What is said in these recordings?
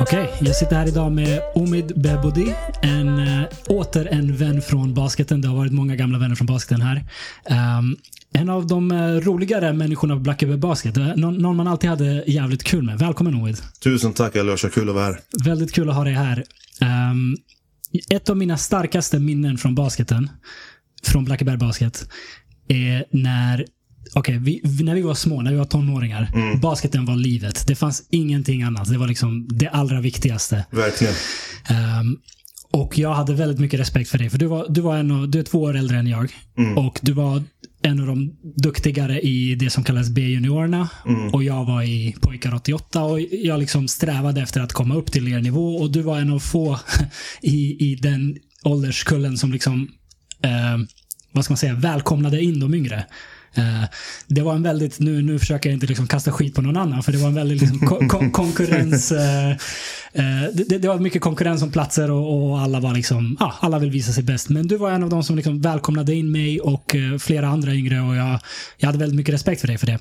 Okej, jag sitter här idag med Omid Bebodi. En, äh, åter en vän från basketen. Det har varit många gamla vänner från basketen här. Um, en av de äh, roligare människorna på Blackeberg Basket. Äh, någon, någon, man alltid hade jävligt kul med. Välkommen Omid. Tusen tack Alyosha, kul att vara här. Väldigt kul att ha dig här. Um, ett av mina starkaste minnen från basketen, från Blackeberg Basket, är när Okej, okay, när vi var små, när vi var tonåringar. Mm. Basketen var livet. Det fanns ingenting annat. Det var liksom det allra viktigaste. Verkligen. Um, och jag hade väldigt mycket respekt för dig. För du, var, du, var en av, du är två år äldre än jag. Mm. Och du var en av de duktigare i det som kallas B-juniorerna. Mm. Och jag var i pojkar 88 och jag liksom strävade efter att komma upp till er nivå. Och du var en av få i, i den ålderskullen som liksom, eh, vad ska man säga, välkomnade in de yngre. Uh, det var en väldigt, nu, nu försöker jag inte liksom kasta skit på någon annan, för det var en väldigt liksom, ko kon konkurrens. Uh, uh, det, det, var mycket konkurrens om platser och, och alla var liksom, ja, alla vill visa sig bäst. Men du var en av de som liksom välkomnade in mig och flera andra yngre och jag, jag hade väldigt mycket respekt för dig för det.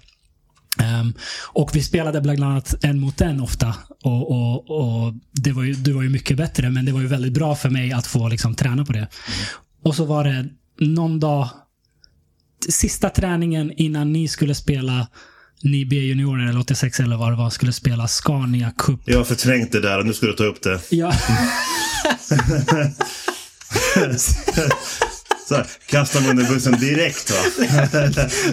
Um, och vi spelade bland annat en mot en ofta. Och, och, och det var ju, du var ju mycket bättre, men det var ju väldigt bra för mig att få liksom, träna på det. Mm. Och så var det någon dag sista träningen innan ni skulle spela ni B-juniorer eller 86 eller vad det var, skulle spela Scania Cup. Jag har förträngt det där och nu ska du ta upp det. Ja. Så kasta mig under bussen direkt va?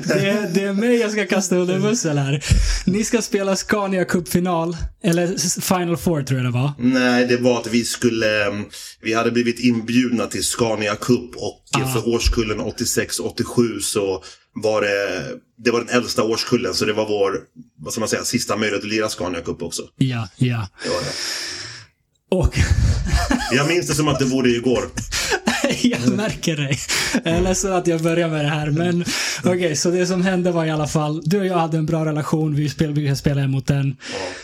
det, är, det är mig jag ska kasta under bussen här. Ni ska spela Scania Cup-final. Eller Final Four tror jag det var. Nej, det var att vi skulle... Mm, vi hade blivit inbjudna till Scania Cup och ah. för årskullen 86-87 så var det... Det var den äldsta årskullen så det var vår, vad ska man säga, sista möjlighet att lira Scania Cup också. Ja, ja. Det var det. Och... jag minns det som att det vore igår. jag märker dig. Jag är ledsen att jag börjar med det här. Men okej, okay, så det som hände var i alla fall, du och jag hade en bra relation. Vi spelade, vi spelade mot den.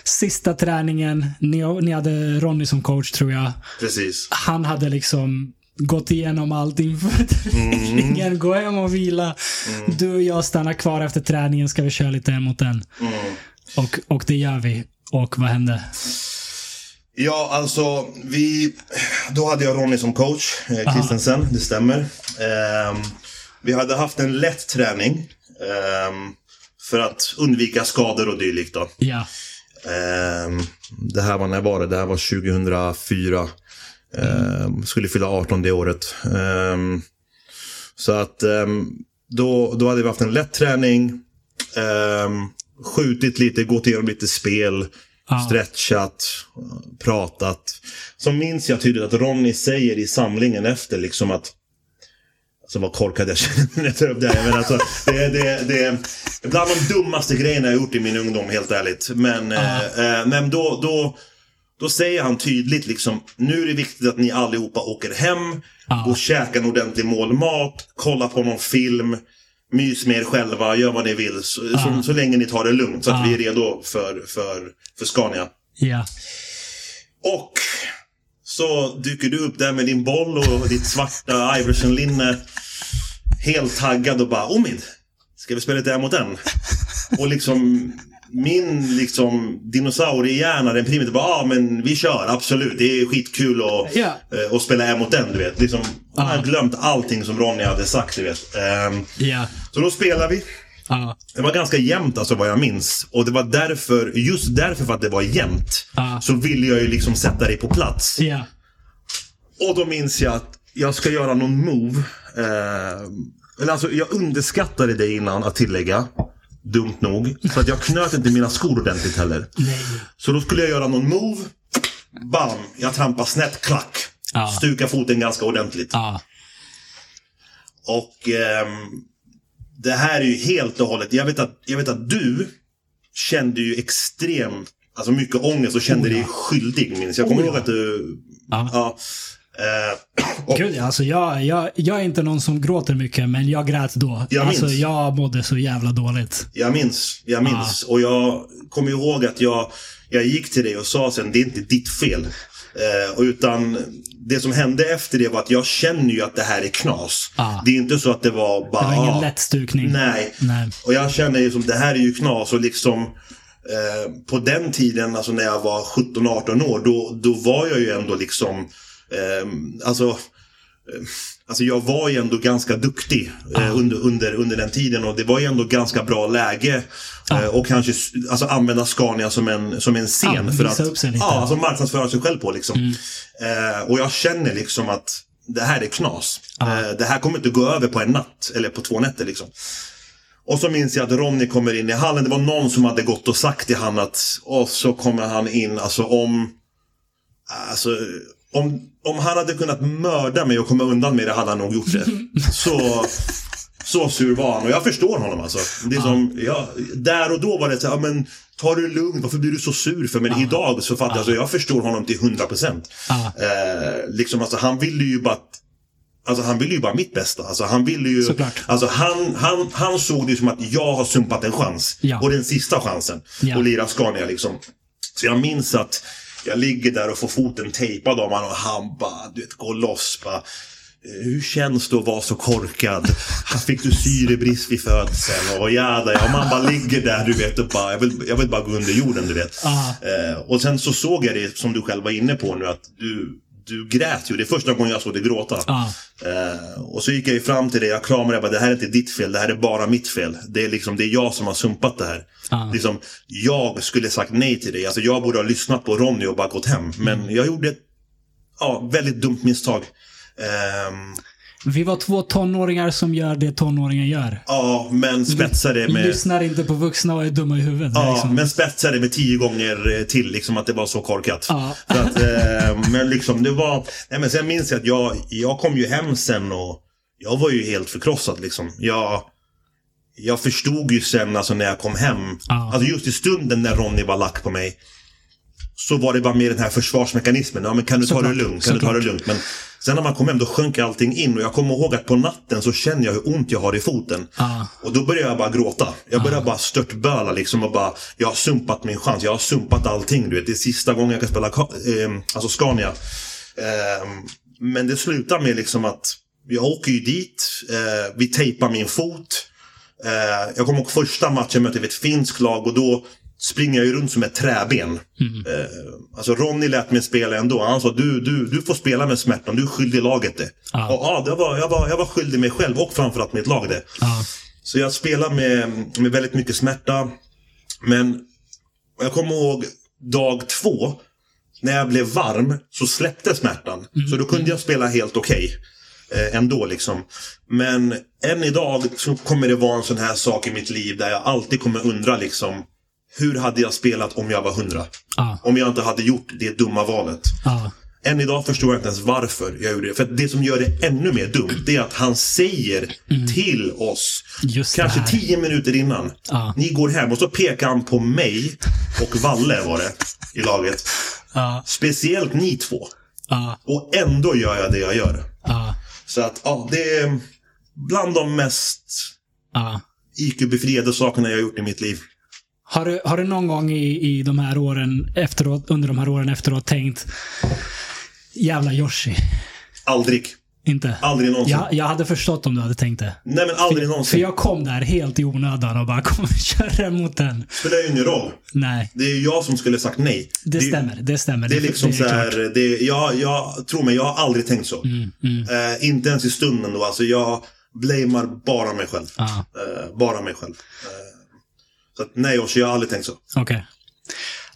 Sista träningen, ni, ni hade Ronny som coach tror jag. Precis. Han hade liksom gått igenom allt inför träningen. Mm. Gå hem och vila. Mm. Du och jag stannar kvar efter träningen. Ska vi köra lite en mot en? Mm. Och, och det gör vi. Och vad hände? Ja, alltså vi... Då hade jag Ronny som coach, eh, Kristensen, det stämmer. Eh, vi hade haft en lätt träning. Eh, för att undvika skador och dylikt då. Ja. Ehm, det här var, när var det? Det här var 2004. Mm. skulle fylla 18 det året. Ehm, så att ehm, då, då hade vi haft en lätt träning. skjutit lite, gått igenom lite spel ah. stretchat, pratat. Så minns jag tydligt att Ronny säger i samlingen efter liksom att Alltså vad korkad jag känner det. Men alltså, det, det, det är bland de dummaste grejerna jag gjort i min ungdom, helt ärligt. Men, ah. eh, men då, då, då säger han tydligt liksom, nu är det viktigt att ni allihopa åker hem, ah. och käkar en ordentlig målmat, kollar på någon film, mys med er själva, gör vad ni vill. Så, ah. så, så, länge ni tar det lugnt så att ah. vi är redo för, för, för Scania. Ja. Och så dyker du upp där med din boll och ditt svarta Iverson-linne. Helt taggad och bara Omid, ska vi spela lite en mot en? Och liksom min liksom dinosauriehjärna, den primitiva, bara ah, men vi kör, absolut. Det är skitkul att, yeah. att spela mot en, du vet. Liksom, jag har glömt allting som Ronny hade sagt, du vet. Um, yeah. Så då spelar vi. Uh. Det var ganska jämnt alltså vad jag minns. Och det var därför, just därför för att det var jämnt, uh. så ville jag ju liksom sätta dig på plats. Yeah. Och då minns jag att jag ska göra någon move. Uh, eller alltså, jag underskattade dig innan att tillägga. Dumt nog. Så att jag knöt inte mina skor ordentligt heller. Nej. Så då skulle jag göra någon move. Bam! Jag trampar snett, klack. Ja. Stukar foten ganska ordentligt. Ja. Och ehm, det här är ju helt och hållet. Jag vet att, jag vet att du kände ju extremt, alltså mycket ångest och kände oh, ja. dig skyldig minns jag. kommer oh, ihåg att du... Ja. ja Uh, Gud, alltså jag, jag, jag är inte någon som gråter mycket, men jag grät då. Jag alltså, jag mådde så jävla dåligt. Jag minns, jag minns. Uh. Och jag kommer ihåg att jag, jag gick till dig och sa sen, det är inte ditt fel. Eh, utan det som hände efter det var att jag känner ju att det här är knas. Ah. Det är inte så att det var bara... Det var ingen ah, lätt stukning. Nej. Nej. Och jag känner ju som det här är ju knas och liksom eh, på den tiden, alltså när jag var 17-18 år, då, då var jag ju ändå liksom, eh, alltså eh, Alltså jag var ju ändå ganska duktig eh, under, under, under den tiden och det var ju ändå ganska bra läge. Eh, och kanske alltså, använda Scania som en, som en scen. Ja, för att upp sig lite. ja, alltså marknadsföra sig själv på. Liksom. Eh, och jag känner liksom att det här är knas. Eh, det här kommer inte gå över på en natt eller på två nätter. Liksom. Och så minns jag att Ronny kommer in i hallen. Det var någon som hade gått och sagt till han att och så kommer han in, alltså om Alltså, om, om han hade kunnat mörda mig och komma undan med det hade han nog gjort det. Så, så sur var han. Och jag förstår honom alltså. Det är som, ja, där och då var det så här, men ta det lugnt, varför blir du så sur för? Men idag så fattar jag, alltså, jag förstår honom till 100 procent. Ja. Eh, liksom, alltså, han ville ju bara Alltså han ville ju bara mitt bästa. Alltså han ville ju... Såklart. Alltså han, han, han såg det som att jag har sumpat en chans. Ja. Och den sista chansen. Ja. Och lira Scania liksom. Så jag minns att jag ligger där och får foten tejpad av honom och han bara, du vet, går loss. Bara, "Eh, hur känns det att vara så korkad? Fick du syrebrist vid födseln? Och jädra, ja, man bara ligger där, du vet, och bara, jag vill, jag vill bara gå under jorden, du vet. Ja. Eh, och sen så såg jag det, som du själv var inne på nu, att du, du grät ju. Det är första gången jag såg dig gråta. Ja. Eh, och så gick jag ju fram till dig, jag kramade dig, bara, det här är inte ditt fel, det här är bara mitt fel. Det är liksom, det är jag som har sumpat det här. Ja. Liksom, jag skulle sagt nej till dig, alltså jag borde ha lyssnat på Ronny och bara gått hem. Men jag gjorde ett ja, väldigt dumt misstag. Ehm, Vi var två tonåringar som gör det tonåringar gör. ja, men spetsade med... Lyssnar inte på vuxna och är dumma i huvudet. Ja, liksom. men spetsade med tio gånger eh, till, liksom att det var så korkat. Ja. Så att, eh, men liksom, det var... Nej, men sen minns jag att jag, jag kom ju hem sen och jag var ju helt förkrossad liksom. Jag, jag förstod ju sen alltså när jag kom hem, Ja. alltså just i stunden när Ronny var lack på mig, så var det bara mer den här försvarsmekanismen. Ja, men kan du ta Såklart, det lugnt? Kan du ta det lugnt? Men sen när man kom hem, då sjönk allting in och jag kommer ihåg att på natten så känner jag hur ont jag har i foten. Ja. Och då började jag bara gråta. Jag började bara störtböla liksom och bara, jag har sumpat min chans. Jag har sumpat allting, du vet. Det är sista gången jag kan spela eh, alltså Scania. Eh, men det slutar med liksom att jag åker ju dit, eh, vi tejpar min fot. Eh, jag kommer ihåg första matchen mötte vi ett finskt lag och då springer jag ju runt som ett träben. Eh, alltså Ronny lät mig spela ändå. Han sa du, du, du får spela med smärtan, du är skyldig laget det. Ja. Och, ja, det var, jag, var, jag var skyldig mig själv och framförallt mitt lag det. Ja. Så jag spelar med, med väldigt mycket smärta. Men jag kommer ihåg dag två. När jag blev varm så släppte smärtan. Så då kunde jag spela helt okej. eh, ändå liksom. Men än idag så kommer det vara en sån här sak i mitt liv där jag alltid kommer undra liksom. Hur hade jag spelat om jag var hundra? Ja. Om jag inte hade gjort det dumma valet. Ja. Än idag förstår jag inte ens varför jag gjorde det. För det som gör det ännu mer dumt, det är att han säger till oss, Just kanske tio minuter innan, Ja. ni går hem och så pekar han på mig och Valle var det i laget. Ja. Speciellt ni två. Ja. Och ändå gör jag det jag gör. Ja. Så att, ja, det är bland de mest. IQ-befriade sakerna jag har gjort i mitt liv. Har du, har du någon gång i, i de här åren efteråt, under de här åren efteråt tänkt Jävla Yoshi. Aldrig. Inte? Aldrig någonsin. Jag, jag hade förstått om du hade tänkt det. Nej men aldrig För någonsin. jag kom där helt i onödan och bara kom köra mot den. spelar ju ingen roll. Nej, Det är jag som skulle sagt nej. det Det- stämmer. Det stämmer. Det är liksom det så klart. här, det, jag, jag tror mig, jag har aldrig tänkt så. Mm, Eh, inte ens i stunden då, alltså jag blamear bara mig själv. Eh, bara mig själv. Eh, så att, nej Josh, jag har aldrig tänkt så. Okej.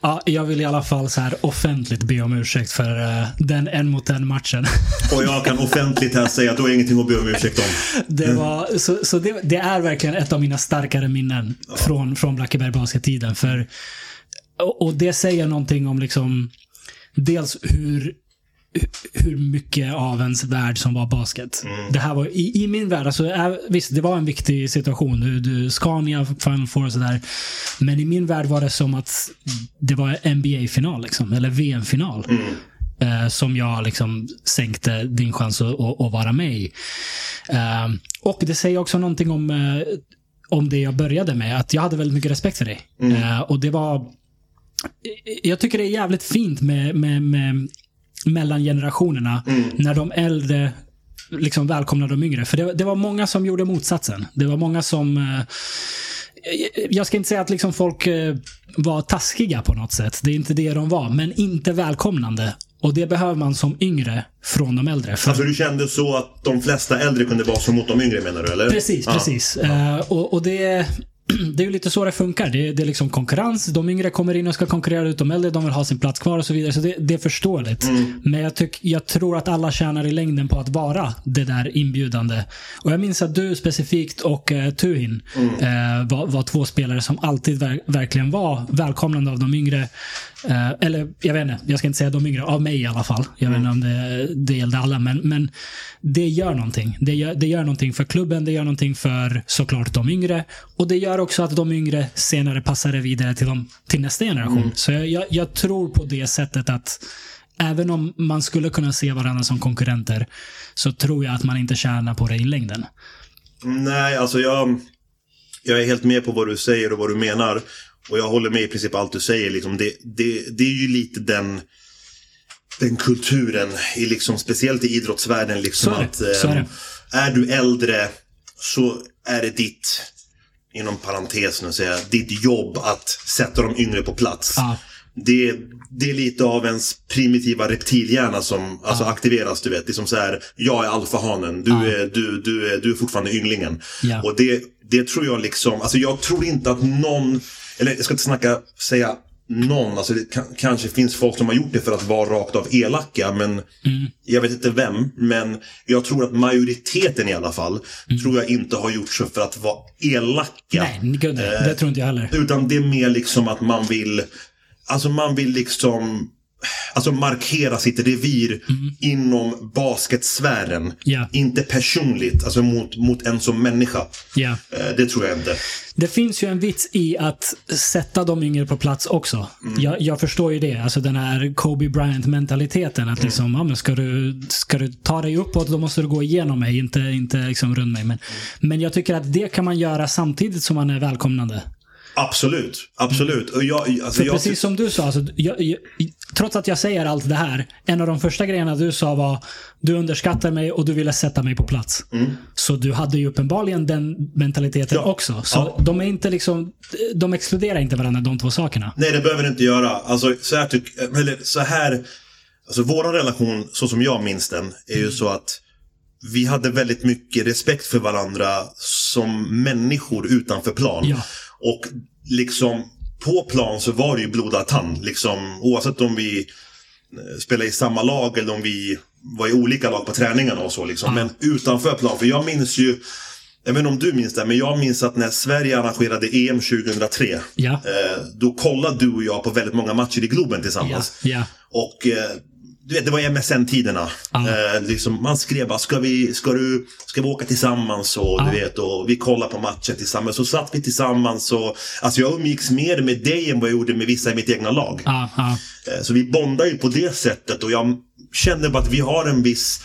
Ja, jag vill i alla fall så här offentligt be om ursäkt för eh, den en mot en matchen. Och jag kan offentligt här säga att du har ingenting att be om ursäkt om. Det, var, så, så det, det är verkligen ett av mina starkare minnen från, från Blackeberg Basket-tiden. För, och, och det säger någonting om liksom dels hur hur mycket av ens värld som var basket. Det här var i, i min värld, alltså, är, visst det var en viktig situation. Du, du, Scania, Final Four och sådär. Men i min värld var det som att det var NBA-final, liksom, eller VM-final. Eh, som jag liksom sänkte din chans att, att, att vara med i. Eh, och det säger också någonting om, eh, om det jag började med. Att jag hade väldigt mycket respekt för dig. Eh, och det var jag tycker det är jävligt fint med, med, med mellan generationerna. Mm. När de äldre liksom välkomnar de yngre. För det, det var många som gjorde motsatsen. Det var många som... Eh, jag ska inte säga att liksom folk eh, var taskiga på något sätt. Det är inte det de var. Men inte välkomnande. Och det behöver man som yngre från de äldre. För Alltså du kände så att de flesta äldre kunde vara så mot de yngre menar du eller? Precis, Ja. precis. Eh, och, och det, det är ju lite så det funkar. Det, det är liksom konkurrens. De yngre kommer in och ska konkurrera ut de äldre. De vill ha sin plats kvar och så vidare. Så det, det är förståeligt. Mm. Men jag, tyck, jag tror att alla tjänar i längden på att vara det där inbjudande. Och jag minns att du specifikt och eh, Tuhin Mm. eh, var, var två spelare som alltid ver, verkligen var välkomnande av de yngre. Eh, eller jag vet inte, jag ska inte säga de yngre, av mig i alla fall. Jag vet inte om det, det gällde alla, men, men det gör någonting. Det gör, det gör någonting för klubben, det gör någonting för såklart de yngre. Och det gör också att de yngre senare passar det vidare till, de, till nästa generation. Så jag, jag, jag tror på det sättet att även om man skulle kunna se varandra som konkurrenter så tror jag att man inte tjänar på det i längden. Nej, alltså jag, jag är helt med på vad du säger och vad du menar. Och jag håller med i princip allt du säger. Liksom det, det, det är ju lite den, den kulturen, i liksom, speciellt i idrottsvärlden. Liksom, Så är att, Så är det. är du äldre så är det ditt, inom parentes nu säga, ditt jobb att sätta de yngre på plats. Ja. Det, det är lite av ens primitiva reptilhjärna som alltså, aktiveras. Du vet, liksom så här, jag är alfahanen, du, är, du, du, är, du är fortfarande ynglingen. Ja. Och det, det tror jag liksom, alltså jag tror inte att någon, eller jag ska inte snacka, säga någon, alltså det kan, kanske finns folk som har gjort det för att vara rakt av elaka, men Mm. jag vet inte vem, men jag tror att majoriteten i alla fall, Mm. tror jag inte har gjort så för att vara elaka. Nej, gud, nej. det tror inte jag heller. Utan det är mer liksom att man vill, alltså man vill liksom, alltså markera sitt revir inom basketsfären. Ja. Inte personligt, alltså mot, mot en som människa. Eh, Det tror jag inte. Det finns ju en vits i att sätta de yngre på plats också. Jag, jag förstår ju det. Alltså den här Kobe Bryant-mentaliteten. Att liksom, ja, men ska, du, ska du ta dig uppåt, då måste du gå igenom mig, inte, inte liksom runt mig. Men, men jag tycker att det kan man göra samtidigt som man är välkomnande. Absolut, absolut. Och jag, alltså jag, precis som du sa, alltså, jag, jag, trots att jag säger allt det här, en av de första grejerna du sa var du underskattar mig och du ville sätta mig på plats. Så du hade ju uppenbarligen den mentaliteten Mm. Ja. också. Så Ja. de är inte liksom, de exkluderar inte varandra de två sakerna. Nej, det behöver det inte göra. Alltså, så här, tyck, eller, så här alltså vår relation, så som jag minns den, är ju så att vi hade väldigt mycket respekt för varandra som människor utanför plan. Ja. Och liksom på plan så var det ju blodad tand. Liksom, oavsett om vi eh, spelade i samma lag eller om vi var i olika lag på träningarna och så. Liksom. Men utanför plan. För jag minns ju, jag vet inte om du minns det, men jag minns att när Sverige arrangerade EM 2003. Ja. Eh, då kollade du och jag på väldigt många matcher i Globen Ja, tillsammans. ja. Och eh, du vet, det var MSN-tiderna. Eh, liksom, man skrev bara, ska vi, ska, du, ska vi åka tillsammans? Och, du vet, och vi kollade på matchen tillsammans. Så satt vi tillsammans. Och, alltså jag umgicks mer med dig än vad jag gjorde med vissa i mitt egna lag. Eh, så vi bondar ju på det sättet. Och jag känner bara att vi har en viss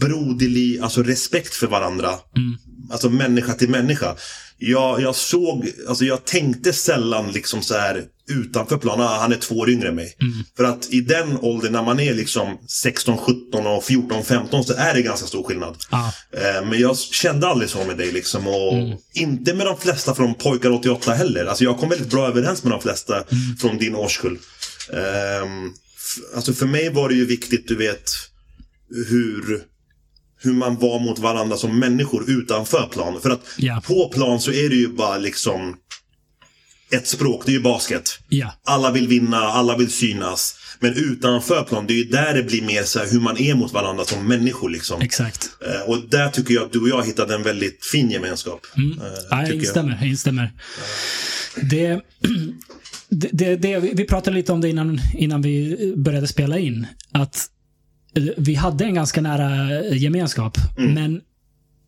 broderlig alltså respekt för varandra. Alltså människa till människa. Jag, jag såg, alltså jag tänkte sällan liksom så här utanför plan, ah, han är två år yngre än mig. För att i den åldern när man är liksom 16, 17 och 14, 15 så är det ganska stor skillnad. Ja. Eh, Men jag kände aldrig så med dig liksom. Och inte med de flesta från pojkar 88 heller. Alltså jag kom väldigt bra överens med de flesta från din årskull. Um, alltså för mig var det ju viktigt, du vet, hur, hur man var mot varandra som människor utanför plan. För att Ja. på plan så är det ju bara liksom ett språk, det är ju basket. ja. Alla vill vinna, alla vill synas. Men utanför plan, det är ju där det blir mer så här hur man är mot varandra som människor. Liksom. Exakt. Eh, Och där tycker jag att du och jag hittade en väldigt fin gemenskap. Eh, Ja, jag instämmer. Jag instämmer. Det, det, det, vi pratade lite om det innan, innan vi började spela in. Att eh, vi hade en ganska nära gemenskap. Men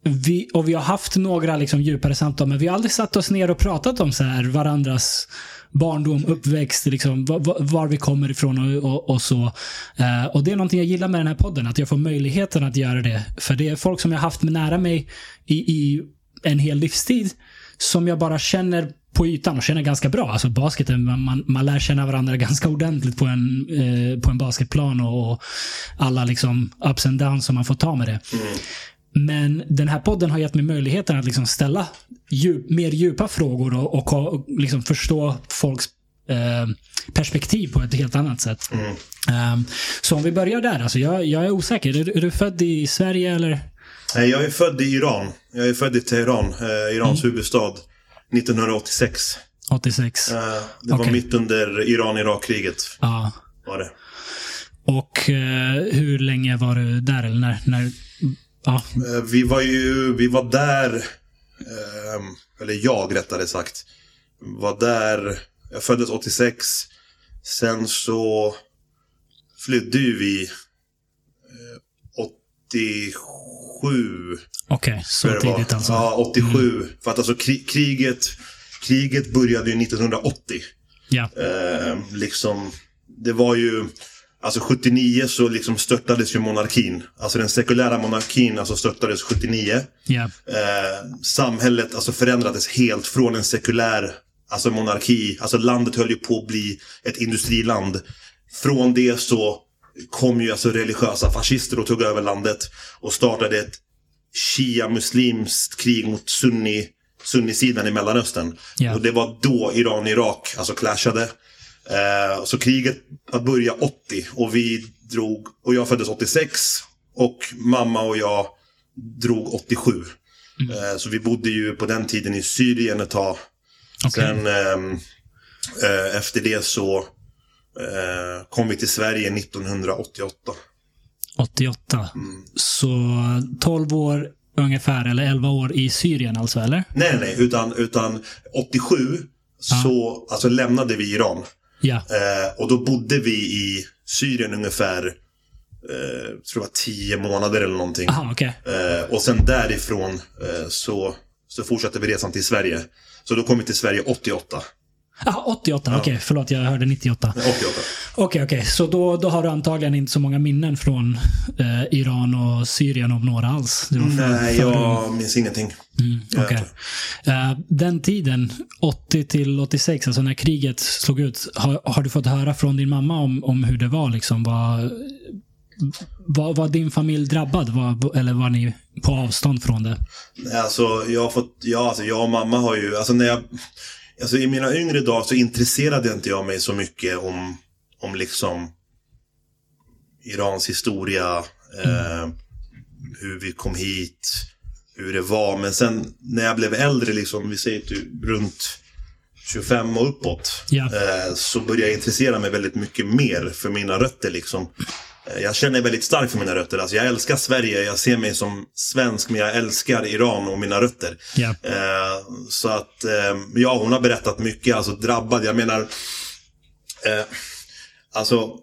vi, och vi har haft några liksom djupare samtal, men vi har aldrig satt oss ner och pratat om så här varandras barndom, uppväxt, liksom, var, var- vi kommer ifrån och, och, och så. Eh, och det är någonting jag gillar med den här podden, att jag får möjligheten att göra det. För det är folk som jag haft med nära mig i, i en hel livstid som jag bara känner på ytan och känner ganska bra. Alltså basketen, man, man, lär känna varandra ganska ordentligt på en, eh, på en basketplan och, och, alla liksom ups and downs som man får ta med det. Mm. Men den här podden har gett mig möjligheten att liksom ställa djup, mer djupa frågor och, och liksom förstå folks eh, perspektiv på ett helt annat sätt. Mm. Um, så om vi börjar där. Alltså jag, jag är osäker. Är, är, du född i Sverige eller? Nej, jag är född i Iran. Jag är född i Teheran, eh, Irans mm. huvudstad, 1986. 86. Eh, det okay. var mitt under Iran-Irak-kriget. Ja. Var det. Och eh, hur länge var du där? Eller när, när Ja. Eh, vi var ju, vi var där, eh, eller jag rättare sagt, var där, jag föddes 86. Sen så flydde ju vi eh, 87. Okej, okay, så tidigt alltså? Ja, 87. Mm. För att alltså kriget, kriget började ju 1980. Ja. Eh, liksom, det var ju Alltså 79 så liksom störtades ju monarkin. Alltså den sekulära monarkin alltså störtades 79. Yeah. Eh, samhället alltså förändrades helt från en sekulär alltså monarki. Alltså landet höll ju på att bli ett industriland. Från det så kom ju alltså religiösa fascister och tog över landet. Och startade ett shia-muslimskt krig mot sunni, sunnisidan i Mellanöstern. Yeah. Och det var då Iran-Irak alltså clashade. Eh, så kriget att börja 80 och vi drog, och jag föddes 86 och mamma och jag drog 87. Mm. Eh, så vi bodde ju på den tiden i Syrien ett tag. Okay. Sen ehm, eh, efter det så eh, kom vi till Sverige 1988. 88. Mm. Så 12 år ungefär, eller 11 år i Syrien alltså, eller? Nej, nej, utan, utan 87 ah. så alltså, lämnade vi Iran. Ja. Eh, och då bodde vi i Syrien ungefär eh, tror det var tio månader eller någonting. Aha, okay. eh, och sen därifrån eh, så, så fortsatte vi resan till Sverige. Så då kom vi till Sverige 88. Ah, 88, ja. okej. Okay. Förlåt, jag hörde 98. 88. Okej, okay. Okay. Så då, då har du antagligen inte så många minnen från eh, Iran och Syrien om några alls? För, Nej, jag minns ingenting. Mm, okay. uh, den tiden, 80 till 86, alltså när kriget slog ut, har, har du fått höra från din mamma om, om hur det var? Liksom? Var, var, var din familj drabbad? Var, eller var ni på avstånd från det? Alltså, jag har fått, ja, alltså, jag och mamma har ju, alltså när jag Alltså i mina yngre dagar så intresserade inte jag mig så mycket om, om liksom Irans historia, eh, hur vi kom hit, hur det var. Men sen när jag blev äldre, liksom, vi säger typ runt 25 och uppåt, ja. eh, så började jag intressera mig väldigt mycket mer för mina rötter. Liksom. Jag känner väldigt starkt för mina rötter. Alltså jag älskar Sverige, jag ser mig som svensk, men jag älskar Iran och mina rötter. Yeah. så att, eh, ja, hon har berättat mycket, alltså drabbad. Jag menar, eh, alltså,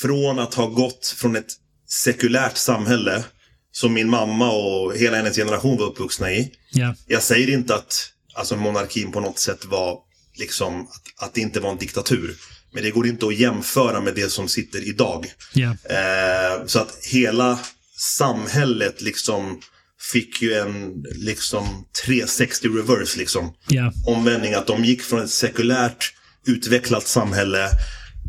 från att ha gått från ett sekulärt samhälle, som min mamma och hela hennes generation var uppvuxna i. Yeah. Jag säger inte att alltså, monarkin på något sätt var, liksom, att, att det inte var en diktatur. Men det går inte att jämföra med det som sitter idag. Yeah. Eh, så att hela samhället liksom fick ju en liksom 360 reverse liksom. Yeah. Omvändning att de gick från ett sekulärt utvecklat samhälle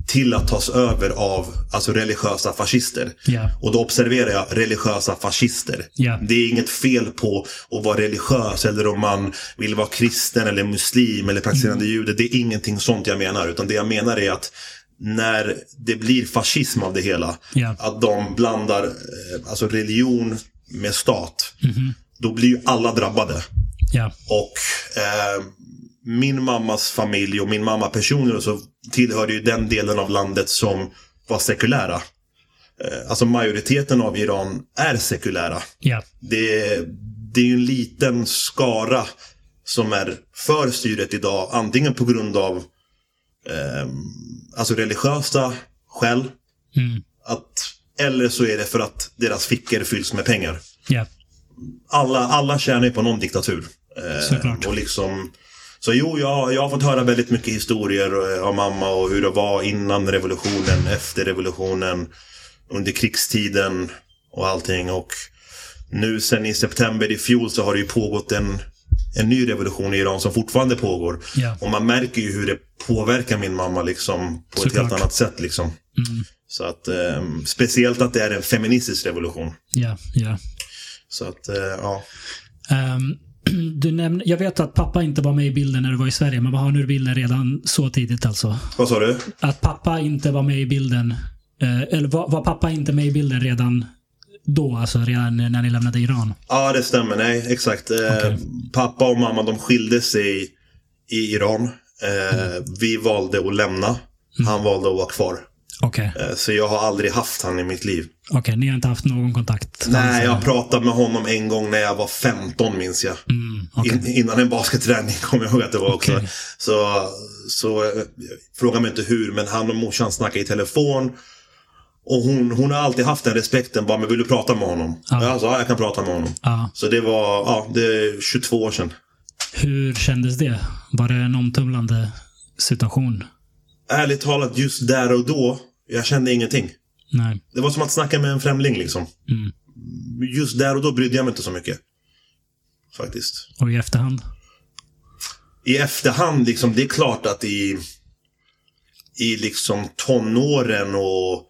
till att tas över av alltså religiösa fascister. Yeah. Och då observerar jag religiösa fascister. Yeah. Det är inget fel på att vara religiös eller om man vill vara kristen eller muslim eller praktiserande mm. jude. Det är ingenting sånt jag menar. Utan det jag menar är att när det blir fascism av det hela, yeah. att de blandar eh, alltså religion med stat. Mm -hmm. Då blir ju alla drabbade. Och eh, min mammas familj och min mamma personligen så tillhörde ju den delen av landet som var sekulära. Eh, alltså majoriteten av Iran är sekulära. Yeah. Det, det är ju en liten skara som är för styret idag. Antingen på grund av eh, alltså religiösa skäl. Mm. Att, eller så är det för att deras fickor fylls med pengar. Yeah. Alla, alla tjänar ju på någon diktatur. Eh, Såklart. Och liksom så jo, jag, jag har fått höra väldigt mycket historier av mamma och hur det var innan revolutionen, efter revolutionen, under krigstiden och allting. Och nu sen i september i fjol så har det ju pågått en en ny revolution i Iran som fortfarande pågår. Ja. Och man märker ju hur det påverkar min mamma liksom på ett Såklart. helt annat sätt. Liksom. Så att, eh, speciellt att det är en feministisk revolution. Ja, ja. Så att, eh, ja. Ehm, du nämnde, jag vet att pappa inte var med i bilden när du var i Sverige, men vad har nu bilden redan så tidigt alltså? Vad sa du? Att pappa inte var med i bilden, eh, eller var, var pappa inte med i bilden redan då, alltså redan när ni lämnade Iran? Ja, det stämmer. Nej, exakt. Eh, Okej. Pappa och mamma de skilde sig i Iran. Eh, Vi valde att lämna. Han valde att vara kvar. Okej, Eh, så jag har aldrig haft han i mitt liv. okej, ni har inte haft någon kontakt? Nej, jag pratade med honom en gång när jag var 15 minns jag. Mm, okej. In, innan en basketträning kommer jag ihåg att det var också. Så, så eh, fråga mig inte hur, men han och morsan snackade i telefon. Och hon, hon har alltid haft den respekten. Bara, men vill du prata med honom? Ja. Jag sa, ja, jag kan prata med honom. Ja. Så det var, ja, det är 22 år sedan. Hur kändes det? Var det en omtumlande situation? Ärligt talat, just där och då, jag kände ingenting. Nej. Det var som att snacka med en främling liksom. Mm. Just där och då brydde jag mig inte så mycket. Faktiskt. Och i efterhand? i efterhand, liksom, det är klart att i, i liksom tonåren och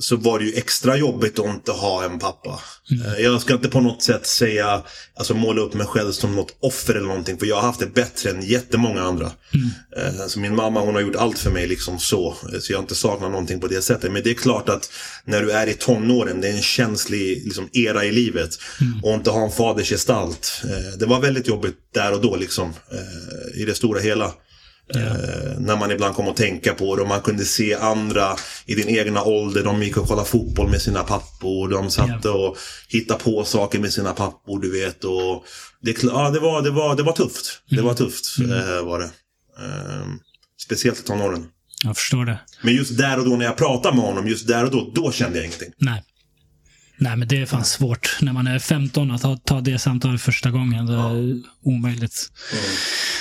så var det ju extra jobbigt att inte ha en pappa. Eh, jag ska inte på något sätt säga, alltså måla upp mig själv som något offer eller någonting. För jag har haft det bättre än jättemånga andra. Eh, så min mamma hon har gjort allt för mig liksom så. Eh, Så jag har inte saknat någonting på det sättet. Men det är klart att när du är i tonåren, det är en känslig liksom, era i livet. Och inte ha en fadersgestalt. Eh, det var väldigt jobbigt där och då liksom. Eh, I det stora hela. Eh, när man ibland kom att tänka på det och man kunde se andra i din egna ålder. De gick och kollade fotboll med sina pappor. De satt och hittade på saker med sina pappor, du vet. Och det, ja, det, var, det, var, det var tufft. Det var tufft, eh, var det. Eh, speciellt i tonåren. Jag förstår det. Men just där och då när jag pratade med honom, just där och då, då kände jag ingenting. Nej. Nej, men det är fan svårt. När man är 15 att ta, ta det samtalet första gången. Det är omöjligt.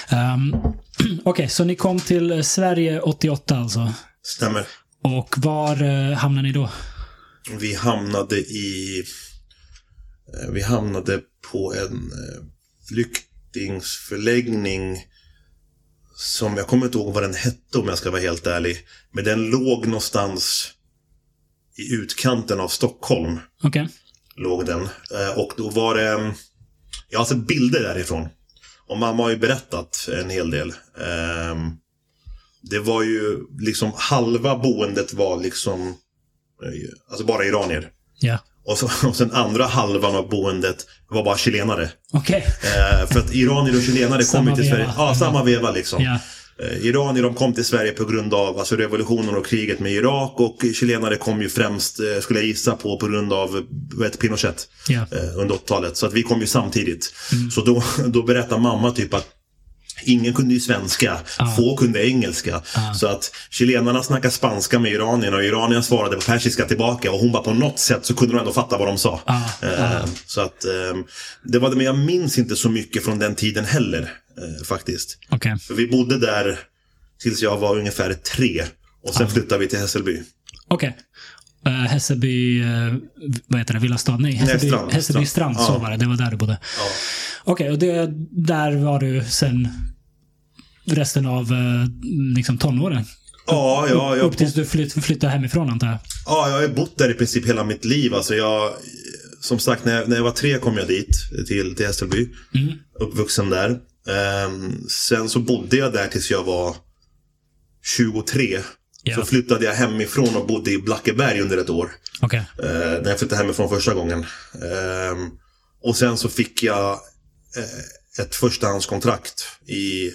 Ehm, Okej, så ni kom till Sverige 88 alltså. Stämmer. Och var uh, hamnade ni då? Vi hamnade i... eh, Vi hamnade på en eh, flyktingsförläggning som jag kommer inte ihåg vad den hette om jag ska vara helt ärlig. Men den låg någonstans i utkanten av Stockholm. Okej. Låg den. Eh, Och då var det... mm, Jag har sett bilder därifrån. Och mamma har ju berättat en hel del. Ehm, Det var ju liksom halva boendet var liksom eh, Alltså bara iranier. Ja. Och, så, och sen andra halvan av boendet var bara chilenare. Okej. Eh, för att iranier och chilenare kom ju till. Sverige. Ja, samma veva liksom. Ja. Eh, iranier de kom till Sverige på grund av alltså, revolutionen och kriget med Irak. Och chilenare kom ju främst, eh, skulle jag gissa på, på grund av heter, Pinochet. Eh, under 80-talet. Så att vi kom ju samtidigt. Så då, då berättar mamma typ att Ingen kunde ju svenska, få kunde engelska. Så att chilenarna snackade spanska med iranierna och iranierna svarade på persiska tillbaka. Och hon bara på något sätt så kunde de ändå fatta vad de sa. Eh, Så att eh, det var det, men jag minns inte så mycket från den tiden heller. Eh, Faktiskt. Okej. För vi bodde där tills jag var ungefär tre. Och sen flyttade vi till Hässelby. Okej. Eh, Hässelby, uh, vad heter det, Villastad? Nej, Hässelby, Strand. Hässelby strand. Strand. Så Ja. var det. Det var där du bodde. Okej, och det, där var du sen resten av eh, liksom tonåren? Ja, ja, jag, Upp tills du flytt, flyttade hemifrån antar jag? ja, jag har bott där i princip hela mitt liv. Alltså jag, som sagt, när jag, när jag var tre kom jag dit, till, till Hässelby. Uppvuxen där. Ehm, sen så bodde jag där tills jag var 23. Ja. Så flyttade jag hemifrån och bodde i Blackeberg under ett år. Okej. Eh, när jag flyttade hemifrån första gången. Ehm, och sen så fick jag eh, ett förstahandskontrakt i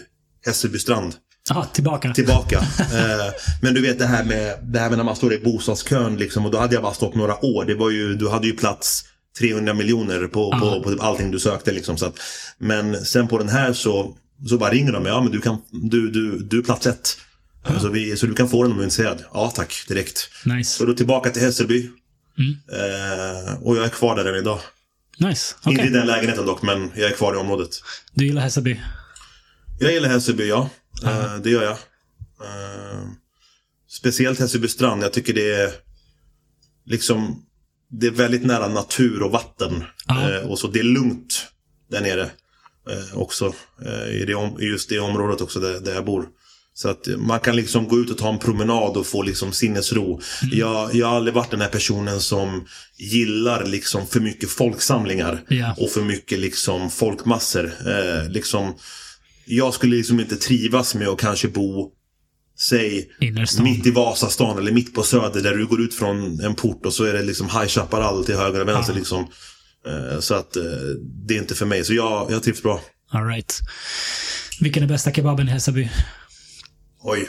Hässelbystrand. Aha, tillbaka. Tillbaka. eh, men du vet det här, med, det här med när man står i bostadskön liksom, och då hade jag bara stått några år. Det var ju, du hade ju plats 300 miljoner på, på, på typ allting du sökte. Liksom, så att, men sen på den här så, så bara ringer de. Ja, men du, kan, du, du, du är plats ett. Så, vi, så du kan få den om du är intresserad. Ja tack, direkt. Nice. Så då tillbaka till Hässelby. Eh, och jag är kvar där än idag. Nice. Okej. Inte i den lägenheten dock, men jag är kvar i området. Du gillar Hässelby? Jag gillar Hässelby, ja. Eh, det gör jag. Eh, speciellt Hässelby strand. Jag tycker det är liksom Det är väldigt nära natur och vatten. Eh, och så det är lugnt där nere. eh, också. Eh, i, det, just det området också där, där jag bor. Så att man kan liksom gå ut och ta en promenad och få liksom sinnesro. Mm. Jag, jag har aldrig varit den här personen som gillar liksom för mycket folksamlingar. Yeah. Och för mycket liksom folkmassor. Eh, liksom, jag skulle liksom inte trivas med att kanske bo Säg mitt i Vasastan eller mitt på Söder där du går ut från en port och så är det liksom High Chaparral till höger och vänster. Ja. Liksom. Eh, så att eh, det är inte för mig. Så jag, jag trivs bra. All right. Vilken är bästa kebaben i Hässelby? Oj.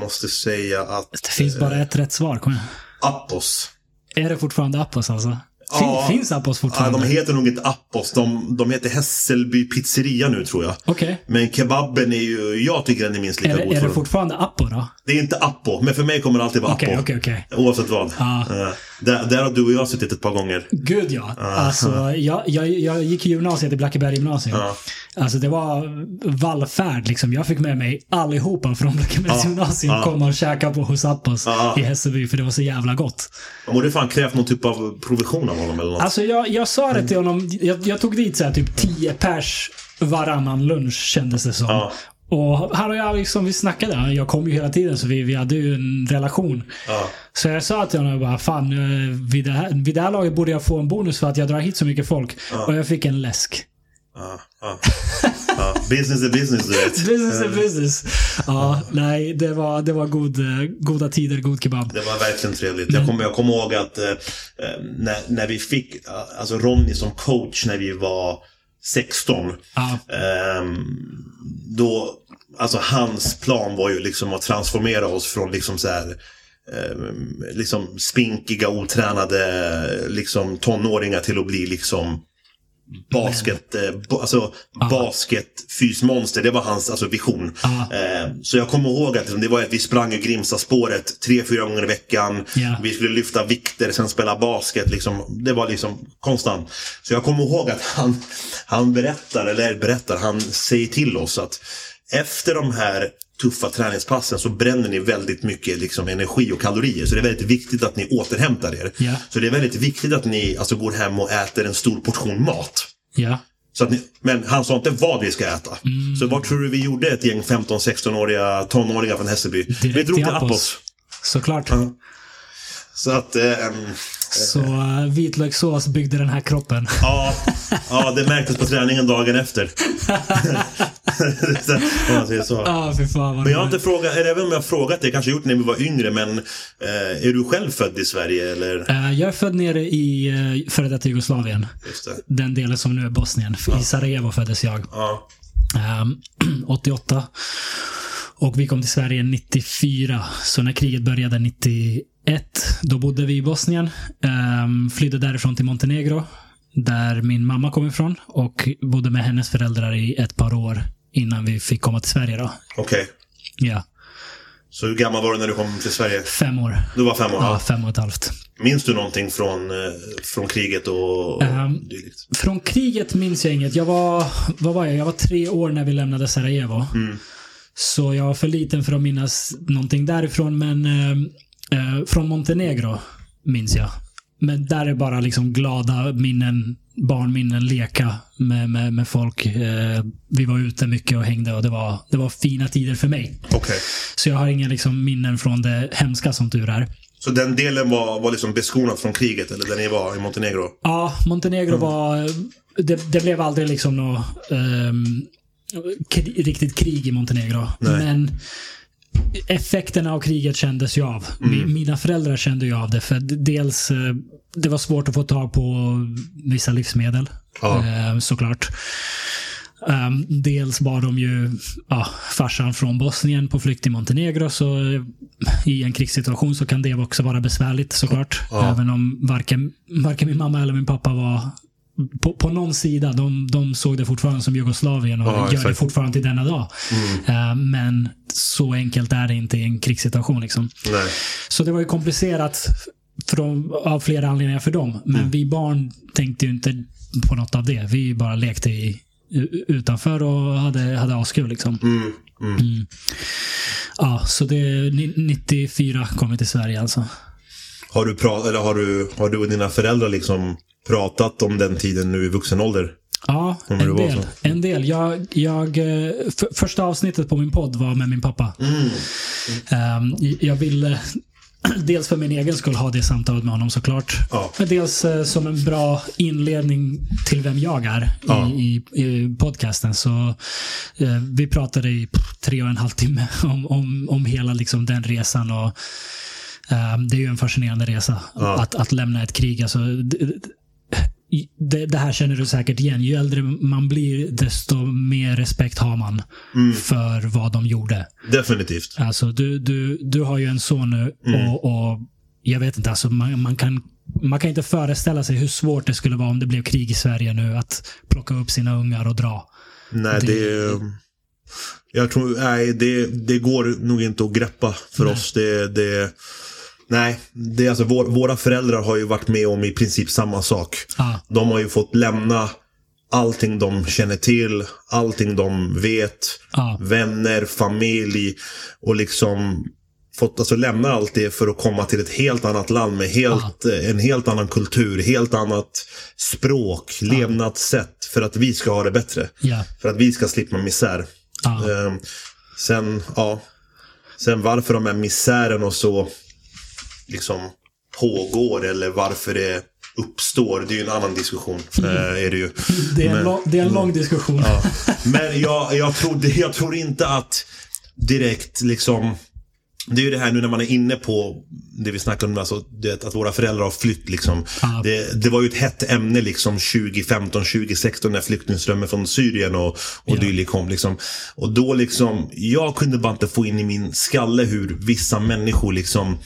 Måste säga att... Det finns bara ett rätt svar. Kom igen. Appos. Är det fortfarande Appos alltså? Ja, finns Appos fortfarande? Ja, de heter nog inte Appos. De, de heter Hässelby pizzeria nu tror jag. Okay. Men kebaben är ju, jag tycker den är minst lika är, god. Är det fortfarande Appo då? Det är inte Appo, men för mig kommer det alltid vara okay, Appo. Okay, okay. Oavsett vad. Ah. Uh, där, där har du och jag suttit ett par gånger. Gud ja. Ah. Alltså, jag, jag, jag gick i gymnasiet i Blackeberg gymnasium. Ah. Alltså det var vallfärd liksom. Jag fick med mig allihopa från Blackebergs ah. gymnasium ah. komma och käka på hos Appos ah. i Hässelby för det var så jävla gott. Man borde fan krävt någon typ av provision av honom eller något. Alltså jag, jag sa det till honom. Jag, jag tog dit så här, typ 10 pers varannan lunch kändes det som. Ja. Och han och jag, liksom, vi snackade. Jag kom ju hela tiden så vi, vi hade ju en relation. Ja. Så jag sa till honom bara, fan eh, vid det, här, vid det här laget borde jag få en bonus för att jag drar hit så mycket folk. Ja. Och jag fick en läsk. Ja, ja. ja. Business är business, du vet. business är business. Ja, nej, det var, det var god, eh, goda tider, god kebab. Det var verkligen trevligt. Jag kommer jag kom ihåg att eh, eh, när, när vi fick alltså Ronny som coach när vi var 16. Ja. Um, då, alltså hans plan var ju liksom att transformera oss från liksom så här um, liksom spinkiga, otränade liksom tonåringar till att bli liksom basket, eh, alltså Aha. basketfysmonster. Det var hans alltså, vision. Eh, så jag kommer ihåg att liksom, det var att vi sprang i Grimsta-spåret tre, fyra gånger i veckan. Yeah. Vi skulle lyfta vikter, sen spela basket. Liksom, det var liksom konstant. Så jag kommer ihåg att han, han berättar, eller berättar, han säger till oss att efter de här tuffa träningspassen så bränner ni väldigt mycket liksom, energi och kalorier. Så det är väldigt viktigt att ni återhämtar er. Yeah. Så det är väldigt viktigt att ni alltså, går hem och äter en stor portion mat. Yeah. Så att ni, men han sa inte vad vi ska äta. Mm. Så vad tror du vi gjorde ett gäng 15-16-åriga tonåringar från Hässelby? Direkt vi drog till Appos. Såklart. Ja. Så att... Eh, så uh, vitlökssås byggde den här kroppen. Ja, ja, det märktes på träningen dagen efter. om man säger så. Ah, för fan, men jag har inte frågat, eller även om jag har frågat det, kanske gjort när vi var yngre, men eh, är du själv född i Sverige eller? Uh, jag är född nere i före detta Jugoslavien. Den delen som nu är Bosnien. Ja. I Sarajevo föddes jag. Ja. Um, 88. Och vi kom till Sverige 94. Så när kriget började 91, då bodde vi i Bosnien. Um, flydde därifrån till Montenegro. Där min mamma kom ifrån. Och bodde med hennes föräldrar i ett par år innan vi fick komma till Sverige. Okej. Okay. Ja. Så hur gammal var du när du kom till Sverige? Fem år. Du var fem år? Ja, fem och ett halvt. Minns du någonting från, eh, från kriget och, um? Från kriget minns jag inget. Jag var, vad var jag? Jag var tre år när vi lämnade Sarajevo. Mm. Så jag var för liten för att minnas någonting därifrån. Men eh, från Montenegro minns jag. Men där är bara liksom glada minnen, barnminnen, leka med, med, med folk. Eh, vi var ute mycket och hängde och det var, det var fina tider för mig. Okay. Så jag har inga liksom, minnen från det hemska som tur är. Så den delen var, var liksom beskonad från kriget, eller där ni var i Montenegro? Ja, Montenegro mm. var... Det, det, blev aldrig liksom något um, riktigt krig i Montenegro. Nej. Men effekterna av kriget kändes ju av. Mm. Mina föräldrar kände ju av det. För dels, eh, det var svårt att få tag på vissa livsmedel. Ja. Eh, såklart. Um, dels var de ju ja, farsan från Bosnien på flykt i Montenegro. Så i en krigssituation så kan det också vara besvärligt såklart. Ja. Även om varken, varken min mamma eller min pappa var på, på någon sida, de, de såg det fortfarande som Jugoslavien och ja, gör exakt. det fortfarande till denna dag. Mm. Uh, men så enkelt är det inte i en krigssituation. Liksom. Så det var ju komplicerat från, av flera anledningar för dem. Men Mm. vi barn tänkte ju inte på något av det. Vi bara lekte i, utanför och hade, hade askul. Liksom. Mm. Mm. Mm. Ja, så det, 94 kom vi till Sverige alltså. Har du, pra- eller har, du, har du och dina föräldrar liksom pratat om den tiden nu i vuxen ålder? Ja, en del. En del. Jag, jag, eh, för, första avsnittet på min podd var med min pappa. Mm. Ehm, jag ville dels för min egen skull ha det samtalet med honom såklart. Ja. Men dels eh, som en bra inledning till vem jag är Ja. i, i, podcasten. Så eh, vi pratade i tre och en halv timme om, om, om hela liksom, den resan. Och, ehm, det är ju en fascinerande resa Ja. att, att lämna ett krig. Alltså, det, det, här känner du säkert igen. Ju äldre man blir, desto mer respekt har man Mm. för vad de gjorde. Definitivt. Alltså, du, du, du har ju en son nu Mm. och, och jag vet inte, alltså, man, man, kan, man kan inte föreställa sig hur svårt det skulle vara om det blev krig i Sverige nu att plocka upp sina ungar och dra. Nej, Det- det... Jag tror, nej, det, det går nog inte att greppa för Nej. oss. Det, det, nej, det är alltså, vår, våra föräldrar har ju varit med om i princip samma sak. Ja, De har ju fått lämna allting de känner till, allting de vet. ja, Vänner, familj och liksom fått alltså lämna allt det för att komma till ett helt annat land med helt, eh, en helt annan kultur, helt annat språk, levnadssätt för att vi ska ha det bättre. ja, För att vi ska slippa misär. ja. Ehm, sen, ja. Sen varför de här misären och så liksom pågår eller varför det uppstår, det är ju en annan diskussion. eh, är det ju. Det, är en Men- lång, det är en lång diskussion. Ja. Men jag, jag, tror, jag tror inte att direkt liksom det är ju det här nu när man är inne på det vi snackade om, alltså, det, att våra föräldrar har flytt. Liksom. Det, det var ju ett hett ämne liksom 2015, 2016 när flyktingströmmen från Syrien och, och Ja. dylikt kom. Liksom. Och då liksom, jag kunde bara inte få in i min skalle hur vissa människor liksom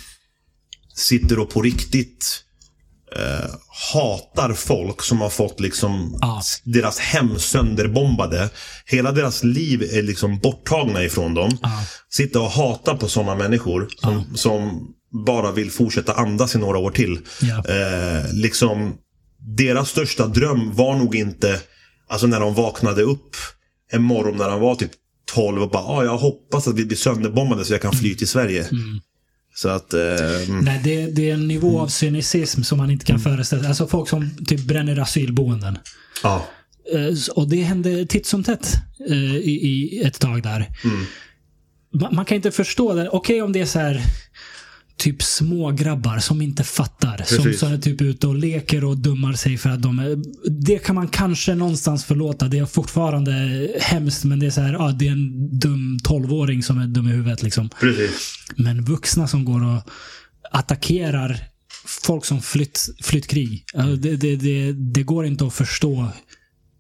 sitter och på riktigt eh, hatar folk som har fått liksom s- deras hem sönderbombade. Hela deras liv är liksom borttagna ifrån dem. Ja. Sitta och hata på sådana människor som, som bara vill fortsätta andas i några år till. Ja. Eh, liksom, deras största dröm var nog inte, alltså när de vaknade upp en morgon när de var typ 12 och bara, ah, jag hoppas att vi blir sönderbombade så jag kan fly till Sverige. Så att, eh, Nej, det, det är en nivå Mm. av cynism som man inte kan föreställa sig. Alltså folk som typ bränner asylboenden. ja. Eh, Och det hände titt som tätt eh, i, i ett tag där. Mm. Man, man kan inte förstå det. Okej om det är så här typ små grabbar som inte fattar. Som, Precis. som är typ ute och leker och dummar sig för att de är... Det kan man kanske någonstans förlåta. Det är fortfarande hemskt men det är så här, ja, det är en dum 12-åring som är dum i huvudet liksom. Precis. Men vuxna som går och attackerar folk som flytt, flytt krig. Alltså, Det, det, det, det går inte att förstå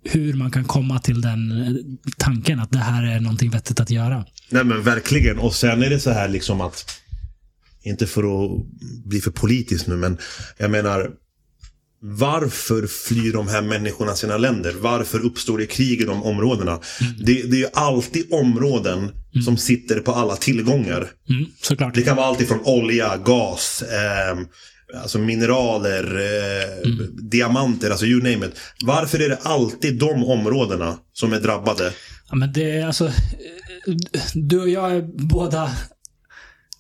hur man kan komma till den eh, tanken att det här är någonting vettigt att göra. Nej men verkligen. Och sen är det så här liksom att, inte för att bli för politisk nu, men jag menar, varför flyr de här människorna sina länder? Varför uppstår det krig i de områdena? Det, det är alltid områden som sitter på alla tillgångar. Mm. Det kan vara allt ifrån olja, gas, ehm, alltså mineraler, eh, diamanter, alltså you name it. Varför är det alltid de områdena som är drabbade? Ja, men det är alltså... eh, Du och jag är båda...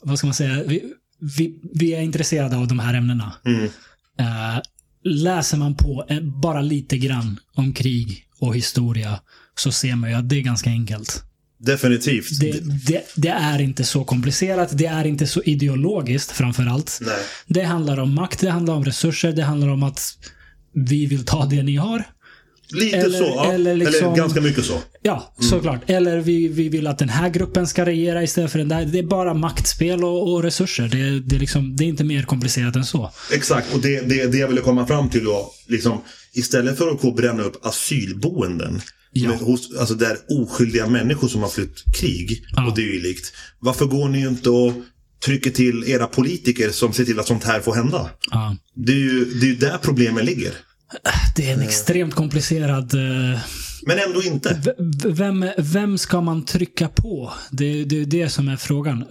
Vad ska man säga? Vi, vi, vi är intresserade av de här ämnena. Mm. Eh, läser man på eh, bara lite grann om krig och historia så ser man ju att det är ganska enkelt. Definitivt. Det, det, det är inte så komplicerat. Det är inte så ideologiskt framför allt. Nej. Det handlar om makt, det handlar om resurser, det handlar om att vi vill ta det ni har. Lite Eller- så, ja. eller liksom- eller ganska mycket så. Ja, Mm. såklart. Eller vi, vi vill att den här gruppen ska regera istället för den där. Det är bara maktspel och, och resurser. Det, det, är liksom, det är inte mer komplicerat än så. Exakt, och det, det, det jag ville komma fram till då, liksom, istället för att gå och bränna upp asylboenden, Ja. med, hos, alltså där oskyldiga människor som har flytt krig Ja. och dylikt. Varför går ni inte och trycker till era politiker som ser till att sånt här får hända? Ja. Det är ju, det är där problemen ligger. Det är en extremt komplicerad... eh, Men ändå inte. vem, vem ska man trycka på? Det, det är det som är frågan.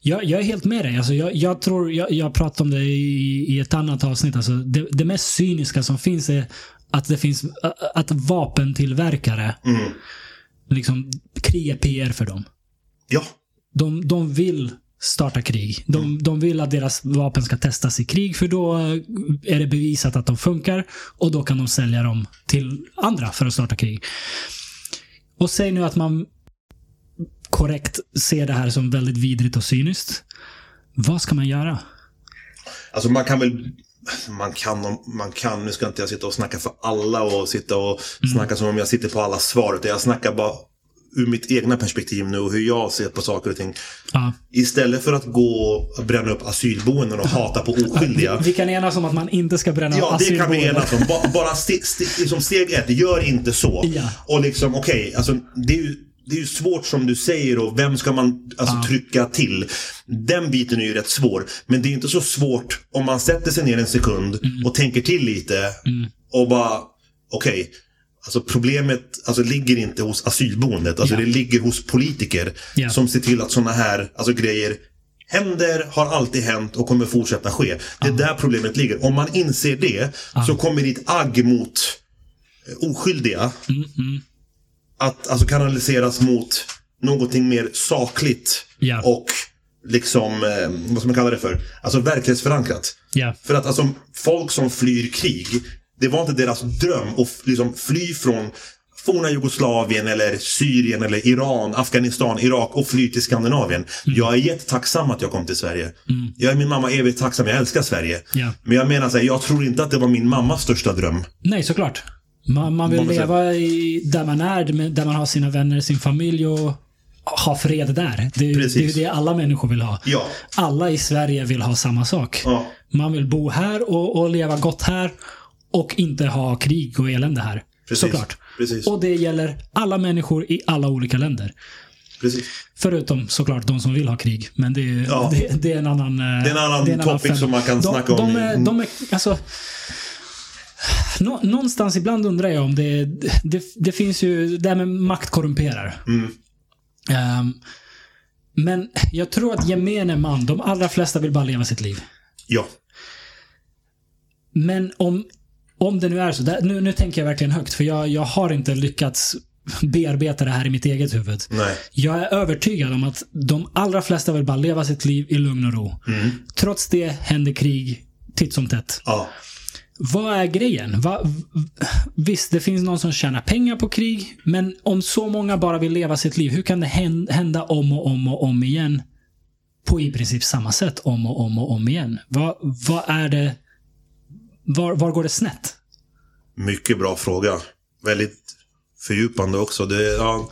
Jag, jag är helt med dig. Alltså jag, jag tror, jag, jag pratade om det i, i ett annat avsnitt. Alltså det, det mest cyniska som finns är att det finns att vapentillverkare Mm. liksom krig är PR för dem. Ja, De, de vill starta krig. De, de vill att deras vapen ska testas i krig för då är det bevisat att de funkar och då kan de sälja dem till andra för att starta krig. Och säg nu att man korrekt ser det här som väldigt vidrigt och cyniskt. Vad ska man göra? Alltså man kan väl man kan, man kan, nu ska inte jag sitta och snacka för alla och sitta och mm. snacka som om jag sitter på alla svar. Utan jag snackar bara ur mitt egna perspektiv nu och hur jag ser på saker och ting. Ja. Istället för att gå och bränna upp asylboenden och hata på oskyldiga. Vi, vi kan enas om att man inte ska bränna ja, asylboenden. Ja, det kan vi enas om. Bara, st st liksom steg ett, gör inte så. Ja. Och liksom, okej, okay, alltså det är ju det är ju svårt som du säger och vem ska man alltså, ja. trycka till? Den biten är ju rätt svår. Men det är inte så svårt om man sätter sig ner en sekund mm. och tänker till lite mm. och bara, okej. Okay, Alltså problemet alltså, ligger inte hos asylboendet. Alltså, Ja. Det ligger hos politiker Ja. som ser till att sådana här alltså, grejer händer, har alltid hänt och kommer fortsätta ske. Det är där problemet ligger. Om man inser det så kommer ditt agg mot eh, oskyldiga Mm, mm. att alltså, kanaliseras mot någonting mer sakligt Ja. och liksom, eh, vad ska man kalla det för? Alltså verklighetsförankrat. Ja. För att alltså, folk som flyr krig, det var inte deras dröm att liksom, fly från forna Jugoslavien eller Syrien eller Iran, Afghanistan, Irak och fly till Skandinavien. Jag är jättetacksam att jag kom till Sverige. Jag är min mamma evigt tacksam, jag älskar Sverige. Ja. Men jag menar så här, jag tror inte att det var min mammas största dröm. Nej, såklart. Man, man vill leva i, där man är, där man har sina vänner, sin familj och ha fred där. Det, är- Precis. det är ju det alla människor vill ha. Ja. Alla i Sverige vill ha samma sak. Ja. Man vill bo här och, och leva gott här och inte ha krig och elände här. Precis. Såklart. Precis. Och det gäller alla människor i alla olika länder. Precis. Förutom såklart de som vill ha krig. Men det är, Ja. det, det är en annan... eh, Det är en annan topic femma. som man kan de, snacka om De är, de är, alltså... Nå, någonstans ibland undrar jag om det, det... Det finns ju... Det här med makt korrumperar. Mm. Ehm, men jag tror att gemene man, de allra flesta vill bara leva sitt liv. Ja. Men om, om det nu är så, där, nu, nu tänker jag verkligen högt, för jag, jag har inte lyckats bearbeta det här i mitt eget huvud. Nej. Jag är övertygad om att de allra flesta vill bara leva sitt liv i lugn och ro. Mm. Trots det händer krig titt som tätt. Ja. Vad är grejen? Va, visst, det finns någon som tjänar pengar på krig, men om så många bara vill leva sitt liv, hur kan det hän- hända om och om och om igen? På i princip samma sätt om och om och om igen. Vad, vad är det? Var, var går det snett? Mycket bra fråga. Väldigt fördjupande också. Det, ja,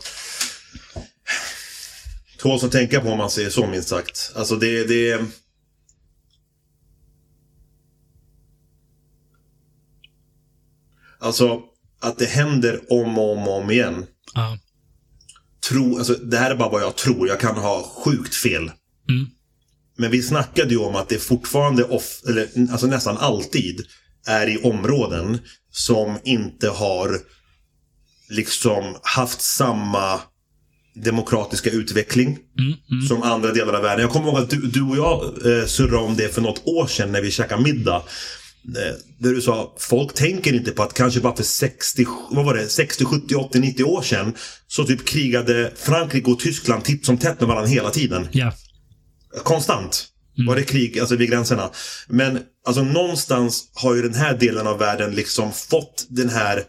tåls att tänka på om man säger så minst sagt. Alltså det, det Alltså att det händer om och om och om igen. Ja. Tro, alltså, det här är bara vad jag tror. Jag kan ha sjukt fel. Mm. Men vi snackade ju om att det fortfarande, off, eller alltså nästan alltid, är i områden som inte har liksom haft samma demokratiska utveckling Mm, mm. som andra delar av världen. Jag kommer ihåg att du, du och jag eh, surrade om det för något år sedan när vi käkade middag. Eh, där du sa, folk tänker inte på att kanske bara för 60, vad var det, 60, 70, 80, 90 år sedan så typ krigade Frankrike och Tyskland titt som tätt med varandra hela tiden. Ja. Konstant. Var det krig, alltså vid gränserna. Men alltså någonstans har ju den här delen av världen liksom fått den här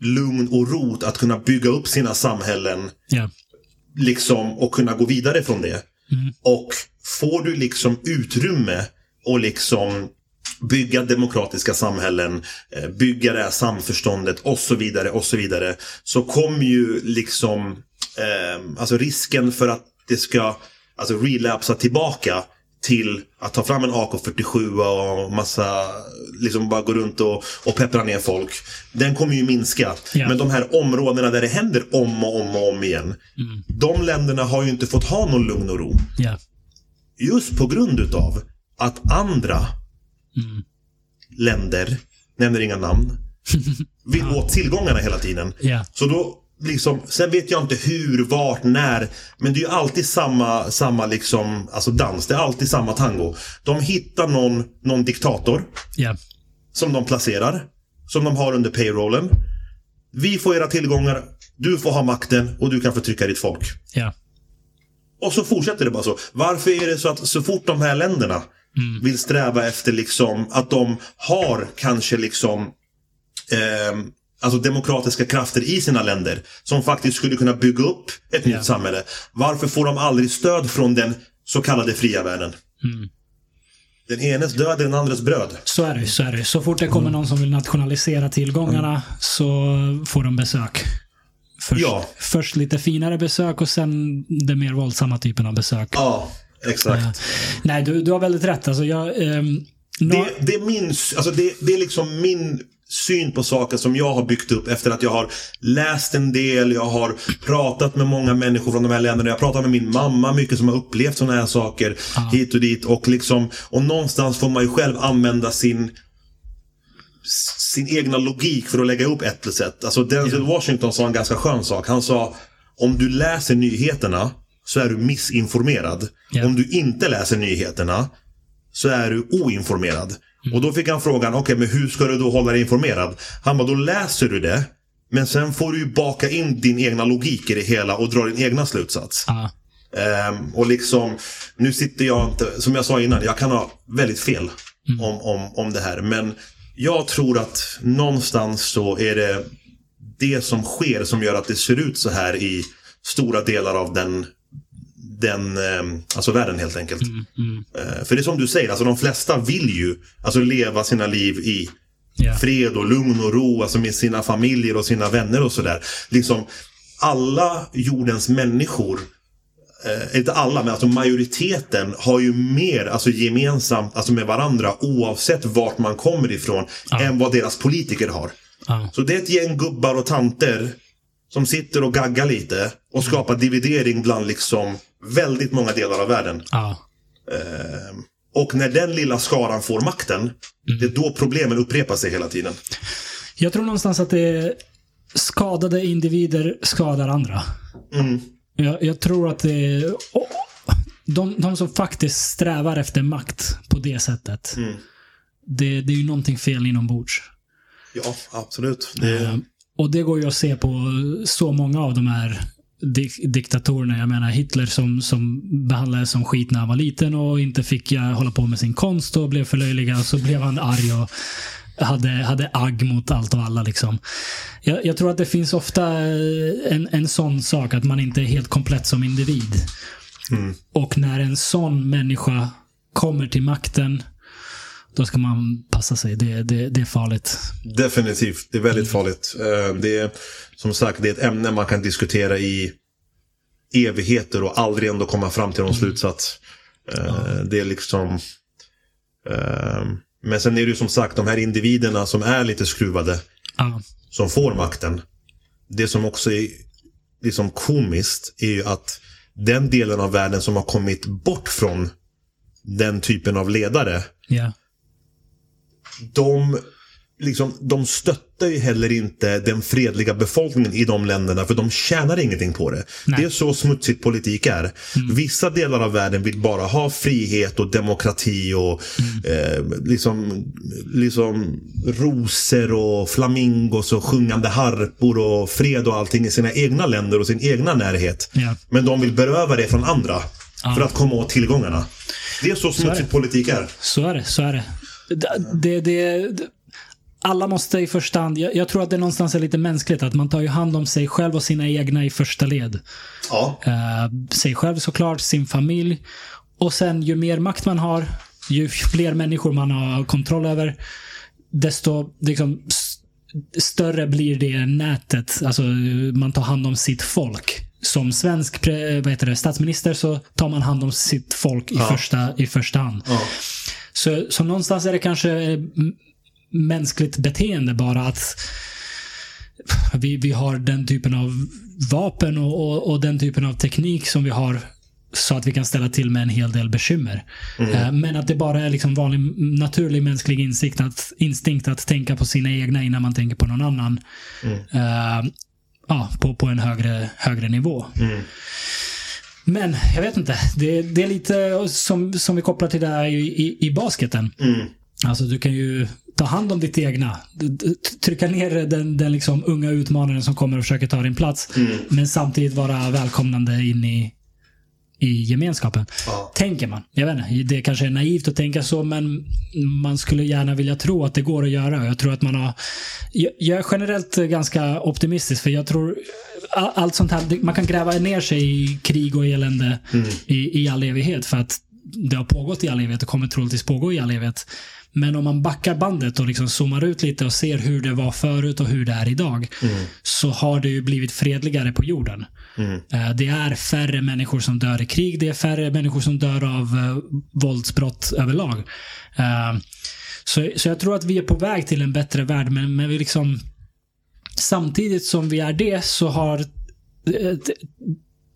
lugn och ro att kunna bygga upp sina samhällen Ja. liksom och kunna gå vidare från det. Mm. Och får du liksom utrymme och liksom bygga demokratiska samhällen, eh, bygga det här samförståndet och så vidare och så vidare. Så kommer ju liksom eh, alltså risken för att det ska alltså relapsa tillbaka till att ta fram en AK47 och massa, liksom bara gå runt och, och peppra ner folk. Den kommer ju minska. Ja. Men de här områdena där det händer om och om och om igen. De länderna har ju inte fått ha någon lugn och ro. Ja. Just på grund utav att andra Mm. länder, nämner inga namn, vill åt tillgångarna hela tiden. Ja. Så då, liksom, sen vet jag inte hur, vart, när. Men det är ju alltid samma, samma liksom, alltså dans. Det är alltid samma tango. De hittar någon, någon diktator Ja. som de placerar. Som de har under payrollen. Vi får era tillgångar, du får ha makten och du kan förtrycka ditt folk. Ja. Och så fortsätter det bara så. Varför är det så att så fort de här länderna mm. vill sträva efter liksom att de har kanske liksom eh, alltså demokratiska krafter i sina länder som faktiskt skulle kunna bygga upp ett yeah. nytt samhälle. Varför får de aldrig stöd från den så kallade fria världen? Mm. Den enes död är den andres bröd. Så är det. Så, är det. så fort det kommer mm. någon som vill nationalisera tillgångarna mm. så får de besök. Först, ja. först lite finare besök och sen den mer våldsamma typen av besök. Ja, exakt. Uh, nej, du, du har väldigt rätt. Alltså, jag, um, det, det, är min, alltså det, det är liksom min syn på saker som jag har byggt upp efter att jag har läst en del, jag har pratat med många människor från de här länderna. Jag har pratat med min mamma mycket som har upplevt sådana här saker ah. hit och dit. Och, liksom, och någonstans får man ju själv använda sin sin egna logik för att lägga upp ett plus ett. Alltså Denzel yeah. Washington sa en ganska skön sak. Han sa om du läser nyheterna så är du missinformerad. Yeah. Om du inte läser nyheterna så är du oinformerad. Mm. Och då fick han frågan, okej okay, men hur ska du då hålla dig informerad? Han bara, då läser du det. Men sen får du ju baka in din egna logik i det hela och dra din egna slutsats. Um, och liksom, nu sitter jag inte, som jag sa innan, jag kan ha väldigt fel mm. om, om, om det här. Men jag tror att någonstans så är det det som sker som gör att det ser ut så här i stora delar av den den, eh, alltså världen helt enkelt. Mm, mm. Eh, för det är som du säger, alltså de flesta vill ju alltså leva sina liv i yeah. fred och lugn och ro, alltså med sina familjer och sina vänner och sådär. Liksom alla jordens människor eh, inte alla, men alltså majoriteten har ju mer alltså gemensamt alltså med varandra oavsett vart man kommer ifrån ah. än vad deras politiker har. Ah. Så det är ett gäng gubbar och tanter som sitter och gaggar lite och skapar dividering bland liksom väldigt många delar av världen. Ah. Eh, och när den lilla skaran får makten, mm. det är då problemen upprepar sig hela tiden. Jag tror någonstans att det är skadade individer skadar andra. Mm. Jag, jag, tror att det. Oh, de, de, som faktiskt strävar efter makt på det sättet. Mm. Det, det, är ju någonting fel inombords. Ja, absolut. Det... Uh, och det går ju att se på så många av de här dik diktatorerna. Jag menar Hitler som, som behandlades som skit när han var liten och inte fick jag hålla på med sin konst och blev förlöjligad. Så blev han arg och hade, hade agg mot allt och alla. Liksom. Jag, jag tror att det finns ofta en, en sån sak att man inte är helt komplett som individ. Mm. Och när en sån människa kommer till makten då ska man passa sig. Det, det, det är farligt. Definitivt. Det är väldigt mm. farligt. Eh, det är som sagt det är ett ämne man kan diskutera i evigheter och aldrig ändå komma fram till någon mm. slutsats. Ja. Det är liksom... Eh, men sen är det ju som sagt de här individerna som är lite skruvade. Ja. Som får makten. Det som också är liksom komiskt är ju att den delen av världen som har kommit bort från den typen av ledare. Ja de, liksom, de stöttar ju heller inte den fredliga befolkningen i de länderna för de tjänar ingenting på det. Nej. Det är så smutsigt politik är. Mm. Vissa delar av världen vill bara ha frihet och demokrati och mm. eh, liksom, liksom rosor och flamingos och sjungande harpor och fred och allting i sina egna länder och sin egna närhet. Ja. Men de vill beröva det från andra för att komma åt tillgångarna. Det är så är politik är. Så är det, så är det det, det, alla måste i första hand, jag, jag, tror att det någonstans är lite mänskligt att man tar ju hand om sig själv och sina egna i första led. Ja. Uh, sig själv såklart, sin familj. Och sen ju mer makt man har, ju fler människor man har kontroll över, desto liksom, större blir det nätet. Alltså man tar hand om sitt folk. Som svensk vad heter det, statsminister så tar man hand om sitt folk i, ja. första, i första hand. Ja. Så, så någonstans är det kanske mänskligt beteende bara att vi, vi har den typen av vapen och, och, och, den typen av teknik som vi har så att vi kan ställa till med en hel del bekymmer. Mm. Eh, men att det bara är liksom vanlig naturlig mänsklig instinkt att, instinkt att tänka på sina egna innan man tänker på någon annan. Mm. Uh, ja, på, på en högre, högre nivå. Mm. Men jag vet inte. Det, det är lite som, som vi kopplar till det här i, i, i basketen. Mm. Alltså du kan ju ta hand om ditt egna. Trycka ner den, den liksom unga utmanaren som kommer och försöker ta din plats. Mm. Men samtidigt vara välkomnande in i, i gemenskapen. Ja. Tänker man. Jag vet inte, det kanske är naivt att tänka så, men man skulle gärna vilja tro att det går att göra. Jag tror att man har... Jag, är generellt ganska optimistisk, för jag tror allt sånt här, man kan gräva ner sig i krig och elände i, i all evighet, för att det har pågått i all evighet och kommer troligtvis pågå i all evighet. Men om man backar bandet och liksom zoomar ut lite och ser hur det var förut och hur det är idag, så har det ju blivit fredligare på jorden. Eh, Det är färre människor som dör i krig. Det är färre människor som dör av eh, våldsbrott överlag. Eh, så, så jag tror att vi är på väg till en bättre värld, men, men vi liksom... Samtidigt som vi är det så har eh,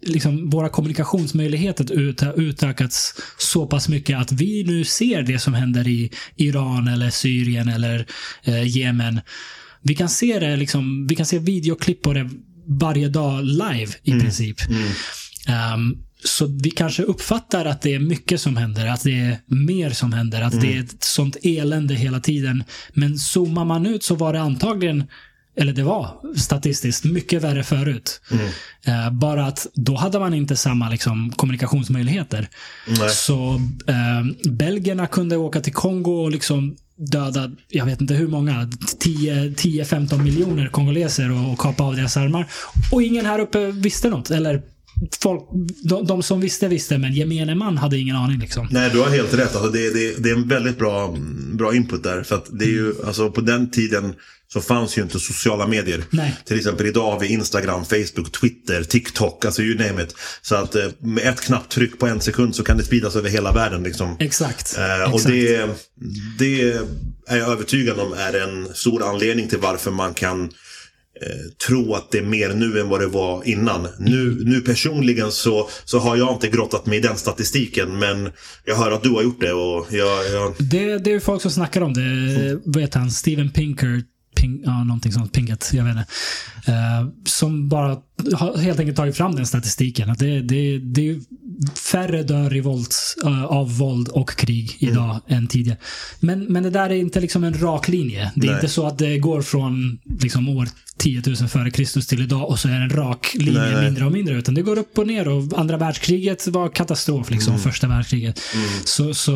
liksom våra kommunikationsmöjligheter ut, utökats så pass mycket att vi nu ser det som händer i Iran eller Syrien eller eh, Jemen. Vi kan se det liksom, vi kan se videoklipp på det varje dag live i princip. Ehm, så vi kanske uppfattar att det är mycket som händer, att det är mer som händer, att det är ett sånt elände hela tiden. Men zoomar man ut så var det antagligen, eller det var statistiskt, mycket värre förut. Eh, bara att då hade man inte samma liksom, kommunikationsmöjligheter. Nej. Så eh, belgierna kunde åka till Kongo och liksom döda, jag vet inte hur många, 10-15 miljoner kongoleser och, och kapa av deras armar. Och ingen här uppe visste något. Eller folk, de, de som visste visste, men gemene man hade ingen aning. Liksom. Nej, du har helt rätt. Alltså, det, det, det är en väldigt bra, bra input där. För att det är ju, alltså, på den tiden så fanns ju inte sociala medier. Nej. Till exempel idag har vi Instagram, Facebook, Twitter, TikTok, alltså you name it. Så att eh, med ett knapptryck på en sekund så kan det spridas över hela världen. Liksom. Exakt. Eh, och Exakt. det, det är jag övertygad om är en stor anledning till varför man kan eh, tro att det är mer nu än vad det var innan. Nu, nu personligen så, så har jag inte grottat mig i den statistiken men jag hör att du har gjort det och jag... jag Det, det är folk som snackar om det. Vad heter han? Steven Pinker. Pink, ja, någonting sånt. Pinkett. Jag vet inte. Eh, som bara har helt enkelt tagit fram den statistiken. Att det, det, det är färre dör i våld, eh, av våld och krig idag än tidigare. Men, men det där är inte liksom en rak linje. Det är Nej. inte så att det går från liksom år 10 000 före Kristus till idag och så är det en rak linje Nej, mindre och mindre. Utan det går upp och ner. Och andra världskriget var katastrof. Liksom, Första världskriget. Så, så,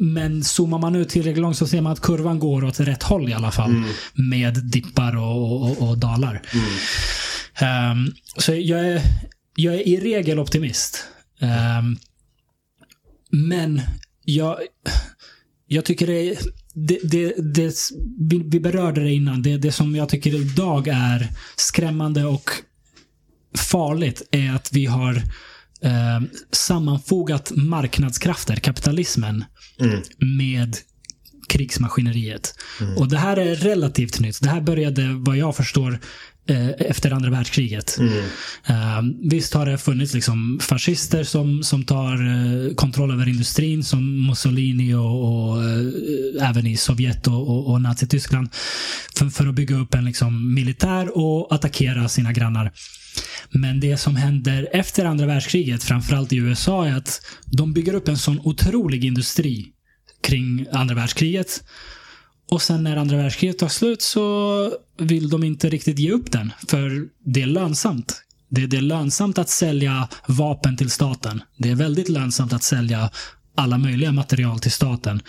men zoomar man ut tillräckligt långt så ser man att kurvan går åt rätt håll i alla fall. Med dippar och, och, och dalar. Ehm, så jag är, jag är i regel optimist. Ehm, men jag, jag tycker det, är- det, det, det vi, berörde det innan. Det, det som jag tycker idag är skrämmande och farligt är att vi har eh, sammanfogat marknadskrafter, kapitalismen, med krigsmaskineriet. Och det här är relativt nytt. Det här började, vad jag förstår, eh, efter andra världskriget. Eh, visst har det funnits liksom fascister som, som tar eh, kontroll över industrin som Mussolini och, och eh, även i Sovjet och, och, och Nazityskland. För, för att bygga upp en liksom, militär och attackera sina grannar. Men det som händer efter andra världskriget, framförallt i USA, är att de bygger upp en sån otrolig industri kring andra världskriget. Och sen när andra världskriget tar slut så vill de inte riktigt ge upp den. För det är lönsamt. Det, det är lönsamt att sälja vapen till staten. Det är väldigt lönsamt att sälja alla möjliga material till staten.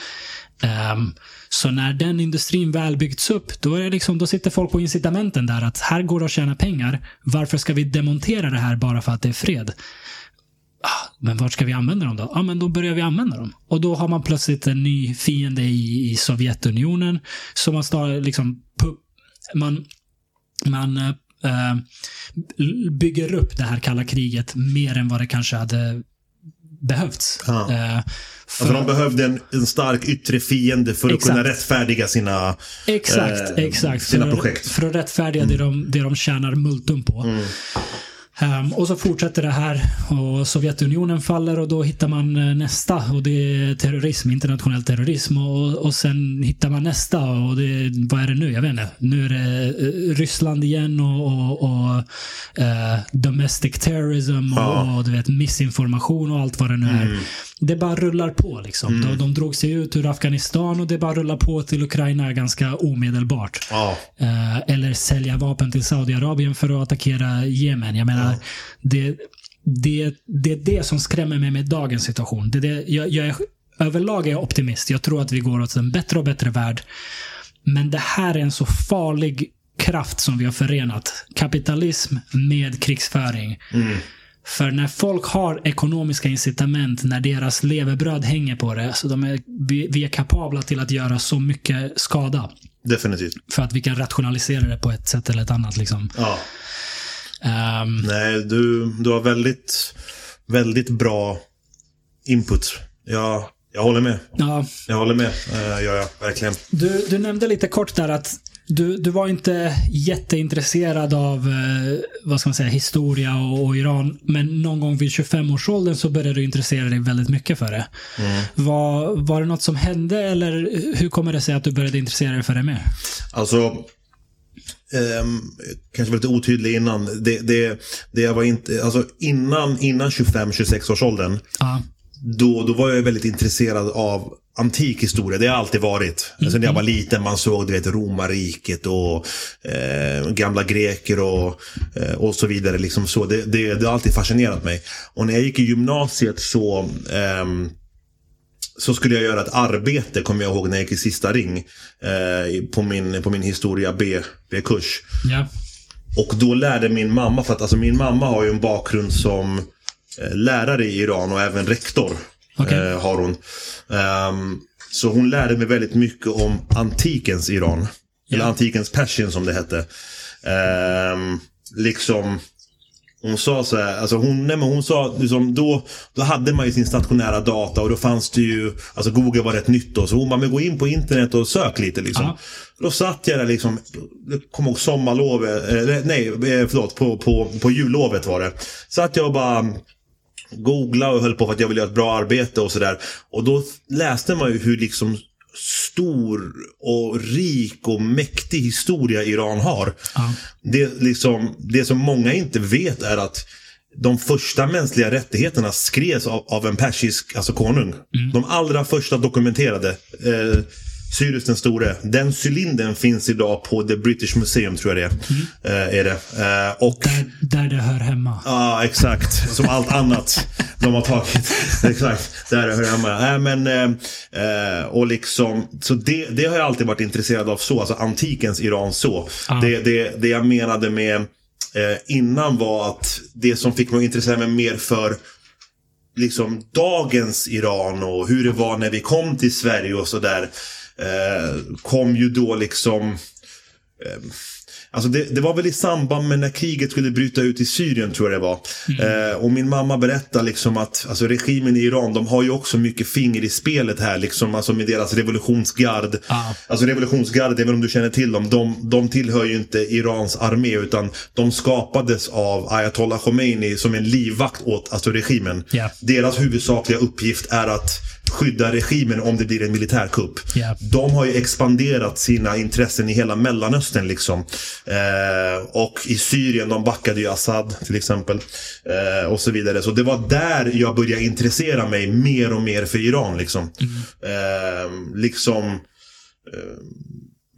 Um, så när den industrin väl byggts upp, då, är det liksom, då sitter folk på incitamenten där att här går det att tjäna pengar. Varför ska vi demontera det här bara för att det är fred? Ah, Men vart ska vi använda dem då? Ja, men då börjar vi använda dem. Och då har man plötsligt en ny fiende i, i Sovjetunionen. Så man står liksom... Man, man eh, bygger upp det här kalla kriget mer än vad det kanske hade behövts. Ja. Eh, Alltså de behövde en, en stark yttre fiende för att Exakt. kunna rättfärdiga sina... Exakt, eh, exakt. sina för, projekt. För att rättfärdiga det, de, det de tjänar multum på. Ehm, och så fortsätter det här och Sovjetunionen faller och då hittar man eh, nästa och det är terrorism, internationell terrorism och, och sen hittar man nästa och det, vad är det nu? Jag vet inte. Nu är det eh, Ryssland igen och, och, och eh, domestic terrorism och, Ja. och du vet missinformation och allt vad det nu är. Det bara rullar på liksom. De, de drog sig ut ur Afghanistan och det bara rullar på till Ukraina ganska omedelbart. Eh, eller sälja vapen till Saudiarabien för att attackera Jemen. Jag menar, det, det, det är det som skrämmer mig med dagens situation. Det det, jag, jag är, överlag är jag optimist. Jag tror att vi går åt en bättre och bättre värld. Men det här är en så farlig kraft som vi har förenat. Kapitalism med krigsföring. Mm. För när folk har ekonomiska incitament, när deras levebröd hänger på det, så de är, vi, vi är kapabla till att göra så mycket skada. Definitivt. För att vi kan rationalisera det på ett sätt eller ett annat. Liksom. Ja. Ehm, Nej, du, du har väldigt, väldigt bra input. Jag, jag håller med. ja, Jag håller med. Uh, gör jag, verkligen. du, du nämnde lite kort där att du, du var inte jätteintresserad av eh, vad ska man säga, historia och, och Iran. Men någon gång vid 25-årsåldern så började du intressera dig väldigt mycket för det. Var, var det något som hände eller hur kommer det sig att du började intressera dig för det mer? Alltså, ehm, kanske var lite otydlig innan. Det, det, det jag var inte, alltså innan, innan 25-26 års åldern Ja. Då, då var jag väldigt intresserad av antik historia. Det har alltid varit. Alltså när jag var liten man såg du vet, romarriket och eh, gamla greker och, eh, och så vidare. Liksom så. Det, det, det har alltid fascinerat mig. Och när jag gick i gymnasiet så ehm, så skulle jag göra ett arbete, kommer jag ihåg, när jag gick i sista ring. Eh, på, min, på min historia B- B-kurs. Ja. Och då lärde min mamma, för att alltså min mamma har ju en bakgrund som eh, lärare i Iran och även rektor. Okej. Eh, har hon. Ehm, så hon lärde mig väldigt mycket om antikens Iran. Eller Ja. antikens Persien som det hette. Ehm, liksom hon sa så här, alltså hon, nej men hon sa liksom, då, då hade man ju sin stationära data och då fanns det ju, alltså Google var rätt nytt då, så hon bara, men gå in på internet och sök lite liksom. Ja. Då satt jag där liksom, kommer ihåg sommarlovet, eh, nej eh, förlåt, på, på, på jullovet var det. Satt jag och bara googla och höll på för att jag ville göra ett bra arbete och sådär. Och då läste man ju hur liksom stor och rik och mäktig historia Iran har. Ja. Det, liksom, det som många inte vet är att de första mänskliga rättigheterna skrevs av, av en persisk alltså konung. De allra första dokumenterade. Eh, Cyrus den store. Den cylindern finns idag på The British Museum tror jag det är. Eh, är det. Eh, och Där, där det hör hemma. Ja, exakt. Som allt annat de har tagit. exakt. Där hör jag hemma. Nej, men, och liksom, så det, det har jag alltid varit intresserad av så. Alltså antikens Iran så. Ja. Det, det, det jag menade med innan var att det som fick mig att intressera mig mer för liksom dagens Iran och hur det var när vi kom till Sverige och sådär. Eh, kom ju då liksom Alltså det, det var väl i samband med när kriget skulle bryta ut i Syrien tror jag det var. Eh, och min mamma berättade liksom att alltså regimen i Iran, de har ju också mycket finger i spelet här. Liksom, alltså med deras revolutionsgard. Ja. Alltså revolutionsgard, även om du känner till dem, de, de tillhör ju inte Irans armé utan de skapades av Ayatollah Khomeini som en livvakt åt alltså regimen. Ja. Deras huvudsakliga uppgift är att skydda regimen om det blir en militärkupp. Ja. De har ju expanderat sina intressen i hela Mellanöstern liksom. Eh, och i Syrien, de backade ju Assad till exempel. Eh, och så vidare. Så det var där jag började intressera mig mer och mer för Iran liksom. Eh, liksom eh,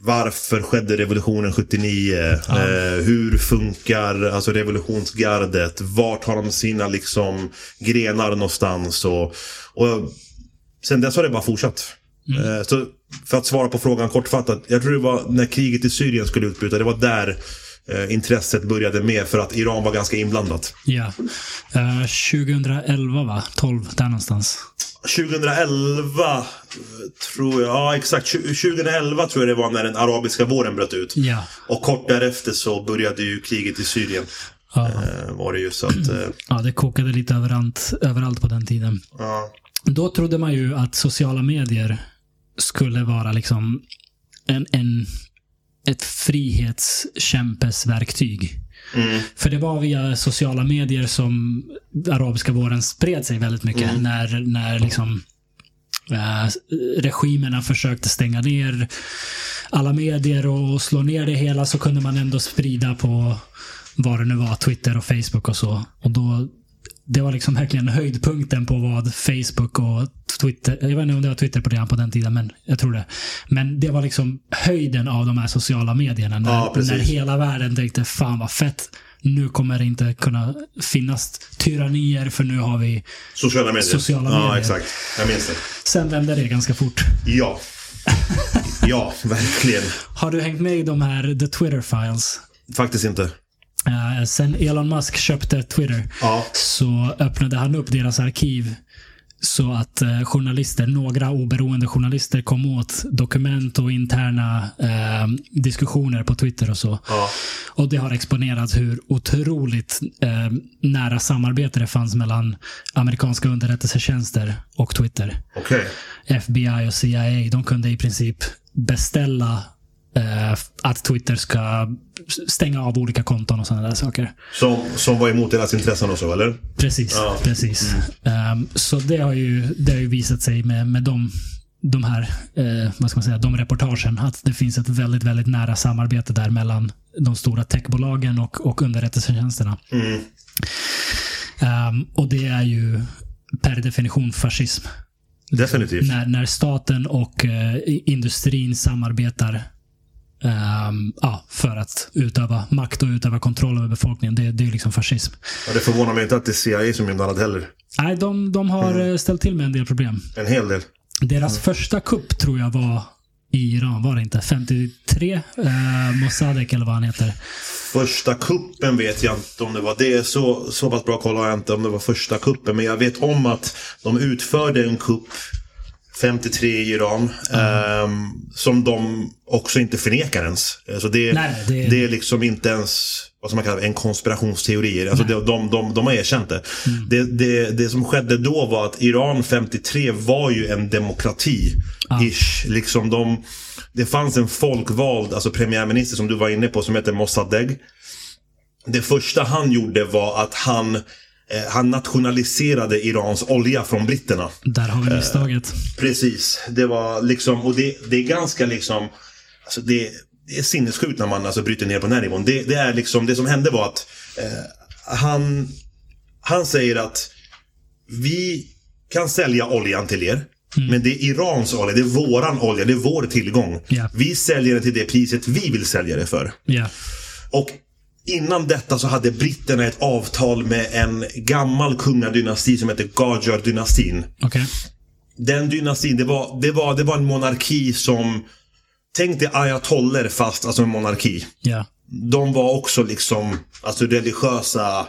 varför skedde revolutionen 79? Eh, hur funkar alltså revolutionsgardet? Vart har de sina liksom grenar någonstans? Och, och sen dess har det bara fortsatt. Eh, så för att svara på frågan kortfattat. Jag tror det var när kriget i Syrien skulle utbryta. Det var där eh, intresset började med för att Iran var ganska inblandat. Ja. Eh, 2011 va? 12, där någonstans. 2011 eh, tror jag, ja exakt. 2011 tror jag det var när den arabiska våren bröt ut. Ja. Och kort därefter så började ju kriget i Syrien. Ja. Eh, var det ju så att, eh, ja, det kokade lite överallt, överallt på den tiden. ja. Då trodde man ju att sociala medier skulle vara liksom en, en, ett frihetskämpesverktyg. För det var via sociala medier som arabiska våren spred sig väldigt mycket. När, när liksom eh, regimerna försökte stänga ner alla medier och slå ner det hela så kunde man ändå sprida på vad det nu var, Twitter och Facebook och så. Och då det var liksom verkligen höjdpunkten på vad Facebook och Twitter, jag vet inte om det var Twitter på, den tiden, men jag tror det. Men det var liksom höjden av de här sociala medierna. När, Ja, när hela världen tänkte, fan vad fett. Nu kommer det inte kunna finnas tyrannier för nu har vi... Sociala medier. Sociala Ja, medier. exakt. Jag minns det. Sen vände det ganska fort. Ja. ja, verkligen. Har du hängt med i de här The Twitter Files? Faktiskt inte. Uh, sen Elon Musk köpte Twitter Ja. så öppnade han upp deras arkiv så att eh, journalister, några oberoende journalister kom åt dokument och interna eh, diskussioner på Twitter och så. Ja. Och det har exponerats hur otroligt eh, nära samarbete det fanns mellan amerikanska underrättelsetjänster och Twitter. Okej. FBI och CIA, de kunde i princip beställa att Twitter ska stänga av olika konton och sådana där saker. Som, som var emot deras intressen och så, eller? Precis. Ja. precis. Ehm, så det har, ju, det har ju visat sig med, med de, de här eh, vad ska man säga, de reportagen att det finns ett väldigt, väldigt nära samarbete där mellan de stora techbolagen och, och underrättelsetjänsterna. Mm. Ehm, och det är ju per definition fascism. Definitivt. När, när staten och eh, industrin samarbetar ehm, ja, för att utöva makt och utöva kontroll över befolkningen. Det, det är liksom fascism. Och det förvånar mig inte att det är CIA som är inblandat heller. Nej, de, de har eh, ställt till med en del problem. En hel del. Deras första kupp tror jag var i Iran, var det inte? 53? Eh, Mossadegh eller vad han heter. Första kuppen vet jag inte om det var det. Så, så pass bra koll har jag inte om det var första kuppen. Men jag vet om att de utförde en kupp 53 i Iran. ehm, som de också inte förnekar ens. Alltså det, Nej, det- det är liksom inte ens vad som man kallar en konspirationsteori. Alltså det, de, de, de har erkänt det. det, det. Det som skedde då var att Iran 53 var ju en demokrati. Ish. Liksom de, det fanns en folkvald alltså premiärminister som du var inne på som heter Mossadegh. Det första han gjorde var att han, han nationaliserade Irans olja från britterna. Där har vi misstaget. Precis. Det var liksom, och det, det är ganska liksom, alltså det, det är sinnessjukt när man alltså bryter ner på den här nivån. Det, det är liksom, det som hände var att eh, han, han säger att vi kan sälja oljan till er. Men det är Irans olja, det är våran olja, det är vår tillgång. Ja. Vi säljer den till det priset vi vill sälja det för. Ja. Och innan detta så hade britterna ett avtal med en gammal kungadynasti som heter Qajar-dynastin. Okej. Den dynastin, det var, det, var, det var en monarki som... Tänk dig ayatoller fast alltså en monarki. Ja. De var också liksom alltså religiösa.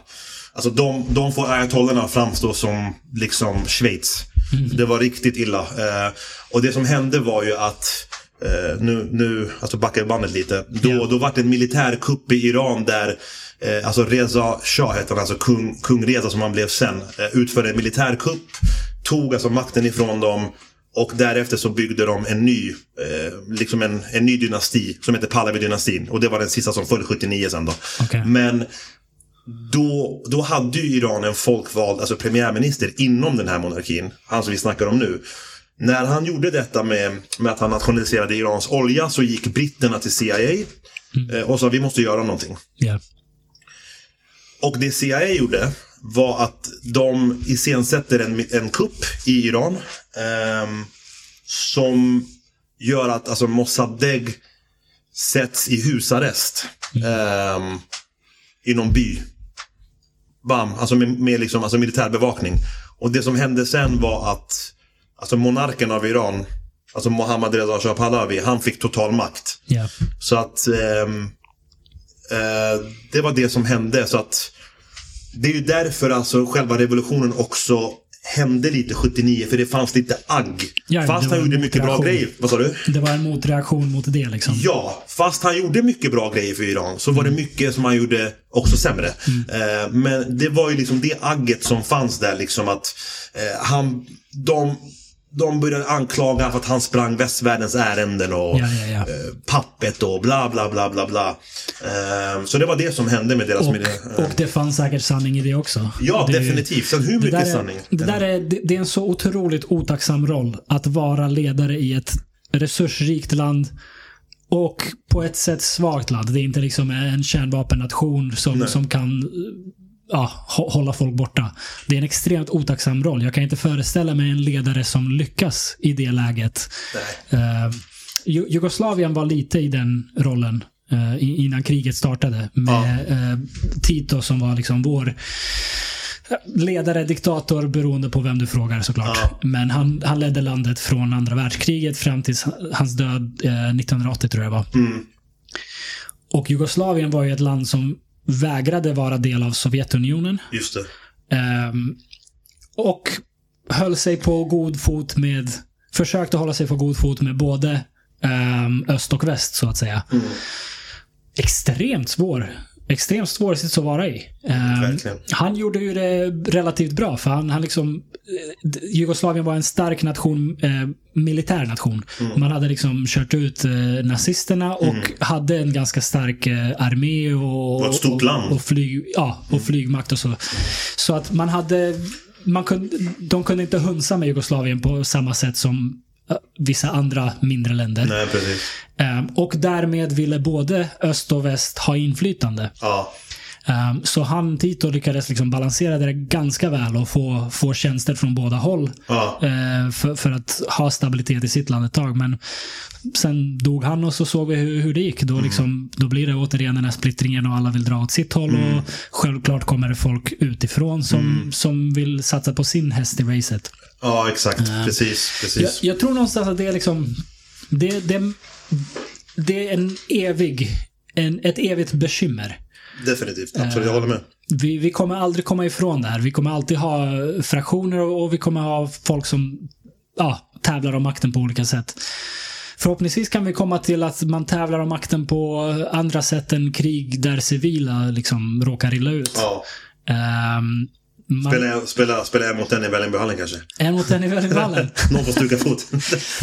Alltså de, de får ayatollerna framstå som liksom Schweiz. Det var riktigt illa. Eh, och det som hände var ju att eh, nu, nu alltså backar jag bandet lite. Då, Ja. då var det en militärkupp i Iran där eh, alltså Reza Shah hette han, alltså kung, kung Reza som han blev sen, eh, utförde en militärkupp. Tog alltså makten ifrån dem. Och därefter så byggde de en ny, eh, liksom en, en ny dynasti som heter Pahlavi-dynastin. Och det var den sista som föll 79 sen då. Okej. Men då, då hade ju Iran en folkvald alltså premiärminister inom den här monarkin. Han som vi snackar om nu. När han gjorde detta med, med att han nationaliserade Irans olja så gick britterna till CIA eh, och sa vi måste göra någonting. Ja. Och det CIA gjorde var att de iscensätter en, en kupp i Iran. ehm, som gör att alltså, Mossadegh sätts i husarrest. ehm, I någon by. Bam, alltså med, med liksom, alltså militärbevakning. Och det som hände sen var att alltså monarken av Iran, alltså Mohammad Reza Shah Pahlavi, han fick total makt. Ja. Så att ehm, eh, det var det som hände. Så att det är ju därför alltså själva revolutionen också hände lite 79, för det fanns lite agg. Ja, fast han gjorde mycket bra grejer. Vad sa du? Det var en motreaktion mot det liksom. Ja, fast han gjorde mycket bra grejer för Iran så var det mycket som han gjorde också sämre. Eh, men det var ju liksom det agget som fanns där liksom att eh, han, de, de började anklaga för att han sprang västvärldens ärenden och Ja, ja, ja. eh, pappet och bla bla bla bla bla. Eh, så det var det som hände med deras Och, miljö. och det fanns säkert sanning i det också. Ja, det, definitivt. Sen hur Det mycket är, sanning? det, där är, det, det är en så otroligt otacksam roll att vara ledare i ett resursrikt land och på ett sätt svagt land. Det är inte liksom en kärnvapennation som, som kan ja, hålla folk borta. Det är en extremt otacksam roll. Jag kan inte föreställa mig en ledare som lyckas i det läget. Uh, Jugoslavien var lite i den rollen uh, innan kriget startade. Med ja. uh, Tito som var liksom vår ledare, diktator, beroende på vem du frågar såklart. Ja. Men han, han ledde landet från andra världskriget fram till hans död 1980 tror jag det var. Mm. Och Jugoslavien var ju ett land som vägrade vara del av Sovjetunionen. Just. Um, och höll sig på god fot med, försökte hålla sig på god fot med både um, öst och väst så att säga. Mm. Extremt svår extremt svår sits att vara i. Uh, han gjorde ju det relativt bra för han, han liksom eh, Jugoslavien var en stark nation, uh, militär nation. Mm. Man hade liksom kört ut uh, nazisterna och mm. hade en ganska stark armé och, och ett stort land. Och, och, flyg, ja, och mm. flygmakt och så. Så att man hade man kunde, de kunde inte hunsa med Jugoslavien på samma sätt som vissa andra mindre länder. Nej. Ehm, och därmed ville både öst och väst ha inflytande. Ja. Um, så han, Tito, lyckades liksom balansera det ganska väl och få, få tjänster från båda håll. Ja. Uh, för, för, att ha stabilitet i sitt land ett tag. Men sen dog han och så såg vi hur, hur det gick. Då, mm. liksom, då blir det återigen den här splittringen och alla vill dra åt sitt håll. Mm. Och självklart kommer det folk utifrån som, mm. som vill satsa på sin häst i racet. Ja, exakt. Uh, precis. precis. Jag, jag, tror någonstans att det är liksom... Det, det, det är en evig, en, ett evigt bekymmer. Definitivt, absolut. Jag håller med. Vi, vi kommer aldrig komma ifrån det här. Vi kommer alltid ha fraktioner och vi kommer ha folk som ja, tävlar om makten på olika sätt. Förhoppningsvis kan vi komma till att man tävlar om makten på andra sätt än krig där civila liksom råkar illa ut. Ja. Um, man... Spela, spela, spela mot en i Vällingbyhallen kanske? En mot en i Vällingbyhallen? Någon får stuka fot.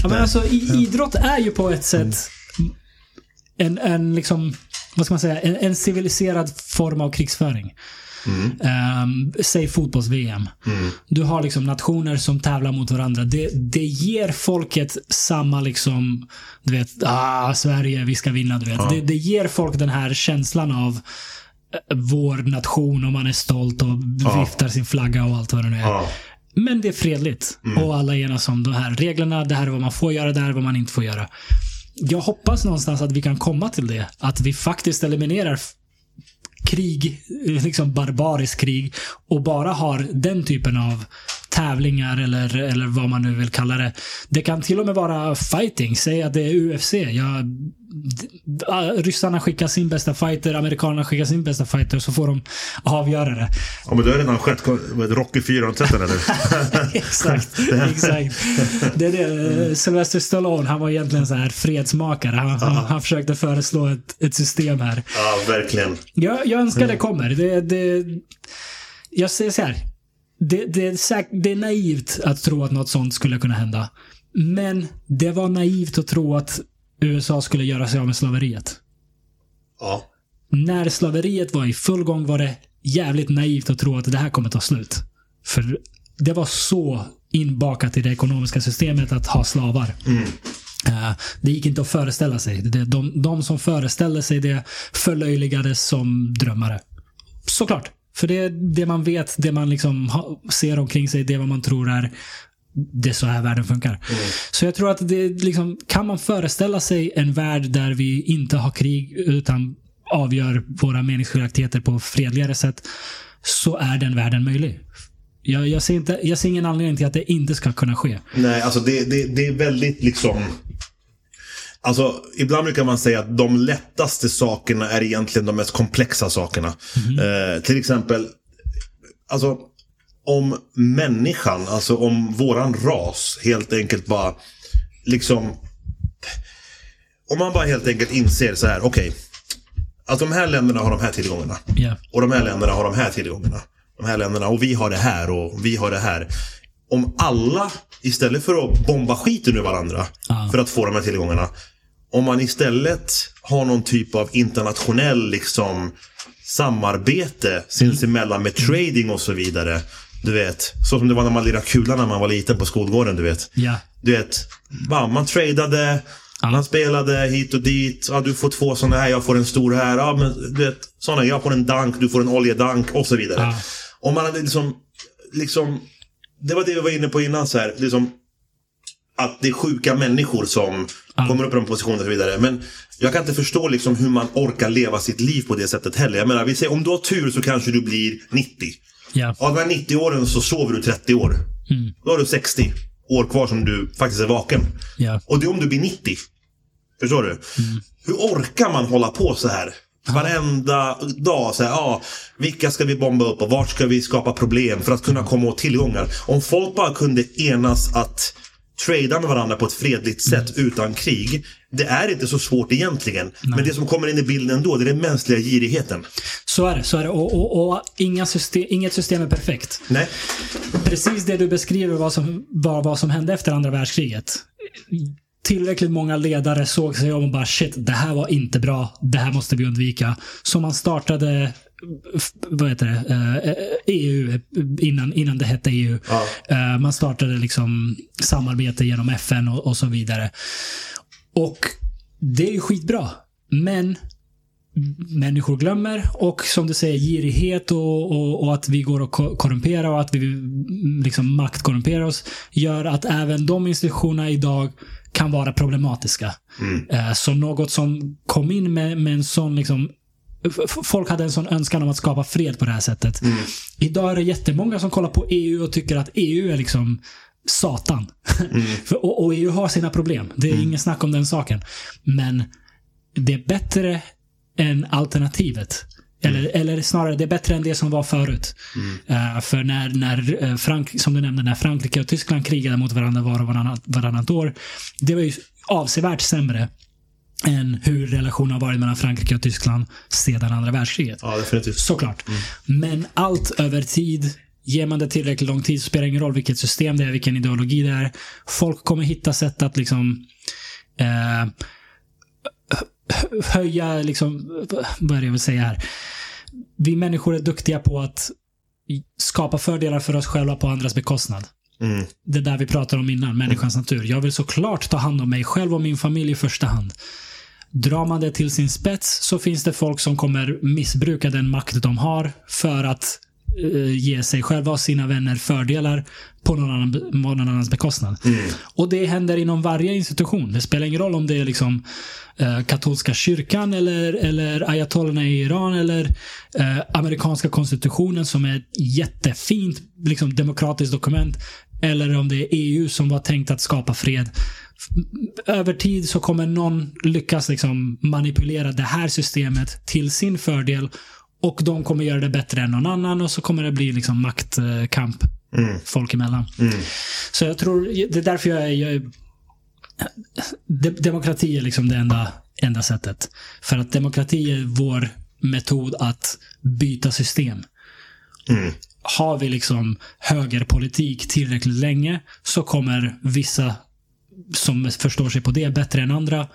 ja, men alltså, idrott är ju på ett sätt en, en liksom, vad ska man säga, en, en civiliserad form av krigsföring. Mm. Um, säg fotbolls-VM. Mm. Du har liksom nationer som tävlar mot varandra. Det, det ger folket samma liksom, du vet, ah, Sverige, vi ska vinna, du vet. Ja. Det, det ger folk den här känslan av vår nation och man är stolt och ja. viftar sin flagga och allt vad det nu är. Ja. Men det är fredligt. Mm. Och alla enas om de här reglerna. Det här är vad man får göra, det här är vad man inte får göra jag hoppas någonstans att vi kan komma till det. Att vi faktiskt eliminerar krig, liksom barbarisk krig och bara har den typen av tävlingar eller, eller vad man nu vill kalla det. Det kan till och med vara fighting. Säg att det är UFC. Jag, ryssarna skickar sin bästa fighter, amerikanerna skickar sin bästa fighter så får de avgöra det. Ja men det har redan skett. Rocky 4, har du sett den eller? exakt, exakt. Det är det. Sylvester Stallone, han var egentligen så här fredsmakare. Han, han, han, försökte föreslå ett, ett system här. Ja, verkligen. Jag, jag önskar det mm. kommer. Det, det, jag säger så här det, det, är säk, det är naivt att tro att något sånt skulle kunna hända. Men det var naivt att tro att USA skulle göra sig av med slaveriet. Ja. När slaveriet var i full gång var det jävligt naivt att tro att det här kommer ta slut. För det var så inbakat i det ekonomiska systemet att ha slavar. Mm. Uh, det gick inte att föreställa sig. De, de, de som föreställde sig det förlöjligades som drömmare. Såklart. För det är det man vet, det man liksom ser omkring sig, det är vad man tror är det är så här världen funkar. Mm. Så jag tror att det liksom, kan man föreställa sig en värld där vi inte har krig utan avgör våra meningsskiljaktigheter på fredligare sätt så är den världen möjlig. Jag, jag, ser inte, jag ser ingen anledning till att det inte ska kunna ske. Nej, alltså det, det, det är väldigt liksom Alltså, ibland brukar man säga att de lättaste sakerna är egentligen de mest komplexa sakerna. Mm. Eh, till exempel, alltså om människan, alltså om våran ras helt enkelt bara, liksom, om man bara helt enkelt inser så här, okej, okay, att de här länderna har de här tillgångarna. Yeah. Och de här länderna har de här tillgångarna. De här länderna, och vi har det här och vi har det här. Om alla, istället för att bomba skiten ur varandra ah. för att få de här tillgångarna, om man istället har någon typ av internationell liksom samarbete sinsemellan med trading och så vidare. Du vet, så som det var när man lirade kula när man var liten på skolgården, du vet. Ja. Du vet, man, man tradade, Ja. Man spelade hit och dit. Ja, du får två sådana här, jag får en stor här. Ja, men du vet, sådana, jag får en dank, du får en oljedank och så vidare. Ja. Och man hade liksom, liksom, det var det vi var inne på innan så här, liksom, att det är sjuka människor som ja. kommer upp i de positionerna och så vidare. Men jag kan inte förstå liksom hur man orkar leva sitt liv på det sättet heller. Jag menar, vi säger, om du har tur så kanske du blir 90. Ja. Av de här 90 åren så sover du 30 år. Mm. Då har du 60 år kvar som du faktiskt är vaken. Ja. Och det är om du blir 90. Förstår du? Mm. Hur orkar man hålla på så här? Varenda dag. Så här, ah, vilka ska vi bomba upp och vart ska vi skapa problem för att kunna komma åt tillgångar? Om folk bara kunde enas att trada med varandra på ett fredligt sätt mm. utan krig. Det är inte så svårt egentligen. Nej. Men det som kommer in i bilden då, det är den mänskliga girigheten. Så är det. Så är det. Och, och, och inga system, inget system är perfekt. Nej. Precis det du beskriver vad som, var vad som hände efter andra världskriget. Tillräckligt många ledare såg sig om och bara shit, det här var inte bra. Det här måste vi undvika. Så man startade vad heter det, EU, eh, e innan, innan det hette EU. Ja. Eh, man startade liksom samarbete genom FN och, och, så vidare. Och det är ju skitbra. Men människor glömmer och som du säger girighet och, och, och, att vi går och korrumperar och att vi liksom maktkorrumperar oss gör att även de institutionerna idag kan vara problematiska. Mm. Eh, så något som kom in med, med en sån liksom folk hade en sån önskan om att skapa fred på det här sättet. Mm. Idag är det jättemånga som kollar på EU och tycker att EU är liksom Satan. Mm. och, och, EU har sina problem. Det är mm. ingen snack om den saken. Men det är bättre än alternativet. Eller, mm. eller snarare, det är bättre än det som var förut. Uh, för när, när uh, Frank, som du nämnde, när Frankrike och Tyskland krigade mot varandra var och varannat, varannat år. Det var ju avsevärt sämre än hur relationen har varit mellan Frankrike och Tyskland sedan andra världskriget. Ja, definitivt. Såklart. Mm. Men allt över tid, ger man det tillräckligt lång tid så spelar det ingen roll vilket system det är, vilken ideologi det är. Folk kommer hitta sätt att liksom eh, höja, liksom, vad är det jag vill säga här? Vi människor är duktiga på att skapa fördelar för oss själva på andras bekostnad. Mm. Det där vi pratade om innan, människans mm. natur. Jag vill såklart ta hand om mig själv och min familj i första hand. Drar man det till sin spets så finns det folk som kommer missbruka den makt de har för att uh, ge sig själva och sina vänner fördelar på någon, annan, på någon annans bekostnad. Mm. Och det händer inom varje institution. Det spelar ingen roll om det är liksom uh, katolska kyrkan eller, eller ayatollerna i Iran eller uh, amerikanska konstitutionen som är ett jättefint liksom, demokratiskt dokument. Eller om det är EU som var tänkt att skapa fred över tid så kommer någon lyckas liksom manipulera det här systemet till sin fördel och de kommer göra det bättre än någon annan och så kommer det bli liksom maktkamp mm. folk emellan. Mm. Så jag tror, det är därför jag är, jag är Demokrati är liksom det enda, enda sättet. För att demokrati är vår metod att byta system. Mm. Har vi liksom högerpolitik tillräckligt länge så kommer vissa som förstår sig på det bättre än andra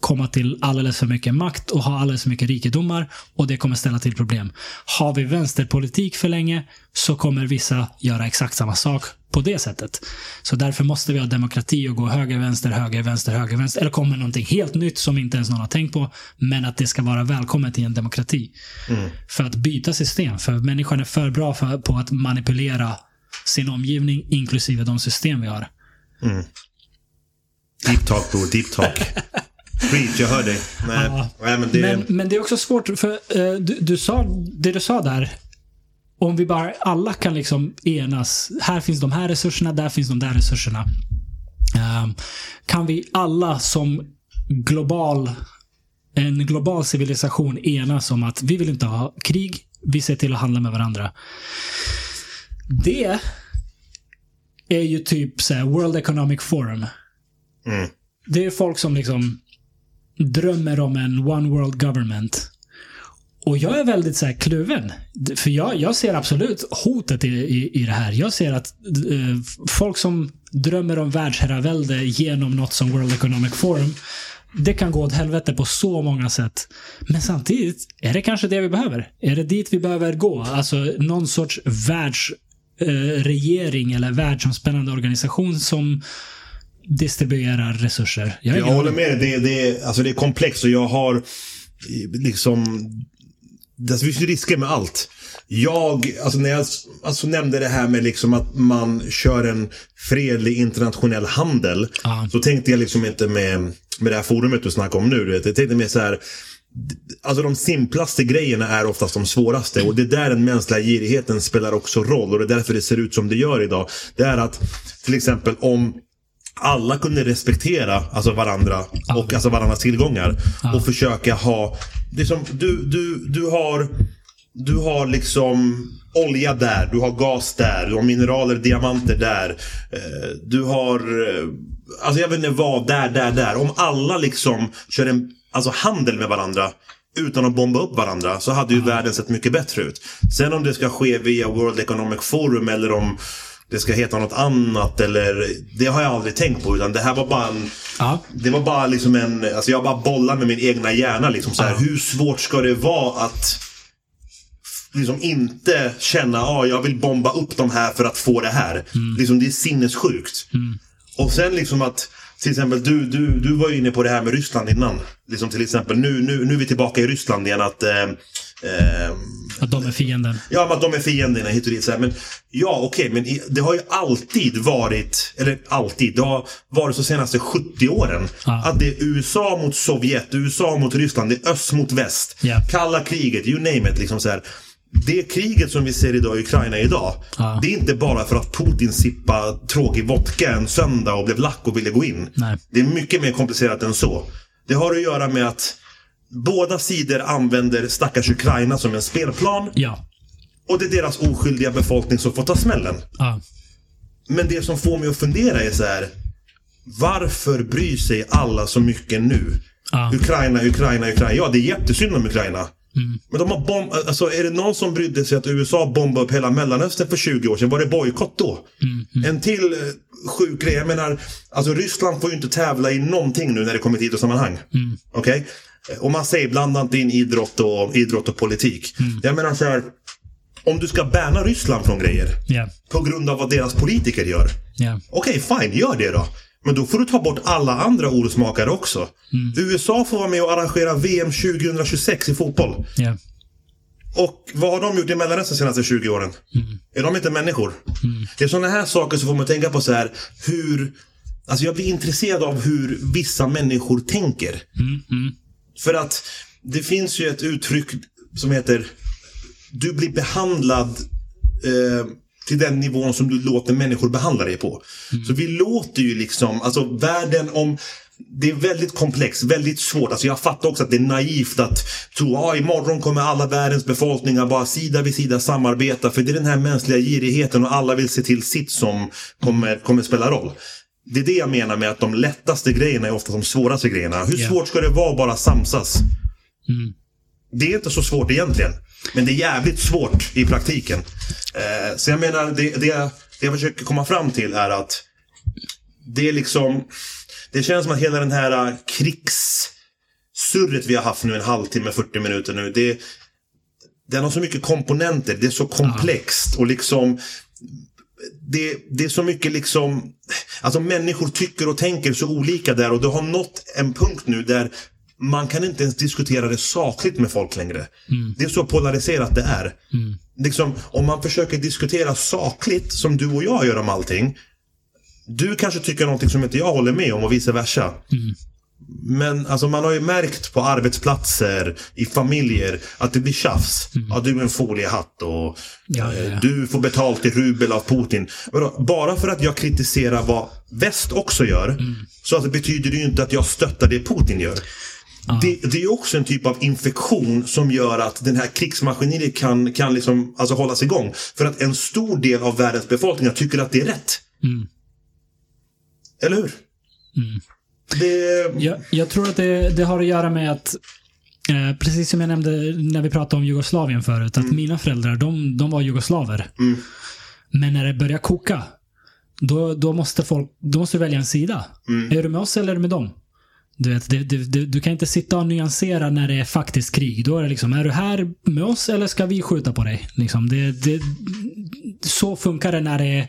komma till alldeles för mycket makt och ha alldeles för mycket rikedomar och det kommer ställa till problem. Har vi vänsterpolitik för länge så kommer vissa göra exakt samma sak på det sättet. Så därför måste vi ha demokrati och gå höger, vänster, höger, vänster, höger, vänster. Eller kommer någonting helt nytt som inte ens någon har tänkt på. Men att det ska vara välkommet i en demokrati. Mm. För att byta system. För människan är för bra för, på att manipulera sin omgivning, inklusive de system vi har. Mm. Deep talk bror, deep talk. Preach, jag hör dig. Nej, ja. nej, men, det... Men, men, det är också svårt, för uh, du, du, sa, det du sa där. Om vi bara alla kan liksom enas. Här finns de här resurserna, där finns de där resurserna. Uh, kan vi alla som global, en global civilisation enas om att vi vill inte ha krig. Vi ser till att handla med varandra. Det är ju typ så World Economic Forum. Mm. Det är folk som liksom drömmer om en one world government. Och jag är väldigt så här, kluven. För jag, jag ser absolut hotet i, i, i det här. Jag ser att uh, folk som drömmer om världsherravälde genom något som World Economic Forum det kan gå åt helvete på så många sätt. Men samtidigt, är det kanske det vi behöver? Är det dit vi behöver gå? Alltså någon sorts världsregering eh, eller världsomspännande organisation som distribuerar resurser. Jag, jag håller med det, det, alltså det är komplext och jag har liksom... Det finns ju risker med allt. Jag, alltså när jag alltså nämnde det här med liksom att man kör en fredlig internationell handel. Ah. Så tänkte jag liksom inte med, med det här forumet du snackar om nu. Jag tänkte mer så här. Alltså de simplaste grejerna är oftast de svåraste och det är där den mänskliga girigheten spelar också roll och det är därför det ser ut som det gör idag. Det är att till exempel om alla kunde respektera alltså varandra och alltså varandras tillgångar och försöka ha, liksom, du, du, du har du har liksom olja där, du har gas där, du har mineraler, diamanter där. Eh, du har, eh, alltså jag vet inte vad, där, där, där. Om alla liksom kör en alltså handel med varandra utan att bomba upp varandra så hade ju världen sett mycket bättre ut. Sen om det ska ske via World Economic Forum eller om det ska heta något annat eller det har jag aldrig tänkt på utan det här var bara en ja. Det var bara liksom en, alltså jag bara bollar med min egna hjärna liksom så här. Hur svårt ska det vara att liksom inte känna att ah, jag vill bomba upp de här för att få det här. Mm. Liksom, det är sinnessjukt. Mm. Och sen liksom att till exempel, du, du, du var ju inne på det här med Ryssland innan. Liksom till exempel, nu, nu, nu är vi tillbaka i Ryssland igen. Att, eh, eh, att de är fienden. Ja, men att de är fienderna hit och dit. Så här. Men, ja, okej, okay, men det har ju alltid varit, eller alltid, det har varit så senaste 70 åren. Ah. Att det är USA mot Sovjet, USA mot Ryssland, det är öst mot väst. Yeah. Kalla kriget, you name it. Liksom så här det kriget som vi ser idag i Ukraina idag. Ja. Det är inte bara för att Putin sippade tråkig vodka en söndag och blev lack och ville gå in. Nej. Det är mycket mer komplicerat än så. Det har att göra med att båda sidor använder stackars Ukraina som en spelplan. Ja. Och det är deras oskyldiga befolkning som får ta smällen. Ja. Men det som får mig att fundera är så här. Varför bryr sig alla så mycket nu? Ukraina, Ukraina, Ukraina. Ja, det är jättesynd om Ukraina. Mm. Men de har bomb alltså, är det någon som brydde sig att USA bombade upp hela Mellanöstern för 20 år sedan? Var det bojkott då? Mm. Mm. En till eh, sjuk grej. Jag menar, alltså Ryssland får ju inte tävla i någonting nu när det kommer till idrottssammanhang. Mm. Okay? Och man säger blanda inte in idrott och, idrott och politik. Mm. Jag menar så här. Om du ska bärna Ryssland från grejer. Yeah. På grund av vad deras politiker gör. Yeah. Okej, okay, fine. Gör det då. Men då får du ta bort alla andra orosmakare också. Mm. USA får vara med och arrangera VM 2026 i fotboll. Yeah. Och vad har de gjort i Mellanöstern de senaste 20 åren? Mm. Är de inte människor? Mm. Det är sådana här saker som får man tänka på så här, hur... Alltså jag blir intresserad av hur vissa människor tänker. Mm. mm. För att det finns ju ett uttryck som heter Du blir behandlad eh, till den nivån som du låter människor behandla dig på. Mm. Så vi låter ju liksom, alltså världen om det är väldigt komplext, väldigt svårt. Alltså jag fattar också att det är naivt att tro att ah, imorgon kommer alla världens befolkningar bara sida vid sida samarbeta. För det är den här mänskliga girigheten och alla vill se till sitt som kommer, kommer spela roll. Det är det jag menar med att de lättaste grejerna är ofta de svåraste grejerna. Hur yeah. svårt ska det vara att bara samsas? Mm. Det är inte så svårt egentligen. Men det är jävligt svårt i praktiken. Eh, så jag menar, det, det, det jag försöker komma fram till är att det är liksom... Det känns som att hela den här eh, krigssurret vi har haft nu en halvtimme, 40 minuter nu. Det, den har så mycket komponenter, det är så komplext och liksom det, det är så mycket liksom, alltså människor tycker och tänker så olika där och du har nått en punkt nu där man kan inte ens diskutera det sakligt med folk längre. Mm. Det är så polariserat det är. Mm. Liksom, om man försöker diskutera sakligt, som du och jag gör om allting. Du kanske tycker någonting som inte jag håller med om och vice versa. Mm. Men alltså, man har ju märkt på arbetsplatser, i familjer, att det blir tjafs. Mm. Ja, du är en foliehatt och ja, ja, ja. Eh, du får betalt i rubel av Putin. Bara för att jag kritiserar vad väst också gör, mm. så det betyder det ju inte att jag stöttar det Putin gör. Det, det, är också en typ av infektion som gör att den här krigsmaskineriet kan, kan liksom, alltså hållas igång. För att en stor del av världens befolkning tycker att det är rätt. Mm. Eller hur? Mm. Det... Jag, jag, tror att det, det, har att göra med att eh, Precis som jag nämnde när vi pratade om Jugoslavien förut. Att mm. mina föräldrar, de, de var jugoslaver. Mm. Men när det börjar koka, då, då, måste folk, då måste du välja en sida. Mm. Är du med oss eller är du med dem? Du, vet, det, det, du kan inte sitta och nyansera när det är faktiskt krig. Då är det liksom, är du här med oss eller ska vi skjuta på dig? Liksom, det, det, så funkar det när det är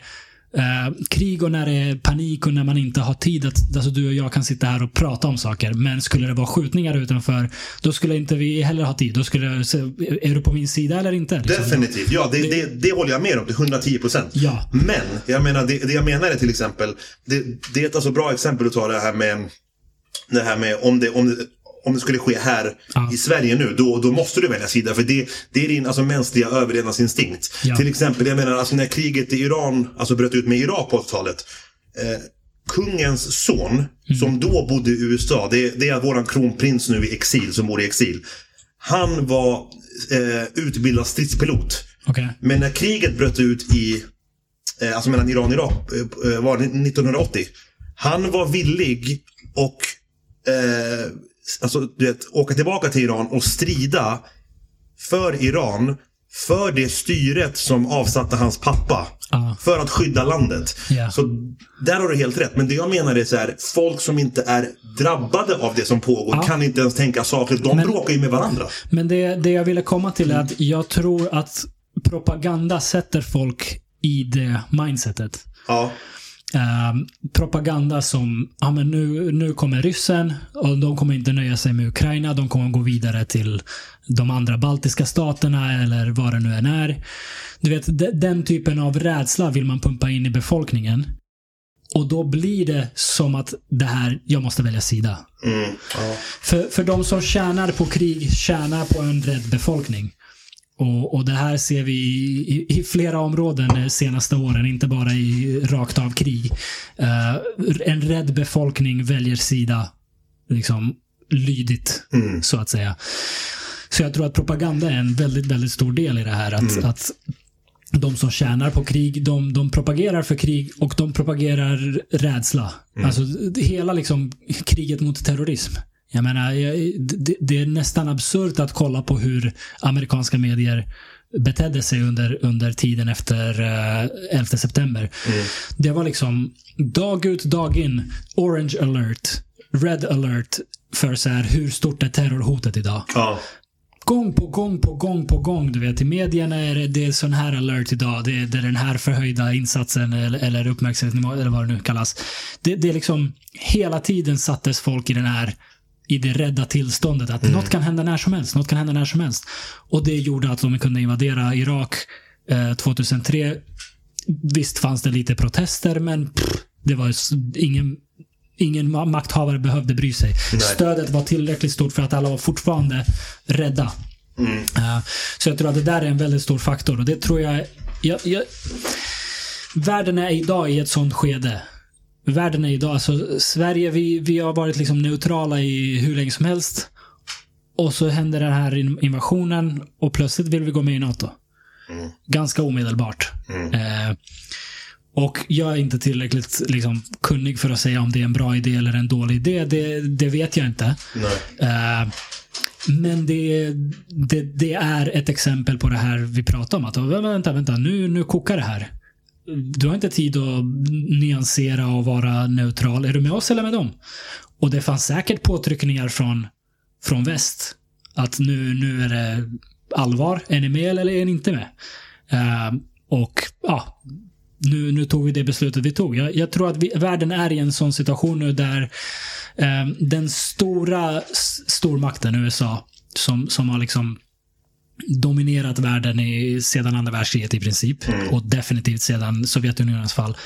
Eh, krig och när det är panik och när man inte har tid att alltså du och jag kan sitta här och prata om saker. Men skulle det vara skjutningar utanför, då skulle inte vi heller ha tid. Då skulle är du på min sida eller inte? Liksom. Definitivt. Ja, det, det, det, håller jag med om till 110 procent. Ja. Men, jag menar, det, jag menar är till exempel, det, det är ett alltså bra exempel att ta det här med det här med om det, om det, om det skulle ske här ja. i Sverige nu, då, då måste du välja sida. För det, det är din alltså, mänskliga överlevnadsinstinkt. Ja. Till exempel, jag menar alltså när kriget i Iran alltså, bröt ut med Irak på 80-talet. Eh, kungens son, mm. som då bodde i USA, det, det är våran kronprins nu i exil, som bor i exil. Han var eh, utbildad stridspilot. Okay. Men när kriget bröt ut i, eh, alltså mellan Iran och Irak, eh var 1980. Han var villig och eh, alltså, du vet, åka tillbaka till Iran och strida för Iran. För det styret som avsatte hans pappa. Uh. För att skydda landet. Yeah. Så där har du helt rätt. Men det jag menar är så här, folk som inte är drabbade av det som pågår uh. kan inte ens tänka sakligt. De men, bråkar ju med varandra. Men det, det jag ville komma till är att jag tror att propaganda sätter folk i det mindsetet. Ja. Eh, propaganda som, ja men nu, nu kommer ryssen och de kommer inte nöja sig med Ukraina. De kommer gå vidare till de andra baltiska staterna eller vad det nu än är. Du vet, den typen av rädsla vill man pumpa in i befolkningen. Och då blir det som att det här, jag måste välja sida. Mm, ja. för, för de som tjänar på krig tjänar på en rädd befolkning. Och, och det här ser vi i, i, flera områden de senaste åren, inte bara i rakt av krig. Uh, en rädd befolkning väljer sida liksom lydigt, mm. så att säga. Så jag tror att propaganda är en väldigt, väldigt stor del i det här. Att, mm. att de som tjänar på krig, de, de propagerar för krig och de propagerar rädsla. Mm. Alltså hela liksom kriget mot terrorism jag menar, det, det är nästan absurt att kolla på hur amerikanska medier betedde sig under, under tiden efter uh, eh, 11 september. Mm. Det var liksom dag ut, dag in, orange alert, red alert för så här, hur stort är terrorhotet idag? Ja. Gång på gång på gång på gång. Du vet, I medierna är det, det är sån här alert idag. Det är, det är den här förhöjda insatsen eller, eller uppmärksamhetsnivå eller vad det nu kallas. Det, det är liksom hela tiden sattes folk i den här i det rädda tillståndet. Att mm. något kan hända när som helst. Något kan hända när som helst. Och det gjorde att de kunde invadera Irak eh, 2003. Visst fanns det lite protester, men pff, det var ingen Ingen makthavare behövde bry sig. Nej. Stödet var tillräckligt stort för att alla var fortfarande rädda. Mm. Uh, så jag tror att det där är en väldigt stor faktor. Och det tror jag, jag, jag Världen är idag i ett sånt skede världen är idag. Alltså, Sverige, vi, vi har varit liksom neutrala i hur länge som helst. Och så händer den här invasionen och plötsligt vill vi gå med i NATO. Mm. Ganska omedelbart. Mm. Eh, och jag är inte tillräckligt liksom, kunnig för att säga om det är en bra idé eller en dålig idé. Det, det vet jag inte. Eh, men det, det, det, är ett exempel på det här vi pratar om. Att vänta, vänta, nu, nu kokar det här du har inte tid att nyansera och vara neutral. Är du med oss eller med dem? Och det fanns säkert påtryckningar från, från väst. Att nu, nu är det allvar. Är ni med eller är ni inte med? Uh, och ja, nu, nu tog vi det beslutet vi tog. Jag, jag tror att vi, världen är i en sån situation nu där uh, den stora stormakten USA som, som har liksom dominerat världen i, sedan andra världskriget i princip. Mm. Och definitivt sedan Sovjetunionens fall.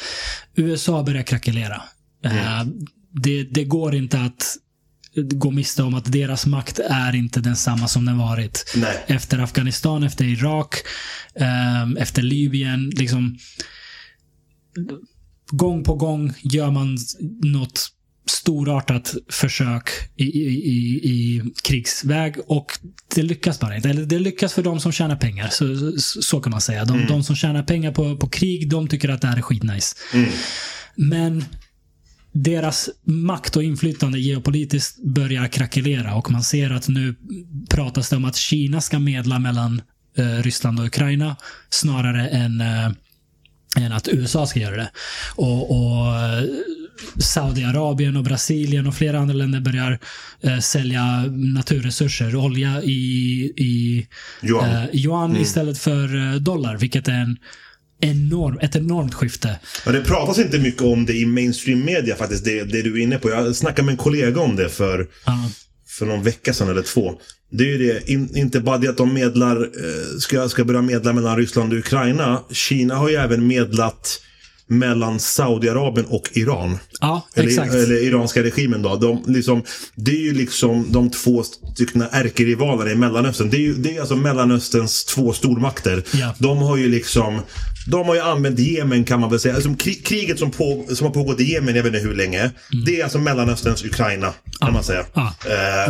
USA börjar krackelera. Mm. Uh, det, det går inte att gå miste om att deras makt är inte densamma som den varit. Nej. Efter Afghanistan, efter Irak, um, efter Libyen. Liksom, gång på gång gör man något storartat försök i, i, i, krigsväg och det lyckas bara inte. Eller det lyckas för de som tjänar pengar. Så, så, så kan man säga. De, mm. de, som tjänar pengar på, på krig, de tycker att det här är skitnice. Mm. Men deras makt och inflytande geopolitiskt börjar krackelera och man ser att nu pratas det om att Kina ska medla mellan eh, Ryssland och Ukraina snarare än, eh, än att USA ska göra det. Och, och Saudiarabien och Brasilien och flera andra länder börjar eh, sälja naturresurser, olja i, i yuan, eh, yuan mm. istället för eh, dollar, vilket är en enorm, ett enormt skifte. Ja, det pratas inte mycket om det i mainstream media faktiskt, det, det du är inne på. Jag snackade med en kollega om det för, Ja. för någon vecka sedan eller två. Det är ju det, in, inte bara det att de medlar, eh, ska, ska börja medla mellan Ryssland och Ukraina. Kina har ju även medlat mellan Saudiarabien och Iran. Ja, Eller, eller iranska regimen då. De, liksom, det är ju liksom de två stycken ärkerivalerna i Mellanöstern. Det är ju det är alltså Mellanösterns två stormakter. Ja. De har ju liksom de har ju använt Jemen kan man väl säga. Alltså, kri- kriget som, på, som har pågått i Jemen, jag vet inte hur länge. Det är alltså Mellanösterns Ukraina, kan man säga. Mm. Ja, Eh,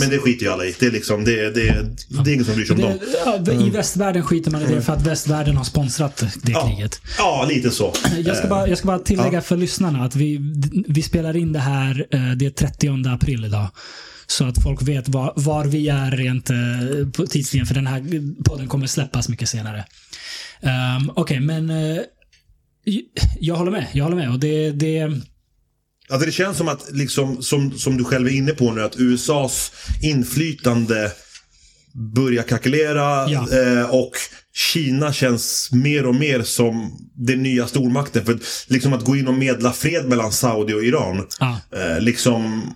men det skiter ju alla i. Det är liksom, det, det, det är ingen som bryr sig om dem. ja, I västvärlden skiter man i det för att västvärlden har sponsrat det kriget. ja, lite så. Jag ska, bara, jag ska bara tillägga för lyssnarna att vi, vi spelar in det här eh, det är 30 april idag. Så att folk vet var, var vi är rent eh, på tidslinjen, för den här podden kommer släppas mycket senare. Um, Okej, men eh, jag håller med. Jag håller med. Och det, det, Alltså det känns som att, liksom, som, som du själv är inne på nu, att USAs inflytande börjar krackelera Ja. eh, och Kina känns mer och mer som den nya stormakten. För liksom att gå in och medla fred mellan Saudi och Iran. ja, Eh, liksom,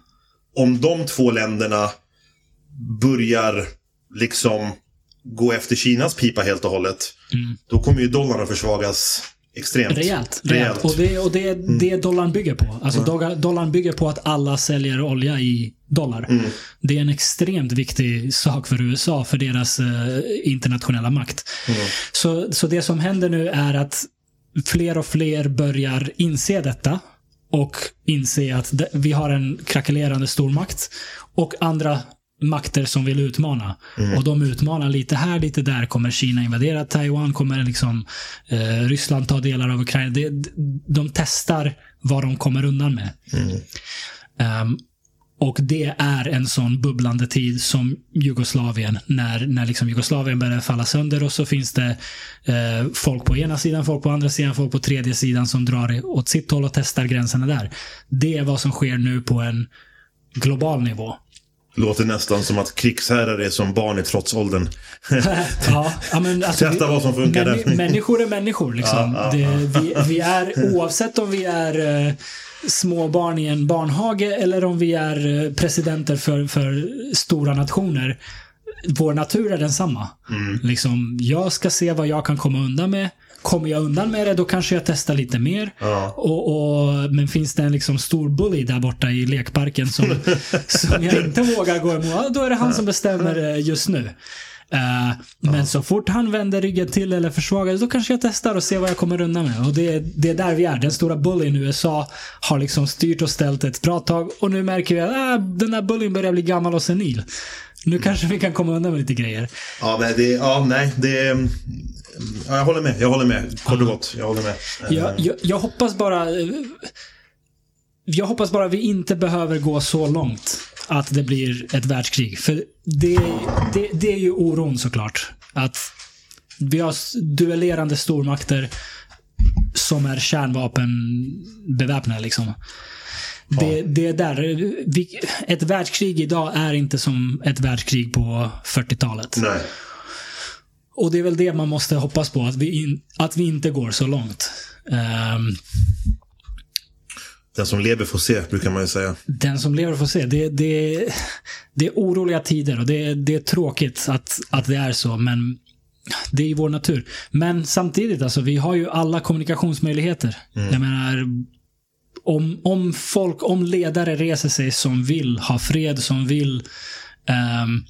om de två länderna börjar liksom gå efter Kinas pipa helt och hållet. Då kommer ju dollarn att försvagas extremt. Mm. rejält. rejält. Och det och det, Mm. det dollarn bygger på. Alltså dollar- dollarn bygger på att alla säljer olja i dollar. Mm. Det är en extremt viktig sak för USA, för deras eh, internationella makt. Mm. Så, så det som händer nu är att fler och fler börjar inse detta och inse att vi har en krackelerande stormakt och andra makter som vill utmana. Och de utmanar lite här, lite där. Kommer Kina invadera Taiwan? Kommer liksom eh, Ryssland ta delar av Ukraina? Det, de testar vad de kommer undan med. Ehm, och det är en sån bubblande tid som Jugoslavien. När, när liksom Jugoslavien börjar falla sönder och så finns det eh, folk på ena sidan, folk på andra sidan, folk på tredje sidan som drar åt sitt håll och testar gränserna där. Det är vad som sker nu på en global nivå. Låter nästan som att krigsherrar är som barn i trotsåldern. ja, ja, men alltså, Testa vad som funkar där. Människor är människor. Liksom. Ja, ja, det, vi, vi är, oavsett om vi är eh, små barn i en barnhage eller om vi är eh, presidenter för, för stora nationer. Vår natur är densamma. Mm. Liksom, jag ska se vad jag kan komma undan med. Kommer jag undan med det, då kanske jag testar lite mer. Ja. Och, och, men finns det en liksom stor bully där borta i lekparken som, som jag inte vågar gå emot, då är det han som bestämmer eh, just nu. Eh, Men så fort han vänder ryggen till eller försvagar, då kanske jag testar och ser vad jag kommer undan med. Och det, det är där vi är. Den stora bullyn i USA har liksom styrt och ställt ett bra tag och nu märker vi att ah, den där bullyn börjar bli gammal och senil. Nu kanske vi kan komma undan med lite grejer. Ja, nej, det, ja, nej, det... Ja, jag håller med. Jag håller med. Kort och gott. Jag håller med. Jag, jag, jag hoppas bara... eh, Jag hoppas bara vi inte behöver gå så långt att det blir ett världskrig. För det, det, det är ju oron såklart. Att vi har duellerande stormakter som är kärnvapenbeväpnade liksom. Det, det är där. Vi, ett världskrig idag är inte som ett världskrig på 40-talet. Nej. Och det är väl det man måste hoppas på, att vi, in, att vi inte går så långt. Ehm, Den som lever får se, brukar man ju säga. den som lever får se. Det, det, det är oroliga tider och det, det är tråkigt att, att det är så, men det är ju vår natur. Men samtidigt, alltså, vi har ju alla kommunikationsmöjligheter. Jag menar, om, om folk, om ledare reser sig som vill ha fred, som vill ehm,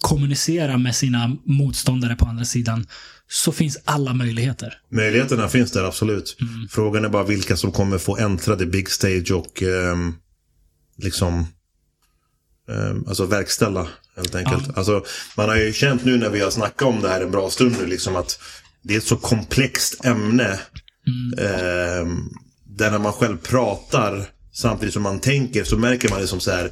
kommunicera med sina motståndare på andra sidan, så finns alla möjligheter. Möjligheterna finns där, absolut. Mm. Frågan är bara vilka som kommer få äntra the big stage och ehm, liksom ehm, alltså verkställa, helt enkelt. Alltså, man har ju känt nu när vi har snackat om det här en bra stund nu, liksom att det är ett så komplext ämne. ehm, där när man själv pratar samtidigt som man tänker så märker man det som så här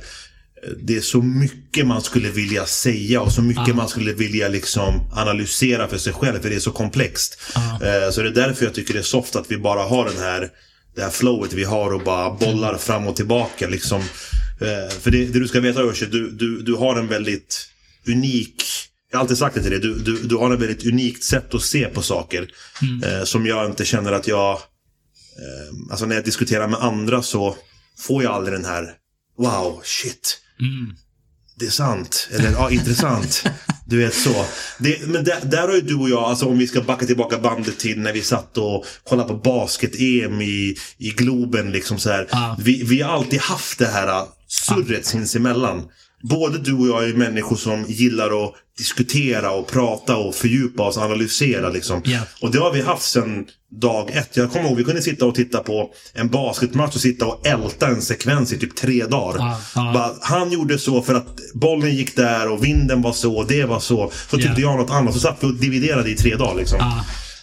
det är så mycket man skulle vilja säga och så mycket man skulle vilja liksom analysera för sig själv, för det är så komplext. Eh, Så det är därför jag tycker det är soft att vi bara har den här, det här flowet vi har och bara bollar fram och tillbaka. Liksom. Eh, För det, det du ska veta Urshi, du, du, du har en väldigt unik jag har alltid sagt det till dig, du, du, du har ett väldigt unikt sätt att se på saker. Mm. Eh, som jag inte känner att jag... Alltså när jag diskuterar med andra så får jag aldrig den här Wow, shit. Mm. Det är sant. Eller ja, intressant. Du vet så. Det, men där, där har ju du och jag, alltså om vi ska backa tillbaka bandet till när vi satt och kollade på basket-EM i, i Globen. Liksom så här. Ah. Vi, vi har alltid haft det här surret ah. sinsemellan både du och jag är människor som gillar att diskutera och prata och fördjupa oss och analysera. Liksom. Yeah. Och det har vi haft sedan dag ett. Jag kommer ihåg vi kunde sitta och titta på en basketmatch och sitta och älta en sekvens i typ tre dagar. Ah, ah. Bara, han gjorde så för att bollen gick där och vinden var så och det var så. Så tyckte yeah. jag något annat. Så satt vi och dividerade i tre dagar. Liksom.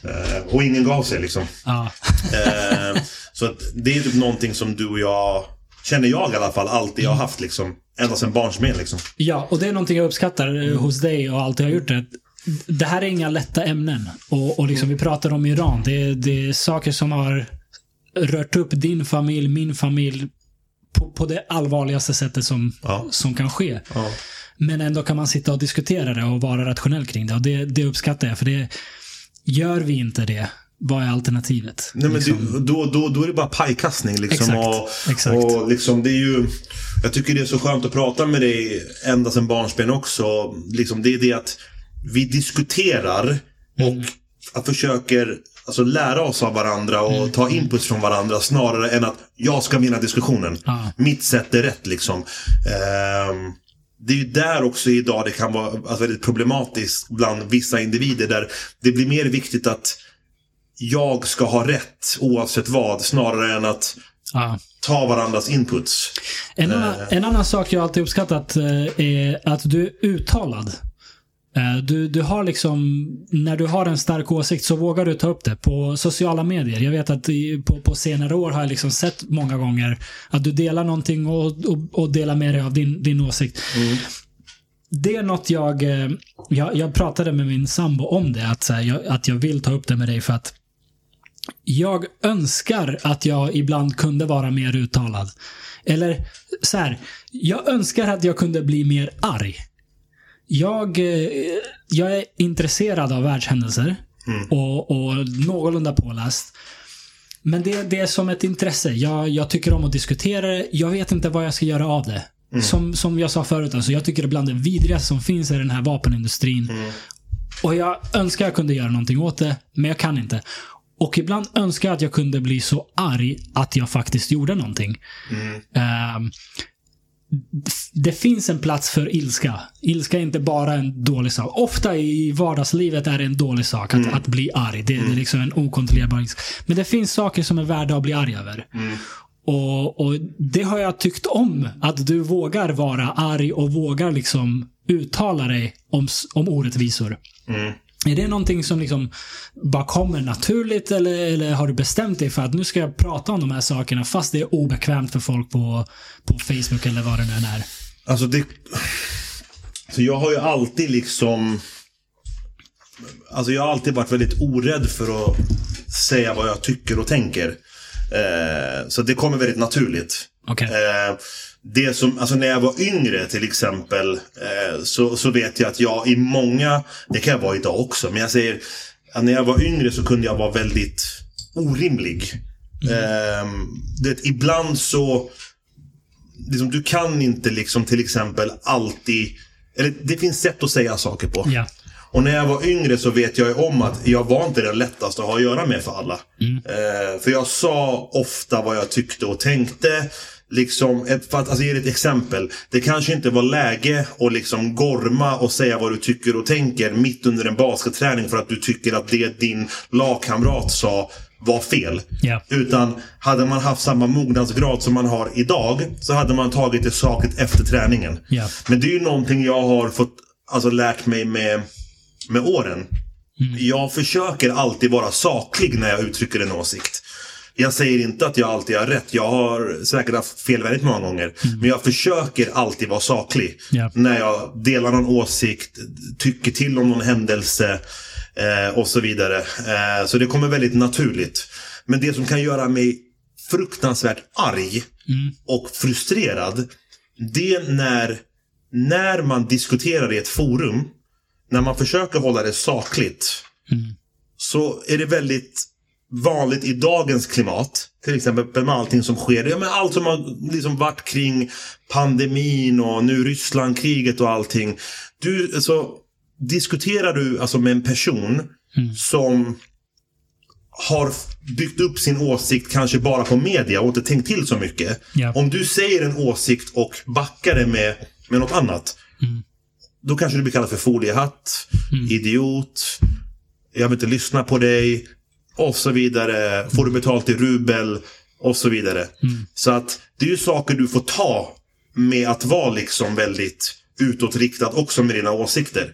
Uh, och ingen gav sig liksom. uh, så det är typ någonting som du och jag, känner jag i alla fall, alltid har haft. Liksom ända sedan barnsben liksom. Ja, och det är någonting jag uppskattar mm. hos dig och allt jag har gjort. Det. det här är inga lätta ämnen. Och, och liksom, vi pratar om Iran. Det, det är saker som har rört upp din familj, min familj på, på det allvarligaste sättet som, ja. som kan ske. Ja. Men ändå kan man sitta och diskutera det och vara rationell kring det. Och det, det uppskattar jag. För det gör vi inte det vad är alternativet? Nej, men liksom. det, då, då, då är det bara pajkastning. Liksom, exakt. Och, exakt. och liksom, det är ju, jag tycker det är så skönt att prata med dig ända sedan barnsben också. Liksom, det är det att vi diskuterar och mm. att försöker alltså, lära oss av varandra och mm. ta input från varandra snarare än att jag ska vinna diskussionen. Ah. Mitt sätt är rätt liksom. Um, det är ju där också idag det kan vara alltså, väldigt problematiskt bland vissa individer där det blir mer viktigt att jag ska ha rätt oavsett vad snarare än att ah. ta varandras inputs. En, annan, en annan sak jag alltid uppskattat uh, är att du är uttalad. Uh, du, du har liksom, när du har en stark åsikt så vågar du ta upp det på sociala medier. Jag vet att i, på, på senare år har jag liksom sett många gånger att du delar någonting och, och, och delar med dig av din, din åsikt. Mm det är något jag, jag, jag pratade med min sambo om det. Att, så här, jag, att jag vill ta upp det med dig för att jag önskar att jag ibland kunde vara mer uttalad. Eller så här, jag önskar att jag kunde bli mer arg. Jag, eh, jag är intresserad av världshändelser mm. och, och någorlunda påläst. Men det, det är som ett intresse. Jag, jag tycker om att diskutera det. Jag vet inte vad jag ska göra av det. Mm. Som, som jag sa förut, alltså, jag tycker det bland det vidrigaste som finns i den här vapenindustrin. Mm. Och jag önskar jag kunde göra någonting åt det, men jag kan inte. Och ibland önskar jag att jag kunde bli så arg att jag faktiskt gjorde någonting. Mm. Uh, det finns en plats för ilska. Ilska är inte bara en dålig sak. Ofta i vardagslivet är det en dålig sak att, mm. att bli arg. Det, mm. det, är liksom en okontrollerbar ilska. Men det finns saker som är värda att bli arg över. Mm. Och, och, Det har jag tyckt om. Att du vågar vara arg och vågar liksom uttala dig om, om orättvisor. Är det någonting som liksom bara kommer naturligt eller, eller har du bestämt dig för att nu ska jag prata om de här sakerna fast det är obekvämt för folk på, på Facebook eller vad det nu än är? Alltså det... Så jag har ju alltid liksom... Alltså jag har alltid varit väldigt orädd för att säga vad jag tycker och tänker. Eh, så det kommer väldigt naturligt. Okay. Eh, det som, alltså när jag var yngre till exempel eh, så, så vet jag att jag i många, det kan jag vara idag också, men jag säger när jag var yngre så kunde jag vara väldigt orimlig. Mm. Eh, det, ibland så, liksom, du kan inte liksom till exempel alltid, eller det finns sätt att säga saker på. Yeah. Och när jag var yngre så vet jag om att jag var inte den lättaste att ha att göra med för alla. Mm. Eh, för jag sa ofta vad jag tyckte och tänkte liksom, ett, för att alltså, ge ett exempel. Det kanske inte var läge att liksom gorma och säga vad du tycker och tänker mitt under en basketträning för att du tycker att det din lagkamrat sa var fel. Yeah. Utan hade man haft samma mognadsgrad som man har idag så hade man tagit det sakligt efter träningen. Yeah. Men det är ju någonting jag har fått alltså, lärt mig med, med åren. Mm. Jag försöker alltid vara saklig när jag uttrycker en åsikt. Jag säger inte att jag alltid har rätt. Jag har säkert haft fel väldigt många gånger. Mm. Men jag försöker alltid vara saklig. Yeah. När jag delar någon åsikt, tycker till om någon händelse eh, och så vidare. Eh, så det kommer väldigt naturligt. Men det som kan göra mig fruktansvärt arg mm. och frustrerad. Det är när, när man diskuterar i ett forum när man försöker hålla det sakligt så är det väldigt vanligt i dagens klimat. Till exempel med allting som sker. Ja, men allt som har liksom varit kring pandemin och nu Rysslandkriget och allting. Du, alltså, diskuterar du alltså med en person som har byggt upp sin åsikt kanske bara på media och inte tänkt till så mycket. Ja. Om du säger en åsikt och backar det med, med något annat. Då kanske du blir kallad för foliehatt, idiot, jag vill inte lyssna på dig och så vidare. Får du betalt i rubel och så vidare. Så att det är ju saker du får ta med att vara liksom väldigt utåtriktad också med dina åsikter.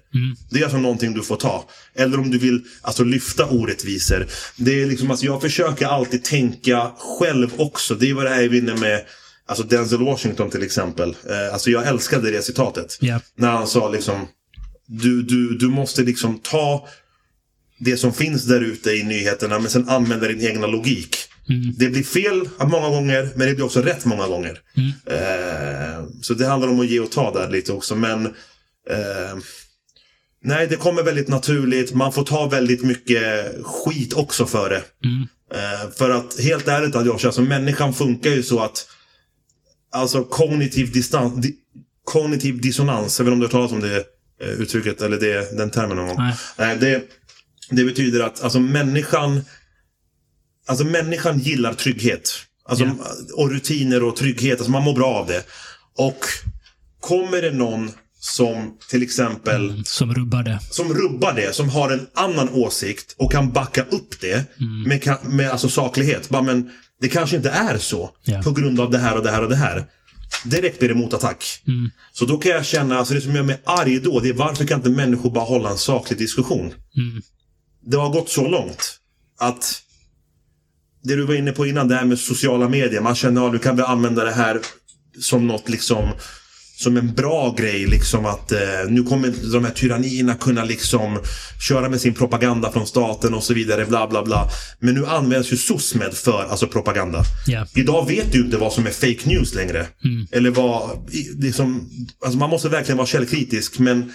Det är alltså någonting du får ta. Eller om du vill alltså lyfta orättvisor. Det är liksom, alltså jag försöker alltid tänka själv också. Det är vad det här är inne med Alltså Denzel Washington till exempel. Eh, alltså jag älskade det citatet. Ja. När han sa liksom du, du, du måste liksom ta det som finns där ute i nyheterna men sen använda din egna logik. Det blir fel många gånger men det blir också rätt många gånger. Eh, så det handlar om att ge och ta där lite också men eh, Nej, det kommer väldigt naturligt. Man får ta väldigt mycket skit också för det. Eh, för att helt ärligt Josh, alltså människan funkar ju så att Alltså kognitiv distans, di, kognitiv dissonans, inte om du har talat om det eh, uttrycket eller det, den termen någon gång. Nej. Nej, det, det betyder att alltså människan Alltså människan gillar trygghet. Alltså, Ja. Och rutiner och trygghet. Alltså man mår bra av det. Och kommer det någon som till exempel Som rubbar det. som rubbar det, som har en annan åsikt och kan backa upp det med, ka- med alltså saklighet. Bara, men det kanske inte är så Ja. på grund av det här och det här och det här. Direkt blir det motattack. Så då kan jag känna, alltså det som gör mig arg då, det är varför kan inte människor bara hålla en saklig diskussion? Det har gått så långt att det du var inne på innan, det här med sociala medier. Man känner att du kan väl använda det här som något liksom som en bra grej liksom att eh, nu kommer de här tyrannierna kunna liksom köra med sin propaganda från staten och så vidare bla bla bla. Men nu används ju SOSMED för alltså propaganda. Ja. Idag vet du inte vad som är fake news längre. Eller vad, liksom, alltså man måste verkligen vara källkritisk men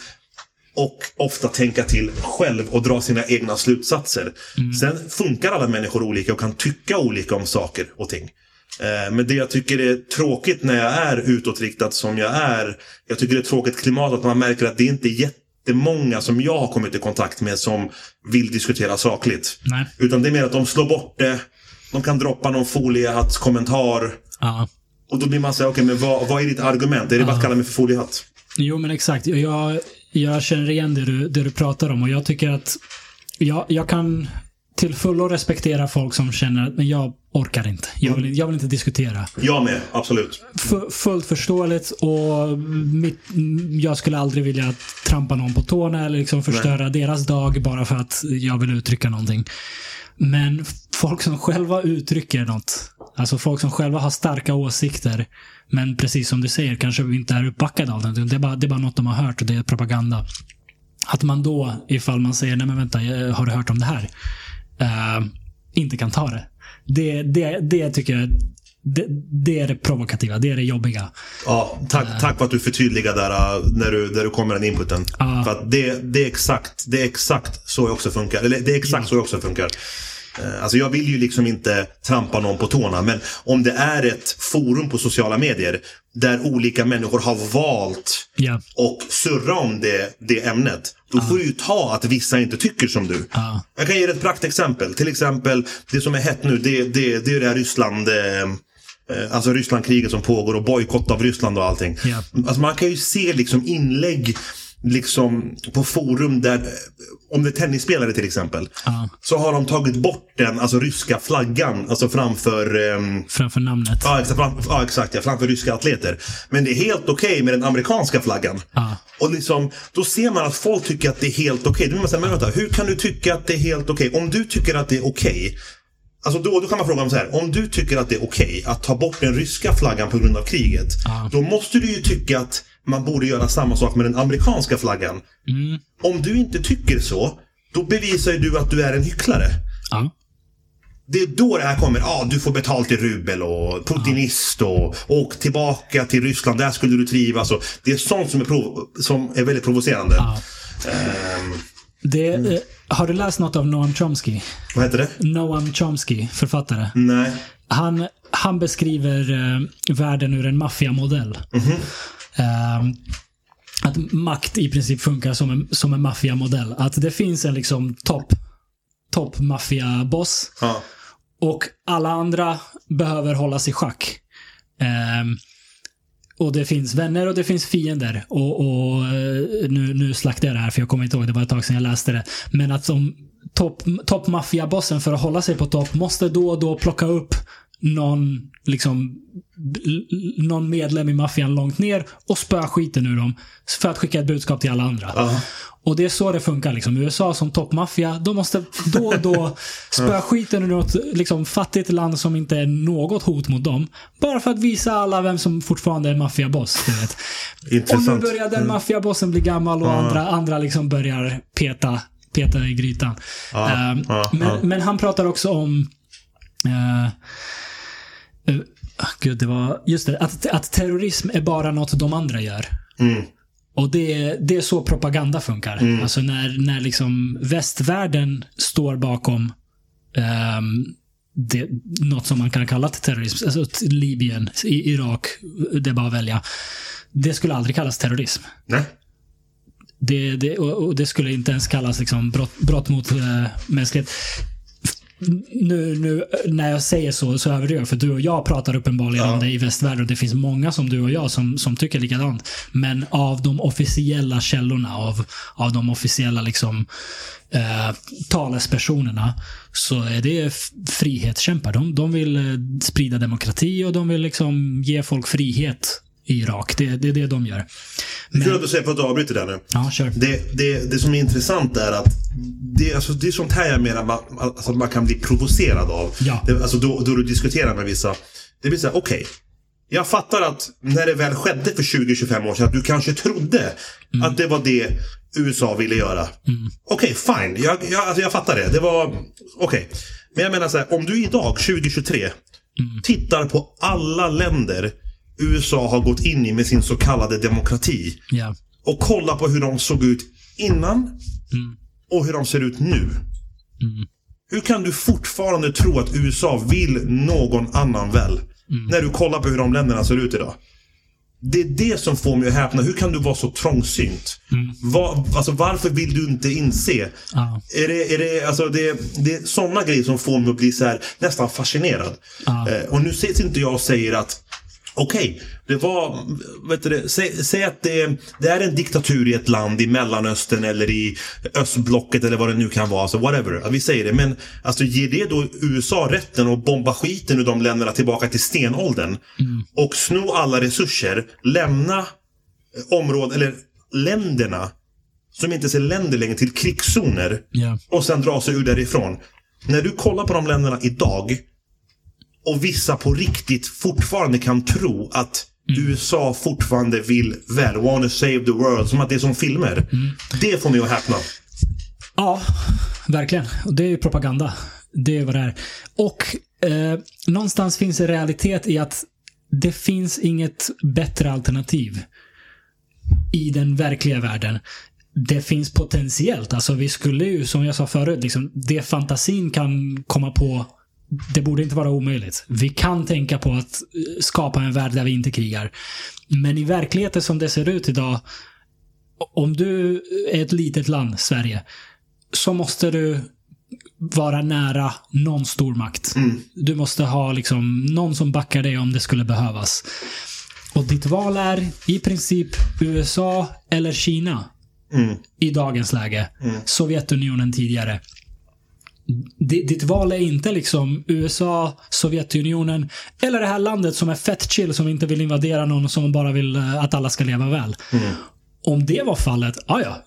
och ofta tänka till själv och dra sina egna slutsatser. Sen funkar alla människor olika och kan tycka olika om saker och ting. Eh, Men det jag tycker är tråkigt när jag är utåtriktad som jag är. Jag tycker det är tråkigt klimat att man märker att det inte är jättemånga som jag har kommit i kontakt med som vill diskutera sakligt. Nej. Utan det är mer att de slår bort det. De kan droppa någon foliehattskommentar. Ja. Och då blir man såhär, okej men vad, vad är ditt argument? Är det bara att kalla mig för foliehatt? Jo, men exakt. Jag, jag känner igen det du, det du pratar om och jag tycker att jag, jag kan till fullo respektera folk som känner att men jag orkar inte. Jag vill, jag vill inte diskutera. Jag med, absolut. F- fullt förståeligt och mitt, jag skulle aldrig vilja trampa någon på tårna eller liksom förstöra deras dag bara för att jag vill uttrycka någonting. Men folk som själva uttrycker något, alltså folk som själva har starka åsikter, men precis som du säger, kanske inte är uppbackade av den. Det är bara, det är bara något de har hört och det är propaganda. Att man då, ifall man säger, nej men vänta, jag- har du hört om det här? Eh, inte kan ta det. Det, det, det tycker jag, det, det är det provokativa, det är det jobbiga. Ja, tack, tack för att du förtydligade där när du, när du kom med den inputen. Ja. För det, det, är exakt, det är exakt så jag också funkar. Eller det är exakt så jag också funkar. Eh, Alltså jag vill ju liksom inte trampa någon på tårna. Men om det är ett forum på sociala medier där olika människor har valt Ja. och surra om det, det ämnet. Då får du ju ta att vissa inte tycker som du. Ja. Jag kan ge dig ett praktexempel. Till exempel, det som är hett nu, det, det, det är det här Ryssland... Eh, eh, alltså Rysslandkriget som pågår och bojkott av Ryssland och allting. Ja. Alltså man kan ju se liksom inlägg liksom på forum där, om det är tennisspelare till exempel. Ja. Så har de tagit bort den, alltså ryska flaggan, alltså framför ehm, Framför namnet. Ja, exakt. Fram, ja, exakt ja, framför ryska atleter. Men det är helt okej med den amerikanska flaggan. Ja. Och liksom, då ser man att folk tycker att det är helt okej. Då blir man säga, men vänta, hur kan du tycka att det är helt okej? Om du tycker att det är okej. Alltså då, då kan man fråga om så här. Om du tycker att det är okej att ta bort den ryska flaggan på grund av kriget. Då måste du ju tycka att man borde göra samma sak med den amerikanska flaggan. Mm. Om du inte tycker så, då bevisar du att du är en hycklare. Ja. Det är då det här kommer. Ja, ah, du får betalt i rubel och putinist och åk tillbaka till Ryssland. Där skulle du trivas. Och det är sånt som är, prov- som är väldigt provocerande. Ja. Ehm, Det, eh, har du läst något av Noam Chomsky? vad heter det? Noam Chomsky, författare. Nej. Han, han beskriver eh, världen ur en maffiamodell. Eh, att makt i princip funkar som en, som en maffiamodell. Att det finns en liksom topp top maffiaboss Ja. och alla andra behöver hållas i schack. Ehm, och det finns vänner och det finns fiender. Och, och eh, nu, nu slaktar jag det här för jag kommer inte ihåg, det var ett tag sedan jag läste det. Men att som topp top för att hålla sig på topp måste då och då plocka upp någon, liksom, någon medlem i maffian långt ner och spöa skiten ur dem. För att skicka ett budskap till alla andra. Ja. Och det är så det funkar. Liksom. USA som toppmaffia, de måste då och då spöa skiten ur något liksom, fattigt land som inte är något hot mot dem. Bara för att visa alla vem som fortfarande är maffiaboss. vet. Och nu Intressant. börjar den maffiabossen bli gammal och andra, andra liksom börjar peta, peta i grytan. Ehm, ja, men, men han pratar också om eh, Gud, det var... Just det. Att, att terrorism är bara något de andra gör. Mm. Och det, det är så propaganda funkar. Alltså när, när liksom västvärlden står bakom ehm, det, något som man kan kalla terrorism. Alltså Libyen, Irak, det är bara att välja. Det skulle aldrig kallas terrorism. Nej. Det, det, och, och det skulle inte ens kallas liksom brott, brott mot eh, mänsklighet. Nu, nu när jag säger så, så överdriver jag. För du och jag pratar uppenbarligen Ja. om det i västvärlden. Och det finns många som du och jag som, som tycker likadant. Men av de officiella källorna, av, av de officiella liksom, eh, talespersonerna, så är det frihetskämpar. De, de vill eh, sprida demokrati och de vill liksom ge folk frihet i Irak. Det, det är det de gör. Kul att du säger, för att du avbryter där nu. Ja, kör. Det, det, det som är intressant är att det, alltså, det är sånt här jag menar man, alltså, man kan bli provocerad av. Ja. Det, alltså, då, då du diskuterar med vissa. Det blir så här, okej. jag fattar att när det väl skedde för 20-25 år sedan, att du kanske trodde att det var det USA ville göra. Okej, fine. Jag, jag, alltså, jag fattar det. Det var, okej. Men jag menar så här, om du idag, 2023, tittar på alla länder USA har gått in i med sin så kallade demokrati Ja. och kolla på hur de såg ut innan och hur de ser ut nu. Hur kan du fortfarande tro att USA vill någon annan väl? När du kollar på hur de länderna ser ut idag. Det är det som får mig att häpna. Hur kan du vara så trångsynt? Vad- alltså, varför vill du inte inse? Ja. Är det, är det, alltså det, det är sådana grejer som får mig att bli så här, nästan fascinerad. Ja. Eh, och nu sitter inte jag och säger att Okej, det var, vet du säg, säg att det, det är en diktatur i ett land i Mellanöstern eller i östblocket eller vad det nu kan vara. Alltså whatever, vi säger det. Men alltså ger det då USA rätten att bomba skiten ur de länderna tillbaka till stenåldern? Och sno alla resurser, lämna eh, områden, eller länderna som inte ser länder längre till krigszoner Ja. och sen dra sig ur därifrån. När du kollar på de länderna idag och vissa på riktigt fortfarande kan tro att USA fortfarande vill väl, wanna save the world, som att det är som filmer. Det får mig att häpna. Ja, verkligen. Och det är ju propaganda. Det är vad det är. Och eh, någonstans finns en realitet i att det finns inget bättre alternativ i den verkliga världen. Det finns potentiellt. Alltså vi skulle ju, som jag sa förut, liksom, det fantasin kan komma på det borde inte vara omöjligt. Vi kan tänka på att eh, skapa en värld där vi inte krigar. Men i verkligheten som det ser ut idag, om du är ett litet land, Sverige, så måste du vara nära någon stormakt. Du måste ha liksom någon som backar dig om det skulle behövas. Och ditt val är i princip USA eller Kina i dagens läge. Sovjetunionen tidigare. Ditt val är inte liksom USA, Sovjetunionen eller det här landet som är fett chill som inte vill invadera någon och som bara vill eh, att alla ska leva väl. Om det var fallet, ja ja.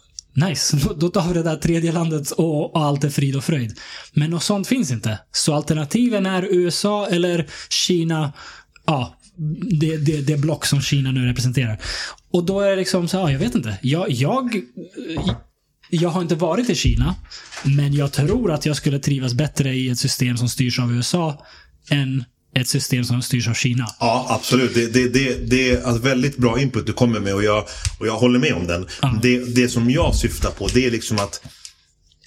Nice, då tar vi det där tredje landet och, och allt är frid och fröjd. Men något sånt finns inte. Så alternativen är USA eller Kina. Ja, det, det, det block som Kina nu representerar. Och då är det liksom så här, ja, jag vet inte. Jag, jag, jag har inte varit i Kina, men jag tror att jag skulle trivas bättre i ett system som styrs av USA än ett system som styrs av Kina. Ja, absolut. Det, det, det, det är alltså väldigt bra input du kommer med och jag, och jag håller med om den. Ja. Det, det som jag syftar på det är liksom att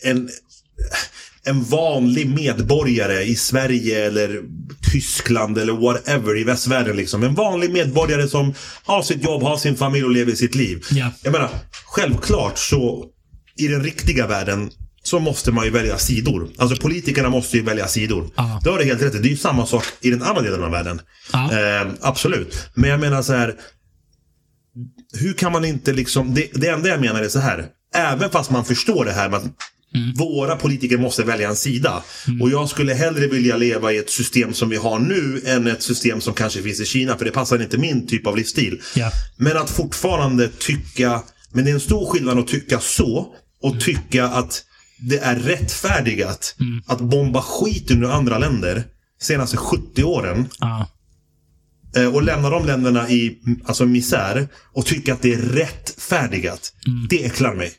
en, en vanlig medborgare i Sverige eller Tyskland eller whatever i västvärlden. Liksom. En vanlig medborgare som har sitt jobb, har sin familj och lever sitt liv. Ja. Jag menar, självklart så i den riktiga världen så måste man ju välja sidor. Alltså politikerna måste ju välja sidor. Ja. Det har du helt rätt i. Det är ju samma sak i den andra delen av världen. Eh, absolut. Men jag menar så här. Hur kan man inte liksom. Det, det enda jag menar är så här. Även fast man förstår det här med att våra politiker måste välja en sida. Och jag skulle hellre vilja leva i ett system som vi har nu än ett system som kanske finns i Kina. För det passar inte min typ av livsstil. Ja. Men att fortfarande tycka. Men det är en stor skillnad att tycka så. Och tycka att det är rättfärdigat att bomba skit under andra länder senaste 70 åren. Ja. Eh, och lämna de länderna i alltså, misär och tycka att det är rättfärdigat. Det äcklar mig.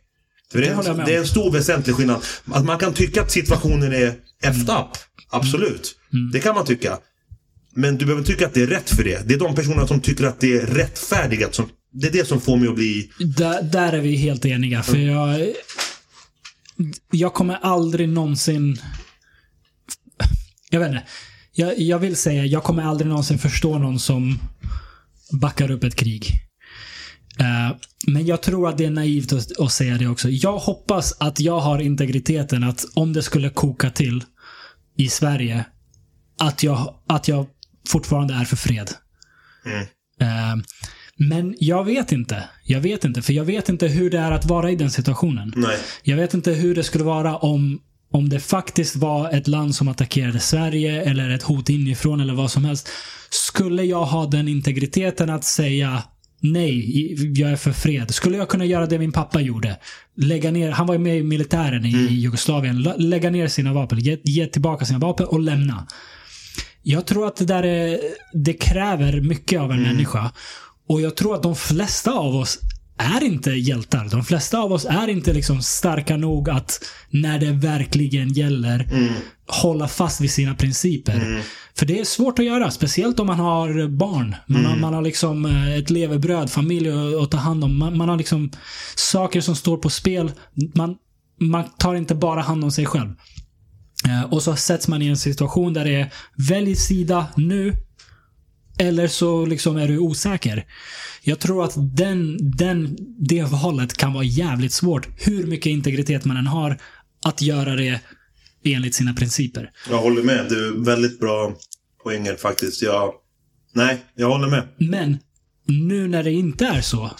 För det, Mm. Det är, med det är en stor väsentlig skillnad. Att man kan tycka att situationen är effed up. Absolut. Mm. Det kan man tycka. Men du behöver tycka att det är rätt för det. Det är de personerna som tycker att det är rättfärdigat. Som, det är det som får mig att bli... Där, där är vi helt eniga. För jag, jag kommer aldrig någonsin... Jag vet inte. Jag, jag vill säga, jag kommer aldrig någonsin förstå någon som backar upp ett krig. Eh, men jag tror att det är naivt att, att säga det också. Jag hoppas att jag har integriteten att om det skulle koka till i Sverige, att jag, att jag fortfarande är för fred. Eh, men jag vet inte. Jag vet inte. För jag vet inte hur det är att vara i den situationen. Nej. Jag vet inte hur det skulle vara om, om det faktiskt var ett land som attackerade Sverige eller ett hot inifrån eller vad som helst. Skulle jag ha den integriteten att säga nej, jag är för fred. Skulle jag kunna göra det min pappa gjorde? Lägga ner, han var med i militären i, i Jugoslavien. Lä- Lägga ner sina vapen, ge, ge tillbaka sina vapen och lämna. Jag tror att det där är, det kräver mycket av en människa. Och jag tror att de flesta av oss är inte hjältar. De flesta av oss är inte liksom starka nog att när det verkligen gäller hålla fast vid sina principer. För det är svårt att göra, speciellt om man har barn. Man, har, man har liksom eh, ett levebröd, familj att, att ta hand om. Man, man har liksom saker som står på spel. Man, man tar inte bara hand om sig själv. Eh, Och så sätts man i en situation där det är välj sida nu. Eller så liksom är du osäker. Jag tror att den, den, det valet kan vara jävligt svårt. Hur mycket integritet man än har. Att göra det enligt sina principer. Jag håller med. Det är väldigt bra poänger faktiskt. Jag... Nej, jag håller med. Men nu när det inte är så.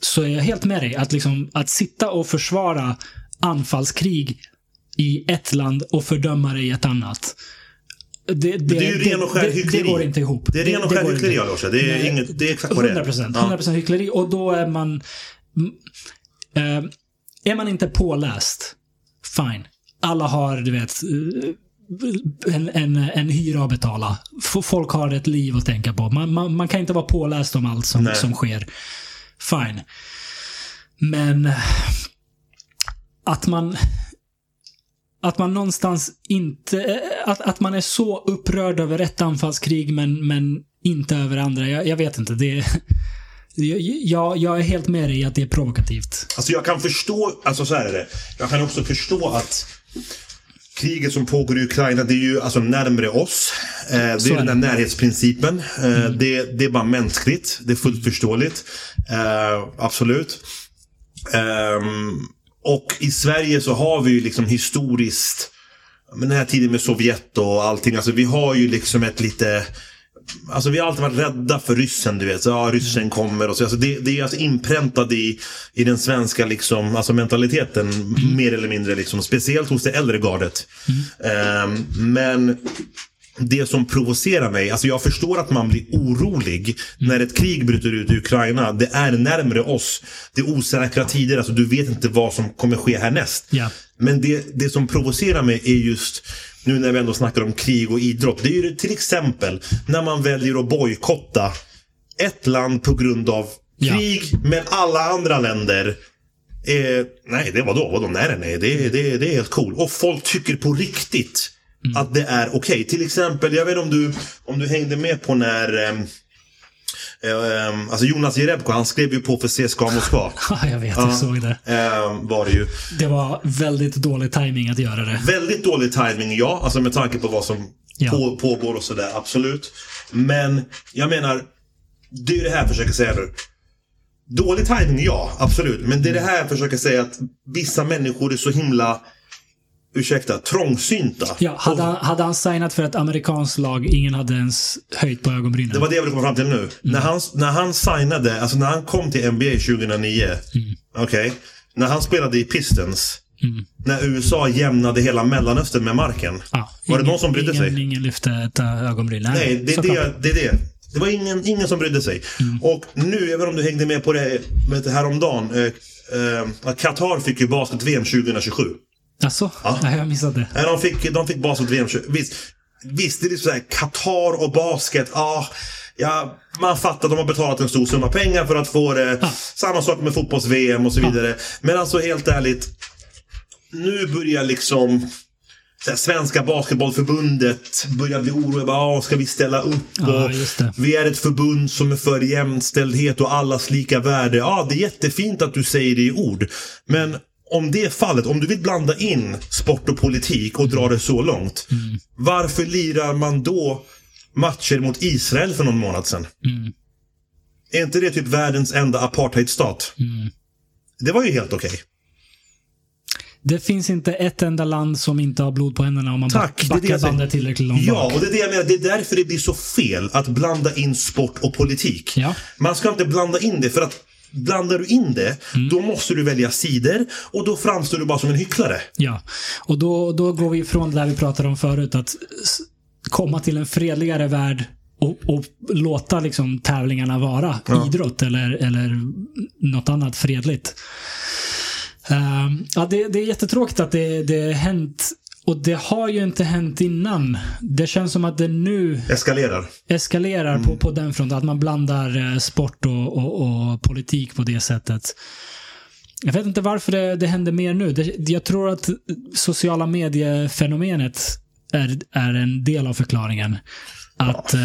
Så är jag helt med dig. Att, liksom, att sitta och försvara anfallskrig i ett land och fördöma det i ett annat. Det, det, det är ju ren och skär det, hyckleri. det går inte ihop. Det är ren och skär hyckleri. Alosha. Det är inget- det är exakt vad det är. 100 procent. Ja. 100 hyckleri. Och då är man... mm, eh, är man inte påläst, fine. Alla har, du vet, eh, en, en, en hyra att betala. Folk har ett liv att tänka på. Man, man, man kan inte vara påläst om allt som, Nej. som sker. Fine. Men att man att man någonstans inte, eh, att, att man är så upprörd över ett anfallskrig men, men inte över andra. Jag, jag vet inte. Det, jag, jag, är helt med dig i att det är provokativt. Alltså jag kan förstå, alltså så här är det. Jag kan också förstå att kriget som pågår i Ukraina, det är ju alltså närmre oss. Eh, det är är den där det. närhetsprincipen. Eh, det, det är bara mänskligt. Det är fullt förståeligt. Eh, absolut. Ehm, och i Sverige så har vi ju liksom historiskt, men den här tiden med Sovjet och allting, alltså vi har ju liksom ett lite Alltså vi har alltid varit rädda för ryssen, du vet. Så, ja, ryssen kommer och så. Alltså, det, det är alltså inpräntat i, i den svenska liksom, alltså mentaliteten. Mer eller mindre. Liksom, speciellt hos det äldre gardet. Ehm, men det som provocerar mig, alltså jag förstår att man blir orolig när ett krig bryter ut i Ukraina. Det är närmre oss. Det är osäkra tider, alltså du vet inte vad som kommer ske härnäst. Ja. Men det, det som provocerar mig är just, nu när vi ändå snackar om krig och idrott. Det är ju till exempel när man väljer att bojkotta ett land på grund av krig, men alla andra länder eh, nej, det var då, vadå, nej, nej, nej, det, det, det är helt cool. Och folk tycker på riktigt att det är okej. Okay. Till exempel, jag vet inte om du, om du hängde med på när um, Um, alltså Jonas Jerebko, han skrev ju på för CSKA Moskva. Ja, jag vet. Jag såg det. Um, var det ju. Det var väldigt dålig timing att göra det. Väldigt dålig timing, ja. Alltså med tanke på vad som ja. på, pågår och sådär, absolut. Men jag menar, det är det här jag försöker säga nu. Dålig timing, ja, absolut. Men det är det här jag försöker säga att vissa människor är så himla ursäkta, trångsynta. Ja, hade, han, hade han signat för ett amerikanskt lag, ingen hade ens höjt på ögonbrynen. Det var det jag ville komma fram till nu. Mm. När, han, när han signade, alltså när han kom till NBA 2009. Mm. Okej. Okay, när han spelade i Pistons. Mm. När USA jämnade hela Mellanöstern med marken. Ah, var ingen, det någon som brydde ingen, sig? Ingen lyfte ett ögonbryn. Nej, Nej det, är det, det är det. Det var ingen, ingen som brydde sig. Mm. Och nu, inte om du hängde med på det vet, häromdagen. Eh, eh, Qatar fick ju basket-VM 2027. Alltså? Ja. Nej, jag missade det. de fick, de fick basket-VM. Visst, visst, det är så här, Qatar och basket. Ja, ja, man fattar att de har betalat en stor summa pengar för att få det. Ah. Samma sak med fotbolls-VM och så vidare. Ah. Men alltså helt ärligt. Nu börjar liksom här, Svenska Basketbollförbundet börjar bli oroliga. Ah, ska vi ställa upp? Ja, vi är ett förbund som är för jämställdhet och allas lika värde. Ja, det är jättefint att du säger det i ord. Men om det är fallet, om du vill blanda in sport och politik och dra det så långt. Mm. Varför lirar man då matcher mot Israel för någon månad sedan? Mm. Är inte det typ världens enda apartheidstat? Mm. Det var ju helt okej. Okay. Det finns inte ett enda land som inte har blod på händerna om man Tack, backar det bandet tillräckligt långt Ja, och det är det jag menar. Det är därför det blir så fel att blanda in sport och politik. Ja. Man ska inte blanda in det för att Blandar du in det, mm. då måste du välja sidor och då framstår du bara som en hycklare. Ja, och då, då går vi ifrån det där vi pratade om förut, att komma till en fredligare värld och, och låta liksom tävlingarna vara ja. idrott eller, eller något annat fredligt. Uh, ja, det, det är jättetråkigt att det, det hänt och det har ju inte hänt innan. Det känns som att det nu eskalerar, eskalerar mm. på, på den fronten. Att man blandar eh, sport och, och, och, politik på det sättet. Jag vet inte varför det, det händer mer nu. Det, jag tror att sociala mediefenomenet är, är en del av förklaringen. Att ja.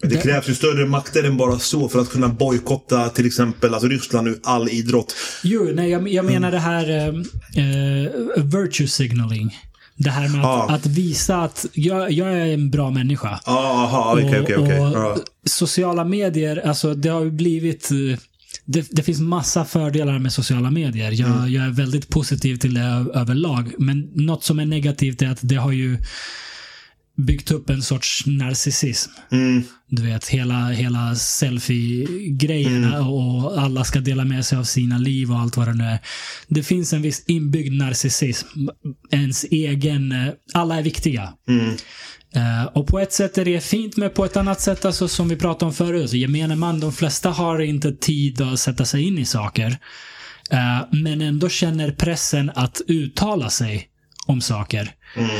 Det, krävs ju större makter än bara så för att kunna bojkotta till exempel alltså Ryssland nu all idrott. Jo, nej jag, jag menar det här eh, eh, virtue signaling. Det här med att, ah. att visa att jag, jag, är en bra människa. Aha, okej, okej, okej. Sociala medier, alltså det har ju blivit eh, det, det, finns massa fördelar med sociala medier. Jag, mm. jag är väldigt positiv till det överlag. Men något som är negativt är att det har ju byggt upp en sorts narcissism. Mm. Du vet, hela, hela selfie-grejerna mm. och alla ska dela med sig av sina liv och allt vad det nu är. Det finns en viss inbyggd narcissism. Ens egen, eh, alla är viktiga. Mm. Uh, och på ett sätt är det fint, men på ett annat sätt, alltså, som vi pratade om förut, gemene man, de flesta har inte tid att sätta sig in i saker. Uh, men ändå känner pressen att uttala sig om saker. Mm.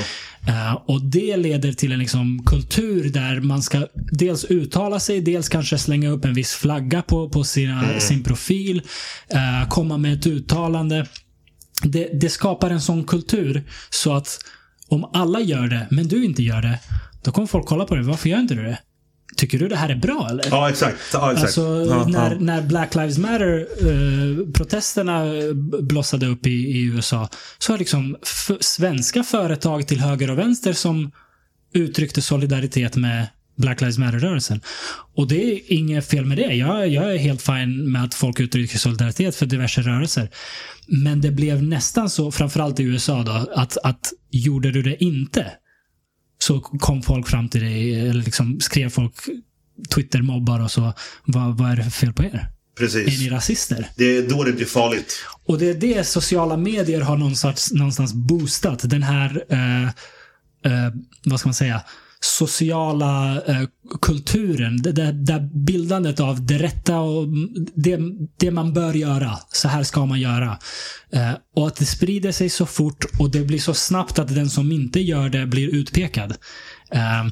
Uh, och det leder till en liksom, kultur där man ska dels uttala sig, dels kanske slänga upp en viss flagga på, på sina, mm. sin profil, uh, komma med ett uttalande. Det, det, skapar en sån kultur så att om alla gör det, men du inte gör det, då kommer folk kolla på det. Varför gör inte du det? Tycker du det här är bra eller? Ja, exakt. Ja, exakt. Alltså, ja, när, ja. när Black Lives Matter-protesterna uh, blossade upp i, i, USA, så har liksom svenska företag till höger och vänster som uttryckte solidaritet med Black Lives Matter-rörelsen. Och det är inget fel med det. Jag, jag är helt fine med att folk uttrycker solidaritet för diverse rörelser. Men det blev nästan så, framförallt i USA då, att, att gjorde du det inte, så kom folk fram till dig, eller liksom skrev folk Twitter-mobbar och så. Vad, vad är det för fel på er? Precis. Är ni rasister? Det är då det blir farligt. Och det är det sociala medier har någonstans, någonstans boostat. Den här, eh, eh, vad ska man säga, sociala eh, kulturen. Det, det, det, bildandet av det rätta och det, det man bör göra. Så här ska man göra. Eh, och att det sprider sig så fort och det blir så snabbt att den som inte gör det blir utpekad. Eh,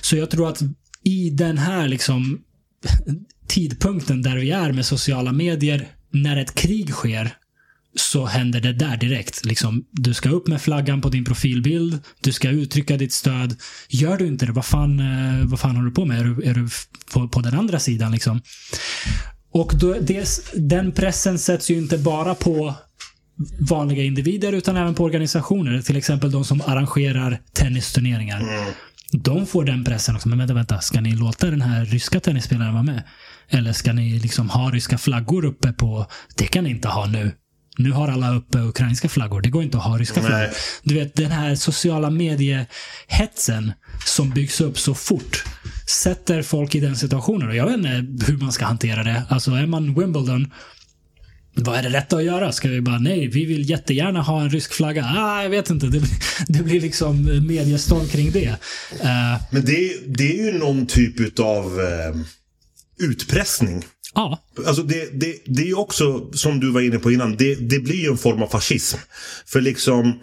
så jag tror att i den här liksom tidpunkten där vi är med sociala medier, när ett krig sker, så händer det där direkt. Liksom, du ska upp med flaggan på din profilbild. Du ska uttrycka ditt stöd. Gör du inte det, vad fan, eh, vad fan håller du på med? Är du, är du på, på den andra sidan? Liksom? Och då, det, den pressen sätts ju inte bara på vanliga individer utan även på organisationer. Till exempel de som arrangerar tennisturneringar. Mm. De får den pressen också. Men vänta, vänta. Ska ni låta den här ryska tennisspelaren vara med? Eller ska ni liksom ha ryska flaggor uppe på... Det kan ni inte ha nu. Nu har alla uppe ukrainska flaggor. Det går inte att ha ryska Nej. flaggor. Du vet, den här sociala mediehetsen som byggs upp så fort sätter folk i den situationen. Och jag vet inte hur man ska hantera det. Alltså är man Wimbledon vad är det rätta att göra? Ska vi bara, nej, vi vill jättegärna ha en rysk flagga. Ah, jag vet inte. Det, det blir liksom mediestorm kring det. Uh, Men det, det är ju någon typ av uh, utpressning. Ja. Alltså det, det, det är också, som du var inne på innan, det, det blir ju en form av fascism. För liksom,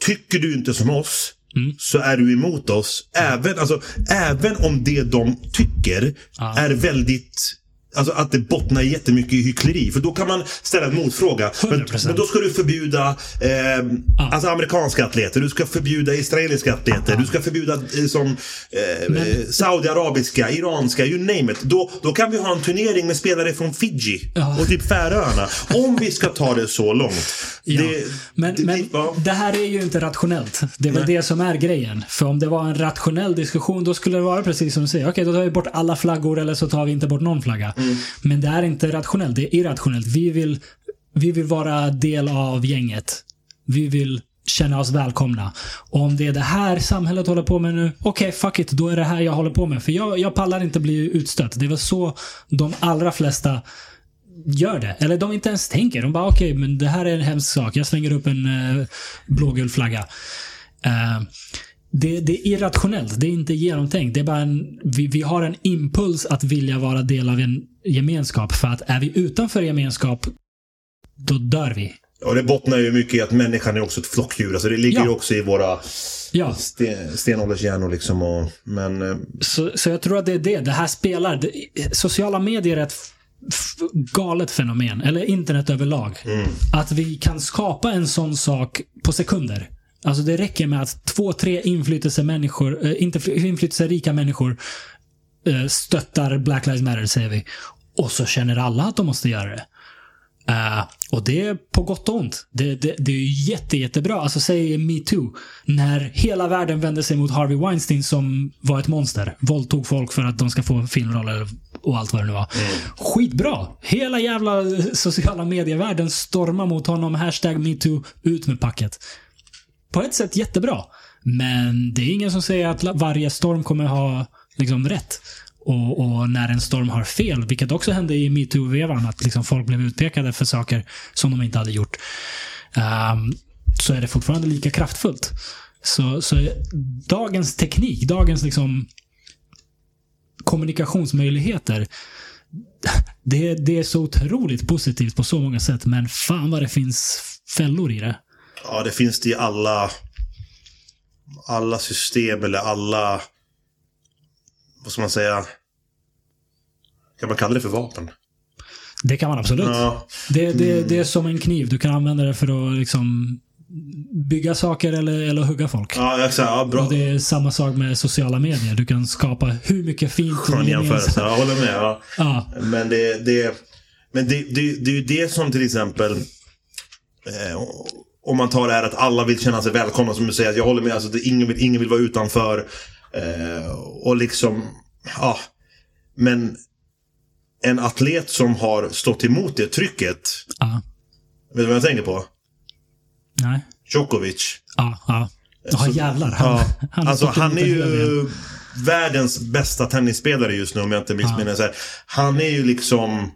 tycker du inte som oss, Mm. så är du emot oss. Även, alltså, även om det de tycker ja. är väldigt Alltså att det bottnar jättemycket i hyckleri. För då kan man ställa en motfråga. Men, men, då ska du förbjuda eh, ah. alltså amerikanska atleter. Du ska förbjuda israeliska atleter. Ah. Du ska förbjuda eh, som eh, men... saudiarabiska, iranska, you name it. Då, då kan vi ha en turnering med spelare från Fiji ah. och typ Färöarna. Om vi ska ta det så långt. Ja. Det, men det, men ja. det här är ju inte rationellt. Det är väl Nej. det som är grejen. För om det var en rationell diskussion då skulle det vara precis som du säger. Okej, då tar vi bort alla flaggor eller så tar vi inte bort någon flagga. Mm. Men det är inte rationellt, det är irrationellt. Vi vill, vi vill vara del av gänget. Vi vill känna oss välkomna. Och om det är det här samhället håller på med nu, okej, okay, fuck it, då är det här jag håller på med. För jag, jag pallar inte bli utstött. Det är väl så de allra flesta gör det. Eller de inte ens tänker. De bara, okej, okay, men det här är en hemsk sak. Jag slänger upp en uh, blågul flagga. Uh, det, det, är irrationellt. Det är inte genomtänkt. Det är bara en, vi, vi har en impuls att vilja vara del av en gemenskap. För att är vi utanför gemenskap, då dör vi. Och det bottnar ju mycket i att människan är också ett flockdjur. Alltså det ligger ja. ju också i våra ja. sten, stenåldershjärnor. Liksom och, men, eh, så, så jag tror att det är det. Det här spelar. Det, sociala medier är ett galet fenomen. Eller internet överlag. Mm. Att vi kan skapa en sån sak på sekunder. Alltså det räcker med att två, tre inflytelsemänniskor, äh, inflytelserika människor äh, stöttar Black Lives Matter, säger vi. Och så känner alla att de måste göra det. Uh, och det är på gott och ont. Det, det, det är jätte, jättebra. Alltså säg metoo. När hela världen vände sig mot Harvey Weinstein som var ett monster. Våldtog folk för att de ska få filmroller och allt vad det nu var. Mm. Skitbra! Hela jävla sociala medievärlden stormar mot honom. Hashtag metoo. Ut med packet på ett sätt jättebra. Men det är ingen som säger att varje storm kommer ha liksom rätt. Och, och, när en storm har fel, vilket också hände i metoo-vevan, att liksom folk blev utpekade för saker som de inte hade gjort. Um, så är det fortfarande lika kraftfullt. Så, så dagens teknik, dagens liksom kommunikationsmöjligheter, det, det är så otroligt positivt på så många sätt. Men fan vad det finns fällor i det. Ja, det finns det i alla, alla system eller alla, vad ska man säga, kan man kalla det för vapen? Det kan man absolut. Ja. Det, det, det är som en kniv. Du kan använda det för att liksom bygga saker eller, eller hugga folk. Ja, exakt. Ja, bra. Och det är samma sak med sociala medier. Du kan skapa hur mycket fint Skön jämförelse. Jag håller med. Ja. ja. Men, det, det, men det, det, det är ju det som till exempel eh, om man tar det här att alla vill känna sig välkomna som du säger. Jag håller med, alltså, att ingen, vill, ingen vill vara utanför. Eh, och liksom, ja. Men en atlet som har stått emot det trycket. Ja. Vet du vad jag tänker på? Nej. Djokovic. Ja, ja. Ja, jävlar. Han, ja. han, alltså, han är ju världens bästa tennisspelare just nu om jag inte missminner mig. Han är ju liksom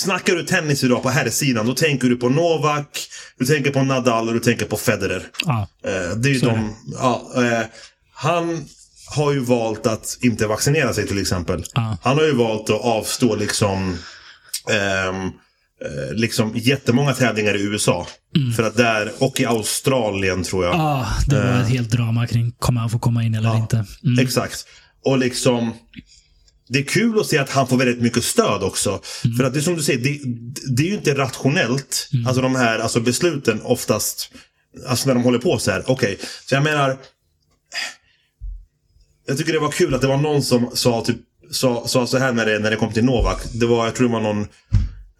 Snackar du tennis idag på herrsidan, då tänker du på Novak, du tänker på Nadal och du tänker på Federer. Ja, eh, det är de, ja, eh, han har ju valt att inte vaccinera sig till exempel. Ja. Han har ju valt att avstå liksom ehm, eh, liksom jättemånga tävlingar i USA. Mm. För att där, och i Australien tror jag. Ja, det var ett eh. helt drama kring, kommer han få komma in eller inte? Mm. Exakt. Och liksom det är kul att se att han får väldigt mycket stöd också. Mm. För att det är som du säger, det, det är ju inte rationellt. Mm. Alltså de här alltså besluten oftast, alltså när de håller på så här. Okej, okay. så jag menar. Jag tycker det var kul att det var någon som sa, typ, sa, sa så här när det, när det kom till Novak. Det var, jag tror det var någon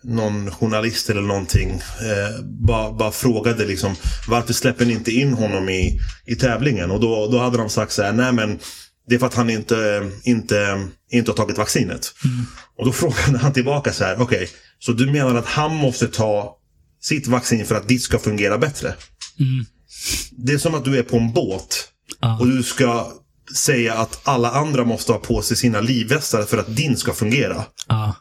någon journalist eller någonting eh, bara, bara frågade liksom varför släpper ni inte in honom i, i tävlingen? Och då, då hade de sagt så här, nej men det är för att han inte, inte, inte har tagit vaccinet. Mm. Och då frågade han tillbaka så här, okej, okay, så du menar att han måste ta sitt vaccin för att ditt ska fungera bättre? Mm. Det är som att du är på en båt ah. och du ska säga att alla andra måste ha på sig sina livvästar för att din ska fungera. Ah.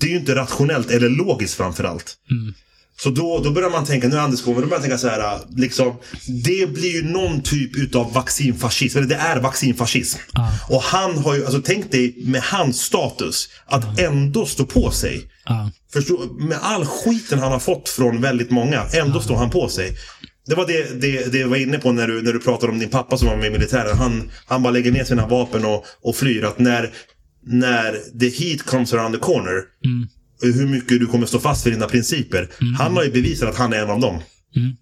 Det är ju inte rationellt eller logiskt framförallt. Mm. Så då, då börjar man tänka, nu är Anders kommer, då börjar man tänka så här, liksom, det blir ju någon typ utav vaccinfascism, eller det är vaccinfascism. Ah. Och han har ju, alltså tänk dig med hans status, att ah. ändå stå på sig. Ah. Förstå, med all skiten han har fått från väldigt många, ändå står han på sig. Det var det, det, det jag var inne på när du, när du pratade om din pappa som var med i militären. Han, han bara lägger ner sina vapen och, och flyr. Att när, när the heat comes around the corner. Mm hur mycket du kommer stå fast för dina principer. Mm. Han har ju bevisat att han är en av dem. Mm.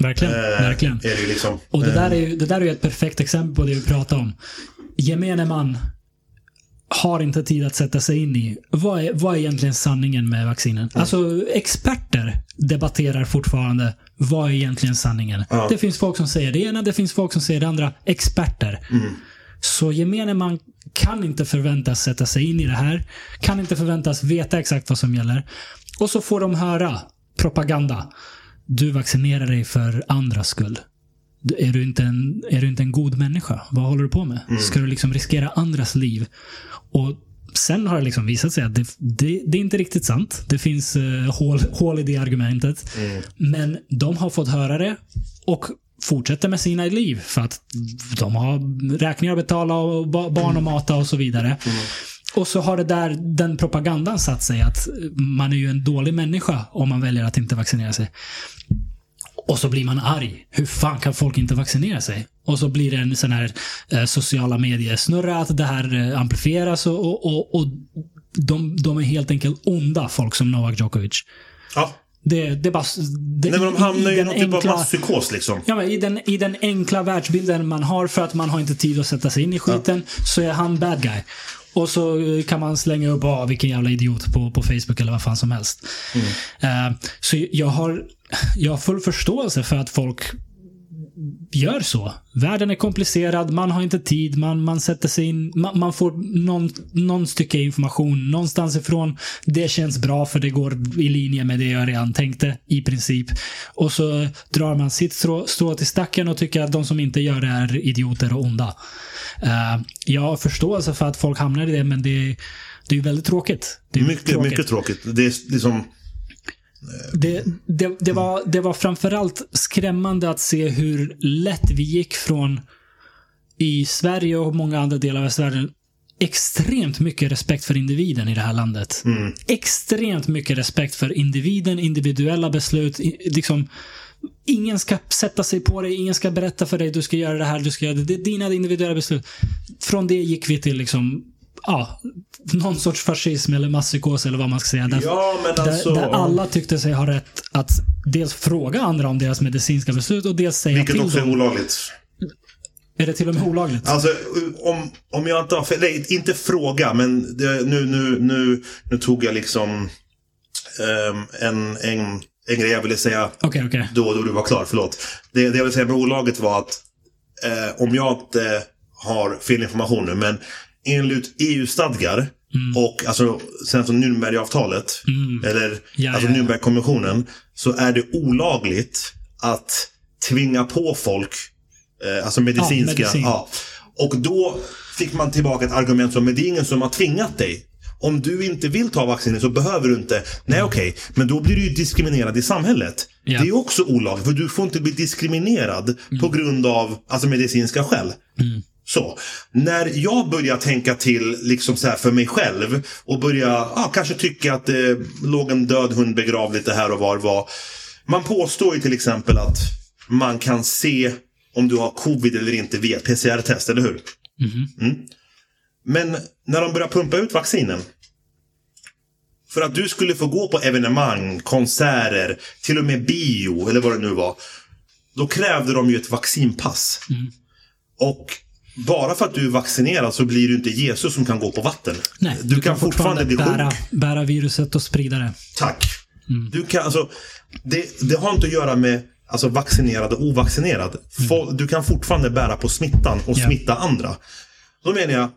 Verkligen. Eh, verkligen. Det, liksom, och det där, är ju, det där är ju ett perfekt exempel på det vi pratar om. Gemene man har inte tid att sätta sig in i. Vad är, vad är egentligen sanningen med vaccinen? Mm. Alltså experter debatterar fortfarande vad är egentligen sanningen. Ja. Det finns folk som säger det ena, det finns folk som säger det andra. Experter. Mm. Så gemene man kan inte förväntas sätta sig in i det här. Kan inte förväntas veta exakt vad som gäller. Och så får de höra propaganda. Du vaccinerar dig för andras skull. Är du inte en, är du inte en god människa? Vad håller du på med? Mm. Ska du liksom riskera andras liv? Och Sen har det liksom visat sig att det, det, det är inte riktigt sant. Det finns uh, hål, hål i det argumentet. Mm. Men de har fått höra det och fortsätter med sina liv för att de har räkningar att betala och barn att mata och så vidare. Mm. Och så har det där, den propagandan satt sig att man är ju en dålig människa om man väljer att inte vaccinera sig. Och så blir man arg. Hur fan kan folk inte vaccinera sig? Och så blir det en sån här eh, sociala medier-snurra att det här eh, amplifieras och, och, och, och de, de, är helt enkelt onda, folk som Novak Djokovic. Ja. Det, det bara, det, Nej, men de hamnar ju i någon typ av masspsykos liksom. Ja, men i, den, I den enkla världsbilden man har för att man har inte tid att sätta sig in i skiten ja. så är han bad guy. Och så kan man slänga upp ah, vilken jävla idiot på, på Facebook eller vad fan som helst. Mm. Uh, så jag har, jag har full förståelse för att folk gör så. Världen är komplicerad, man har inte tid, man, man sätter sig in, man, man får någon, någon stycke information någonstans ifrån. Det känns bra för det går i linje med det jag redan tänkte i princip. Och så drar man sitt strå, strå till stacken och tycker att de som inte gör det är idioter och onda. Uh, jag har förståelse för att folk hamnar i det, men det, det är väldigt tråkigt. Det är mycket, tråkigt. mycket tråkigt. Det är liksom det, det, det, var, det var framförallt skrämmande att se hur lätt vi gick från i Sverige och många andra delar av västvärlden extremt mycket respekt för individen i det här landet. Mm. Extremt mycket respekt för individen, individuella beslut. Liksom, ingen ska sätta sig på dig, ingen ska berätta för dig du ska göra det här, du ska göra det. Det är dina individuella beslut. Från det gick vi till liksom ja, någon sorts fascism eller masspsykos eller vad man ska säga. Där, ja, alltså... där, där, alla tyckte sig ha rätt att dels fråga andra om deras medicinska beslut och dels säga Vilket till också dem. är olagligt. Är det till och med olagligt? Alltså, om, om jag inte har fel, nej, inte fråga, men det, nu, nu, nu, nu tog jag liksom um, en, en, en grej jag ville säga okay, okay. Då, då du var klar, förlåt. Det, det jag ville säga med olagligt var att eh, om jag inte har fel information nu, men enligt EU-stadgar mm. och alltså, sen så Nürnbergavtalet, mm. eller ja, alltså ja, ja. Nürnbergkonventionen, så är det olagligt att tvinga på folk eh, alltså medicinska. Ja, medicin. ja. Och då fick man tillbaka ett argument som, men det är ingen som har tvingat dig. Om du inte vill ta vaccinet så behöver du inte. Nej, okej. Okay. Men då blir du ju diskriminerad i samhället. Ja. Det är också olagligt. För du får inte bli diskriminerad mm. på grund av alltså, medicinska skäl. Mm. Så, när jag börjar tänka till liksom så för mig själv och börjar ah, kanske tycka att det låg en död hund begravd lite här och var var. Man påstår ju till exempel att man kan se om du har covid eller inte via PCR-test, eller hur? Mm. Mm. Men när de började pumpa ut vaccinen. För att du skulle få gå på evenemang, konserter, till och med bio eller vad det nu var. Då krävde de ju ett vaccinpass. Mm. Och bara för att du är vaccinerad så blir du inte Jesus som kan gå på vatten. Nej, du, kan, fortfarande, bli bära, bära viruset och sprida det. Tack. Du kan, alltså, det, det har inte att göra med alltså, vaccinerad och ovaccinerad. Fol- Du kan fortfarande bära på smittan och smitta andra. Då menar jag,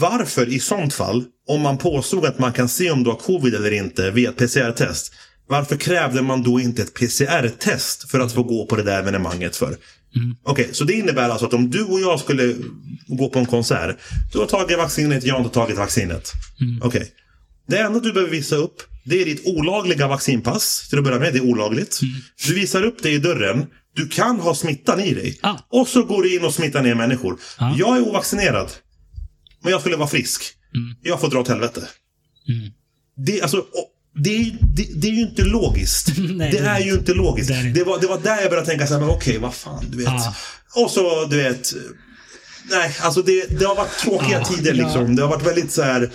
varför i sånt fall, om man påstod att man kan se om du har covid eller inte via ett PCR-test, varför krävde man då inte ett PCR-test för att få gå på det där evenemanget för? Okej, så det innebär alltså att om du och jag skulle gå på en konsert, du har tagit vaccinet, jag har inte tagit vaccinet. Okej. Det enda du behöver visa upp, det är ditt olagliga vaccinpass. Till att börja med, det är olagligt. Du visar upp det i dörren. Du kan ha smittan i dig. Ah. Och så går du in och smittar ner människor. Ah. Jag är ovaccinerad. Men jag skulle vara frisk. Jag får dra åt helvete. Det, alltså, det, är, det, det är ju inte logiskt. Nej, det är ju inte logiskt. Det det var, det var där jag började tänka så här, men okej, vad fan, du vet. Ah. Och så, du vet. Nej, alltså det, det har varit tråkiga Ja, tider ja. liksom. Det har varit väldigt så här.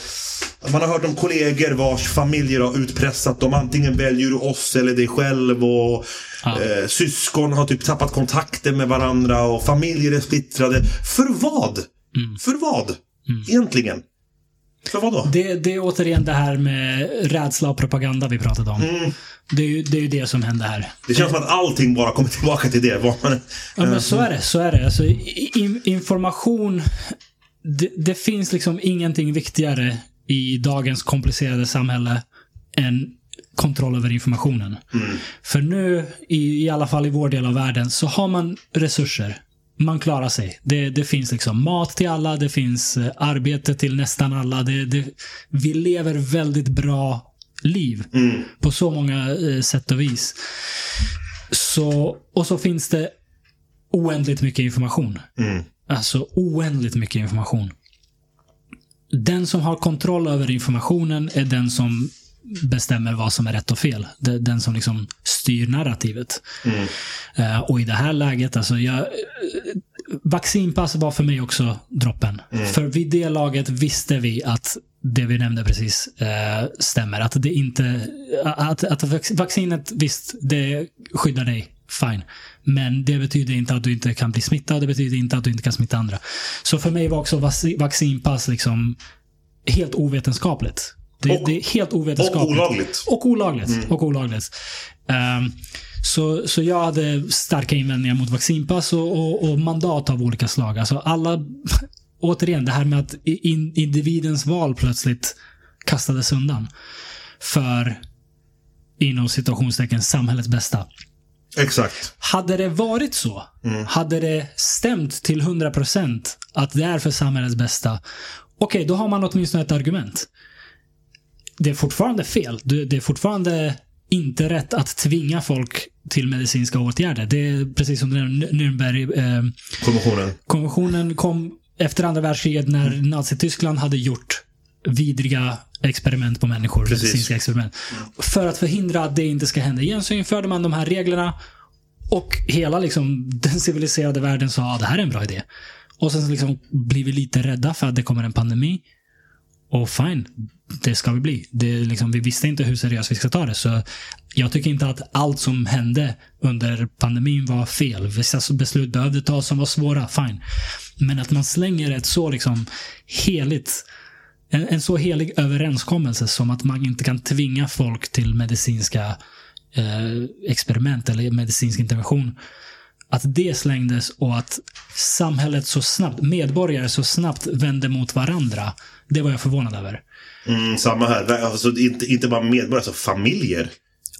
Man har hört om kollegor vars familjer har utpressat dem. Antingen väljer du oss eller dig själv. Och Ja. eh, syskon har typ tappat kontakten med varandra. Och familjer är splittrade. För vad? Mm. För vad? Egentligen? För vad då? Det, det är återigen det här med rädsla och propaganda vi pratade om. Mm. Det, är ju, det är ju det som händer här. Det känns som att allting bara kommer tillbaka till det. Vad man, Ja, men så är det. Så är det. Alltså, i- in, information... Det, det finns liksom ingenting viktigare i dagens komplicerade samhälle än kontroll över informationen. För nu, i, i alla fall i vår del av världen, så har man resurser. Man klarar sig. Det, det finns liksom mat till alla, det finns eh, arbete till nästan alla. Det, det, vi lever väldigt bra liv på så många eh, sätt och vis. Så, och så finns det oändligt mycket information. Mm. Alltså oändligt mycket information. Den som har kontroll över informationen är den som bestämmer vad som är rätt och fel. Den som liksom styr narrativet. Eh, och i det här läget, alltså jag, vaccinpass var för mig också droppen. För vid det laget visste vi att det vi nämnde precis eh, stämmer. Att det inte, att, att vac- vaccinet, visst, det skyddar dig. Fine. Men det betyder inte att du inte kan bli smittad. Det betyder inte att du inte kan smitta andra. Så för mig var också vac- vaccinpass liksom helt ovetenskapligt. Det, Och- det är helt ovetenskapligt. och olagligt. Och olagligt. Och olagligt. Ehm, så, så jag hade starka invändningar mot vaccinpass och, och, och mandat av olika slag. Alltså alla, återigen, det här med att in, individens val plötsligt kastades undan. För, inom situationstecken, samhällets bästa. Exakt. Hade det varit så, hade det stämt till 100% att det är för samhällets bästa, okej, då har man åtminstone ett argument. Det är fortfarande fel. Det är fortfarande inte rätt att tvinga folk till medicinska åtgärder. Det är precis som den här Nürnberg eh, Konventionen. konventionen kom efter andra världskriget när Nazityskland hade gjort vidriga experiment på människor. Precis. Medicinska experiment. För att förhindra att det inte ska hända igen så införde man de här reglerna. Och hela liksom, den civiliserade världen sa att det här är en bra idé. Och sen liksom blir vi lite rädda för att det kommer en pandemi. Och fine, det ska vi bli. Det liksom, vi visste inte hur seriöst vi ska ta det. Så jag tycker inte att allt som hände under pandemin var fel. Vissa beslut behövde tas som var svåra, fine. Men att man slänger ett så liksom heligt en, en så helig överenskommelse som att man inte kan tvinga folk till medicinska eh, experiment eller medicinsk intervention. Att det slängdes och att samhället så snabbt, medborgare så snabbt vände mot varandra. Det var jag förvånad över. Mm, samma här. Alltså, inte, inte bara medborgare, alltså familjer.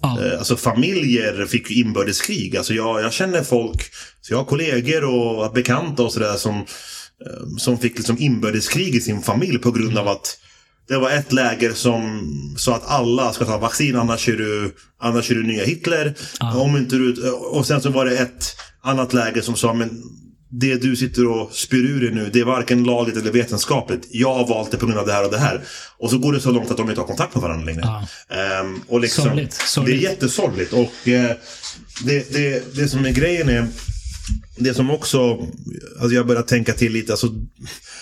Ja, Eh, Alltså familjer fick inbördeskrig. Alltså jag, jag känner folk, så jag har kollegor och bekanta och sådär som, eh, som fick liksom inbördeskrig i sin familj på grund av att det var ett läger som sa att alla ska ta vaccin annars är du, annars är du nya Hitler. Om inte du, och sen så var det ett annat läger som sa men det du sitter och spyr ur dig nu, det är varken lagligt eller vetenskapligt. Jag har valt det på grund av det här och det här. Och så går det så långt att de inte har kontakt med varandra längre. Ja. Ehm, och liksom, Sorgligt, sorgligt. Det är jättesorgligt. Och eh, det, det, det som är grejen är, det som också, alltså jag börjar tänka till lite, alltså,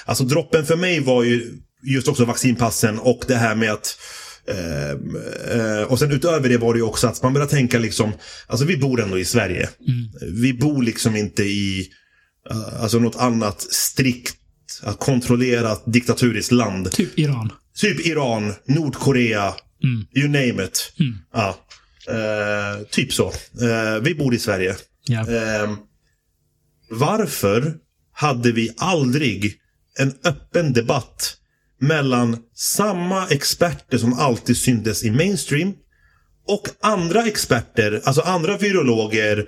alltså droppen för mig var ju just också vaccinpassen och det här med att Eh, eh, och sen utöver det var det ju också att man börjar tänka liksom, alltså vi bor ändå i Sverige. Mm. Vi bor liksom inte i uh, alltså något annat strikt kontrollerat diktaturiskt land. Typ Iran. Typ Iran, Nordkorea, mm. you name it. Mm. Ja. Uh, typ så. Uh, vi bor i Sverige. Yeah. varför hade vi aldrig en öppen debatt mellan samma experter som alltid syntes i mainstream och andra experter, alltså andra virologer,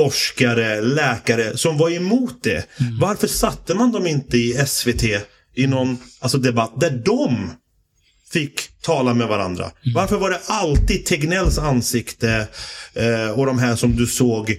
forskare, läkare som var emot det. Mm. Varför satte man dem inte i SVT i någon alltså debatt där de fick tala med varandra? Mm. Varför var det alltid Tegnells ansikte eh, och de här som du såg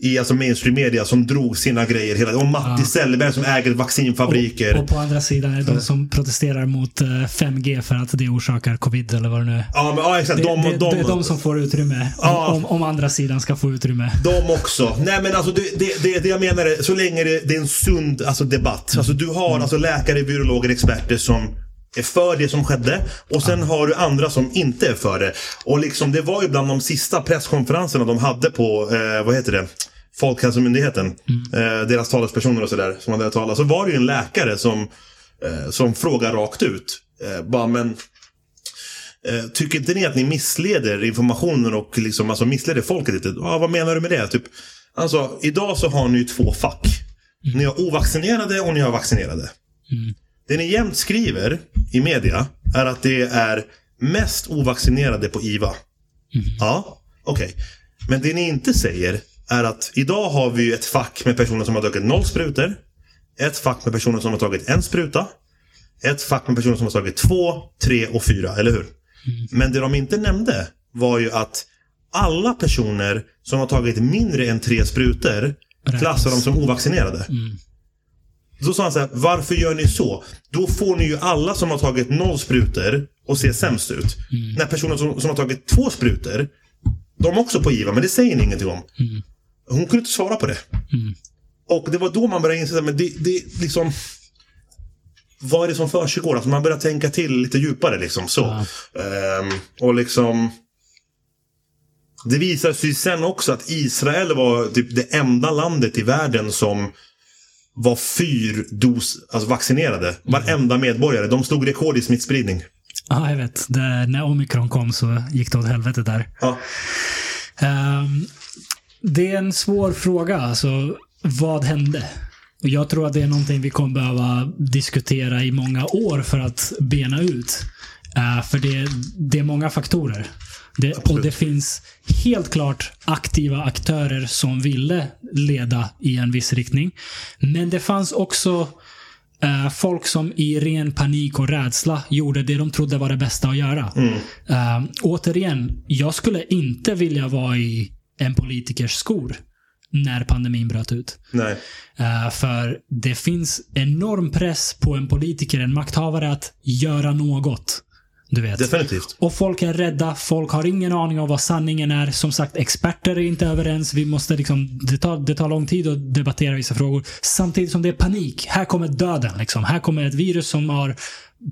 i alltså mainstream media som drog sina grejer hela Och Matti ja. Sellberg som äger vaccinfabriker. Och, och, på andra sidan är det de som protesterar mot 5G eh, för att det orsakar covid eller vad det nu är. Ja, men, ja exakt. Det, de, det, de, det är de som får utrymme. Ja. Om, om, andra sidan ska få utrymme. De också. Nej men alltså det, det, det jag menar är, så länge det, är en sund alltså, debatt. Mm. Alltså du har mm. alltså läkare, virologer, experter som är för det som skedde och sen har du andra som inte är för det. Och liksom det var ju bland de sista presskonferenserna de hade på, eh, vad heter det? Folkhälsomyndigheten, mm. eh, deras talespersoner och sådär, som hade talat, så var det ju en läkare som, eh, som frågade rakt ut. Eh, bara, men eh, Tycker inte ni att ni missleder informationen och liksom, alltså missleder folket lite? Ah, vad menar du med det? Typ, alltså, idag så har ni ju två fack. Mm. Ni har ovaccinerade och ni har vaccinerade. Mm. Det ni jämt skriver i media är att det är mest ovaccinerade på IVA. Mm. Ja, okej. Okay. Men det ni inte säger är att idag har vi ett fack med personer som har tagit noll sprutor. Ett fack med personer som har tagit en spruta. Ett fack med personer som har tagit två, tre och fyra, eller hur? Mm. Men det de inte nämnde var ju att alla personer som har tagit mindre än tre sprutor klassar de som ovaccinerade. Mm. Då sa han så här, varför gör ni så? Då får ni ju alla som har tagit noll sprutor och ser sämst ut. Mm. När personer som, som har tagit två sprutor, de är också på IVA, men det säger ni ingenting om. Mm. Hon kunde inte svara på det. Mm. Och det var då man började inse, men det, det liksom... Vad är det som försiggår? Alltså man börjar tänka till lite djupare liksom så. Ja. Um, och liksom... Det visade sig sen också att Israel var typ det enda landet i världen som var fyrdos alltså vaccinerade. Mm. Varenda medborgare. De slog rekord i smittspridning. Ja, jag vet. Det, när omikron kom så gick det åt helvete där. Ja. Um, det är en svår fråga. Alltså, vad hände? Jag tror att det är någonting vi kommer behöva diskutera i många år för att bena ut. Uh, för det, det är många faktorer. Det, och det finns helt klart aktiva aktörer som ville leda i en viss riktning. Men det fanns också uh, folk som i ren panik och rädsla gjorde det de trodde var det bästa att göra. Mm. Uh, återigen, jag skulle inte vilja vara i en politikers skor när pandemin bröt ut. Uh, för det finns enorm press på en politiker, en makthavare att göra något. Du vet. Definitivt. Och folk är rädda. Folk har ingen aning om vad sanningen är. Som sagt, experter är inte överens. Vi måste liksom, det tar, det tar lång tid att debattera vissa frågor. Samtidigt som det är panik. Här kommer döden. Liksom. Här kommer ett virus som har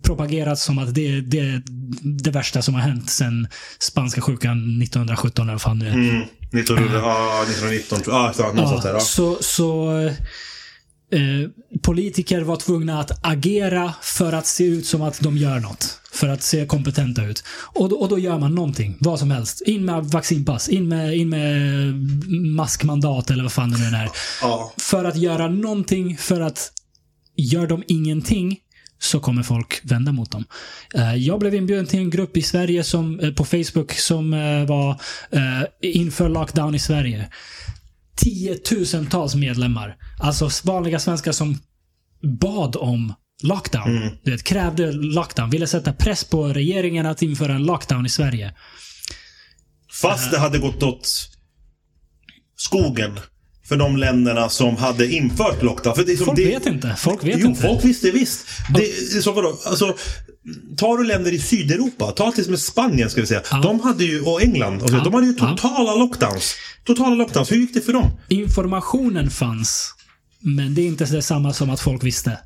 propagerats som att det är det, det värsta som har hänt sedan spanska sjukan 1917 eller vad fan det är. Mm. 1900, ja, 1919 tror jag. Ja, något sånt där, ja. Så, så eh, politiker var tvungna att agera för att se ut som att de gör något. För att se kompetenta ut. Och då, och då gör man någonting. Vad som helst. In med vaccinpass. In med, in med maskmandat eller vad fan det nu är. Ja. För att göra någonting. För att gör de ingenting så kommer folk vända mot dem. Eh, jag blev inbjuden till en grupp i Sverige som, eh, på Facebook som var inför lockdown i Sverige. Tiotusentals medlemmar. Alltså vanliga svenskar som bad om lockdown. Mm. Du vet, krävde lockdown. Ville sätta press på regeringen att införa en lockdown i Sverige. Fast det hade gått åt skogen för de länderna som hade infört lockdown. För det, folk det, vet inte. Folk vet jo, inte. folk visste visst. Det, det, så vadå, alltså, tar du länder i Sydeuropa, ta till exempel Spanien ska vi säga. Ja. De hade ju, och England, och så, ja. de hade ju totala ja. lockdowns. Totala lockdowns. Hur gick det för dem? Informationen fanns. Men det är inte detsamma som att folk visste.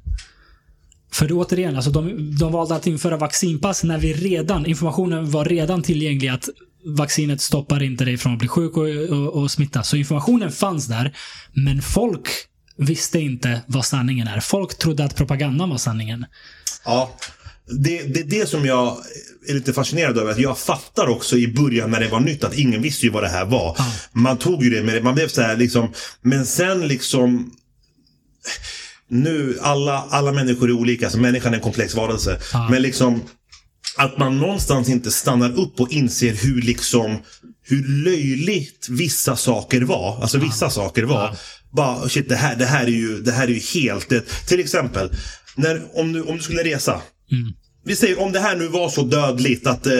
För återigen, alltså de, de valde att införa vaccinpass när vi redan, informationen var redan tillgänglig att vaccinet stoppar inte dig från att bli sjuk och, och, och smitta. Så informationen fanns där. Men folk visste inte vad sanningen är. Folk trodde att propagandan var sanningen. Ja, det, det är det som jag är lite fascinerad över. Att jag fattar också i början när det var nytt att ingen visste ju vad det här var. Ja. Man tog ju det med man blev så här liksom. Men sen liksom nu, alla, alla människor är olika, så människan är en komplex varelse. Ja. Men liksom att man någonstans inte stannar upp och inser hur liksom hur löjligt vissa saker var. Alltså vissa ja. saker var. Ja. Bara, shit, det här, det här är ju, det här är ju helt... Till exempel, när, om, du, om du skulle resa. Mm. Vi säger om det här nu var så dödligt att eh,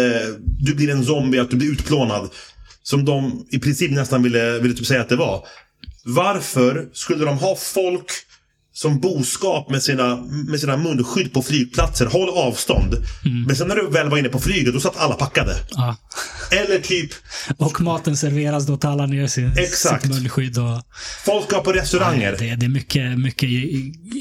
du blir en zombie, att du blir utplånad. Som de i princip nästan ville, ville typ säga att det var. Varför skulle de ha folk som boskap med sina, med sina munskydd på flygplatser. Håll avstånd. Mm. Men sen när du väl var inne på flyget, då satt alla packade. Ja. Eller typ... Och maten serveras, då tar alla ner sin, Exakt. sitt munskydd. Och... Folk går på restauranger. Nej, det, det, är mycket, mycket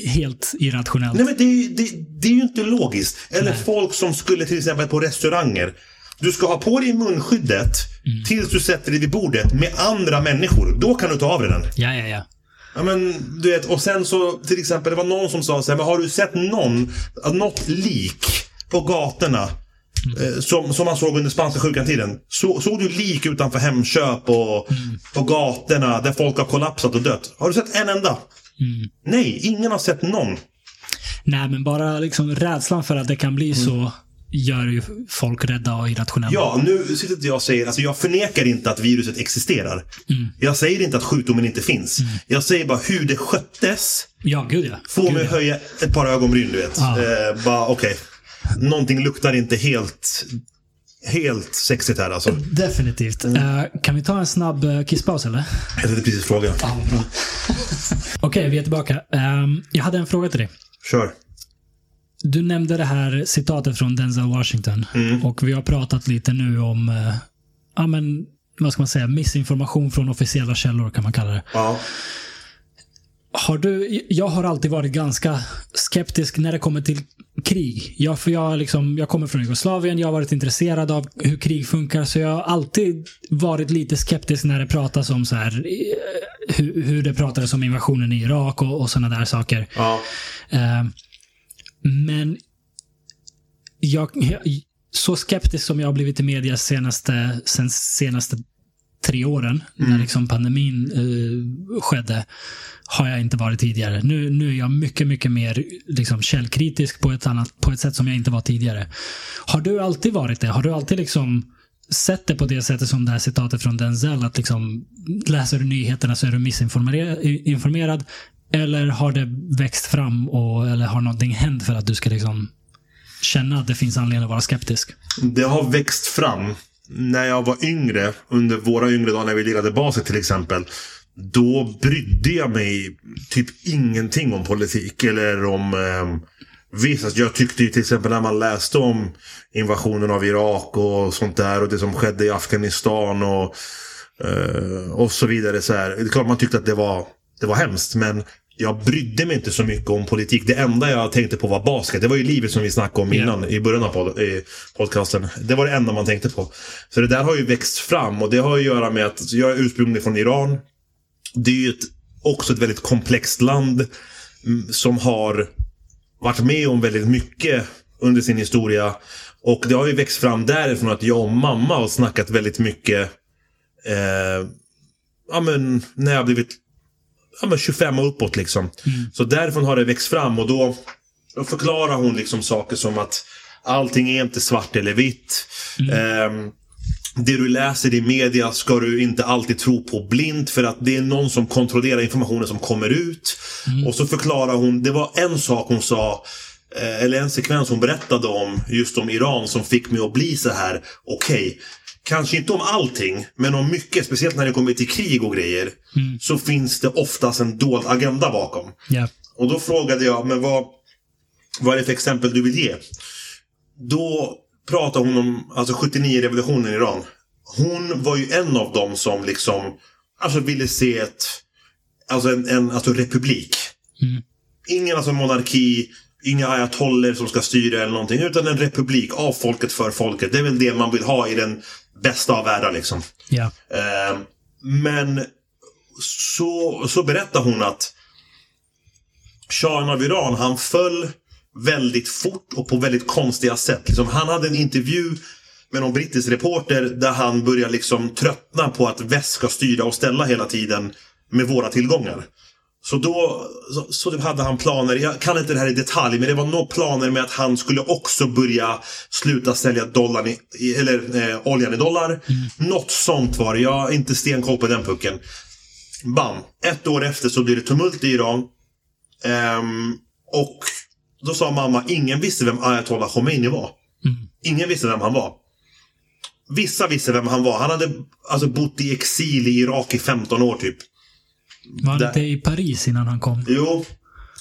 helt irrationellt. Nej, men det, det, det är ju inte logiskt. Eller Nej. folk som skulle till exempel på restauranger. Du ska ha på dig munskyddet mm. tills du sätter dig vid bordet med andra människor. Då kan du ta av dig den. Ja, ja, ja. Ja men du vet, och sen så till exempel, det var någon som sa så här, men har du sett någon, något lik på gatorna? Mm. Som, som man såg under spanska sjukan-tiden. Så, såg du lik utanför Hemköp och mm. på gatorna där folk har kollapsat och dött? Har du sett en enda? Mm. Nej, ingen har sett någon. Nej, men bara liksom rädslan för att det kan bli så gör ju folk rädda och irrationella. Ja, nu sitter jag och säger, alltså jag förnekar inte att viruset existerar. Mm. Jag säger inte att sjukdomen inte finns. Mm. Jag säger bara hur det sköttes. Ja, gud ja. Får mig ja. höja ett par ögonbryn, du vet. Ah. Eh, bara, okej. Okay. Någonting luktar inte helt helt sexigt här alltså. Definitivt. Mm. Uh, kan vi ta en snabb uh, kisspaus eller? Jag tänkte precis fråga. Ah, Okej, okay, vi är tillbaka. Um, jag hade en fråga till dig. Kör. Du nämnde det här citatet från Denzel Washington. Mm. Och vi har pratat lite nu om, eh, ja men, vad ska man säga, missinformation från officiella källor kan man kalla det. Ja. Har du, jag har alltid varit ganska skeptisk när det kommer till krig. Jag, för jag, liksom, jag kommer från Jugoslavien, jag har varit intresserad av hur krig funkar, så jag har alltid varit lite skeptisk när det pratas om så här, eh, hur, hur det pratades om invasionen i Irak och, och sådana där saker. Ja. Uh, men jag, så skeptisk som jag har blivit i media senaste, sen senaste tre åren, mm. när liksom pandemin uh, skedde, har jag inte varit tidigare. Nu, nu är jag mycket, mycket mer liksom, källkritisk på ett, annat, på ett sätt som jag inte var tidigare. Har du alltid varit det? Har du alltid liksom sett det på det sättet som det här citatet från Denzel, att liksom läser du nyheterna så är du missinformerad. Eller har det växt fram och, eller har någonting hänt för att du ska liksom känna att det finns anledning att vara skeptisk? Det har växt fram. När jag var yngre, under våra yngre dagar när vi lirade basen till exempel. Då brydde jag mig typ ingenting om politik eller om eh, Visst, alltså, jag tyckte ju till exempel när man läste om invasionen av Irak och sånt där och det som skedde i Afghanistan och, eh, och så vidare. Så här. Det är klart man tyckte att det var, det var hemskt men jag brydde mig inte så mycket om politik. Det enda jag tänkte på var basket. Det var ju livet som vi snackade om innan yeah. i början av pod podcasten. Det var det enda man tänkte på. Så det där har ju växt fram och det har att göra med att jag är ursprungligen från Iran. Det är ju ett, också ett väldigt komplext land mm, som har varit med om väldigt mycket under sin historia. Och det har ju växt fram därifrån att jag och mamma har snackat väldigt mycket eh, ja, men, när jag blivit ja, men 25 och uppåt liksom. Mm. Så därifrån har det växt fram och då, då förklarar hon liksom saker som att allting är inte svart eller vitt. Mm. Um, det du läser i media ska du inte alltid tro på blint för att det är någon som kontrollerar informationen som kommer ut. Mm. Och så förklarar hon, det var en sak hon sa, eh, eller en sekvens hon berättade om just om Iran som fick mig att bli så här okej. Okay, kanske inte om allting, men om mycket, speciellt när det kommer till krig och grejer, Mm. så finns det oftast en dold agenda bakom. Ja. Och då frågade jag, men vad, vad är det för exempel du vill ge? Då pratade hon om alltså 79-revolutionen i Iran. Hon var ju en av dem som liksom alltså ville se ett, alltså en, en alltså republik. Mm. Ingen alltså monarki, inga ayatoller som ska styra eller någonting, utan en republik av folket för folket. Det är väl det man vill ha i den bästa av världar liksom. Eh, men så, så berättar hon att shahen av Iran, han föll väldigt fort och på väldigt konstiga sätt. Liksom, han hade en intervju med någon brittisk reporter där han börjar liksom tröttna på att väst ska styra och ställa hela tiden med våra tillgångar. Så då så, så hade han planer, jag kan inte det här i detalj, men det var nog planer med att han skulle också börja sluta sälja dollarn i, eller eh, oljan i dollar. Något sånt var det. Jag har inte stenkoll på den pucken. Bam! Ett år efter så blir det tumult i Iran. Ehm, och då sa mamma, ingen visste vem ayatollah Khomeini var. Ingen visste vem han var. Vissa visste vem han var. Han hade alltså bott i exil i Irak i 15 år typ. Var han inte i Paris innan han kom? Jo,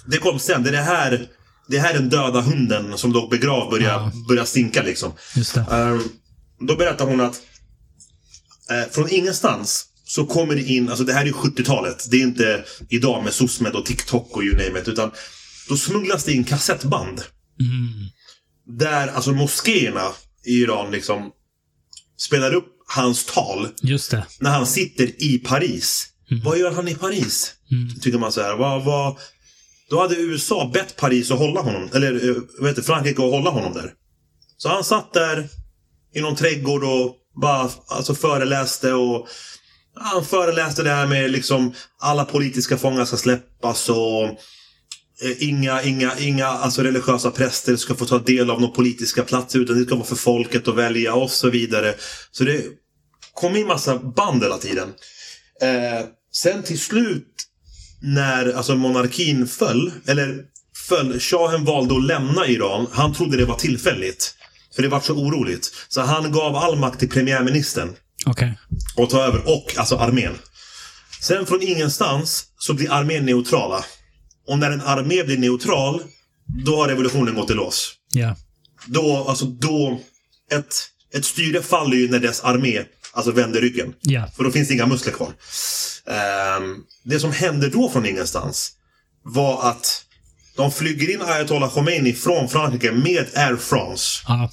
det kom sen. Det är det här, det här den döda hunden som låg begravd börjar, Ja. börjar stinka liksom. Just det. Ehm, då berättar hon att eh, från ingenstans så kommer det in, alltså det här är ju 70-talet. Det är inte idag med SOSMED och TikTok och you name it. Utan då smugglas det in kassettband. Mm. Där alltså moskéerna i Iran liksom spelar upp hans tal Just det. när han sitter i Paris. Vad gör han i Paris? Tycker man så här. Vad, vad... Då hade USA bett Paris att hålla honom, eller eh, vad heter Frankrike att hålla honom där. Så han satt där i någon trädgård och bara alltså, föreläste och han föreläste det här med liksom alla politiska fångar ska släppas och eh, inga, inga, inga alltså religiösa präster ska få ta del av några politiska platser utan det ska vara för folket att välja och så vidare. Så det kom in massa band hela tiden. Eh, sen till slut när alltså monarkin föll, eller föll, shahen valde att lämna Iran. Han trodde det var tillfälligt. För det var så oroligt. Så han gav all makt till premiärministern Okej. och ta över, och alltså armén. Sen från ingenstans så blir armén neutrala. Och när en armé blir neutral, då har revolutionen gått i lås. Ja. Då, alltså då, ett, ett styre faller ju när dess armé alltså vänder ryggen. Ja. För då finns det inga muskler kvar. Ehm, det som hände då från ingenstans var att de flyger in Ayatollah Khomeini från Frankrike med Air France. Ja.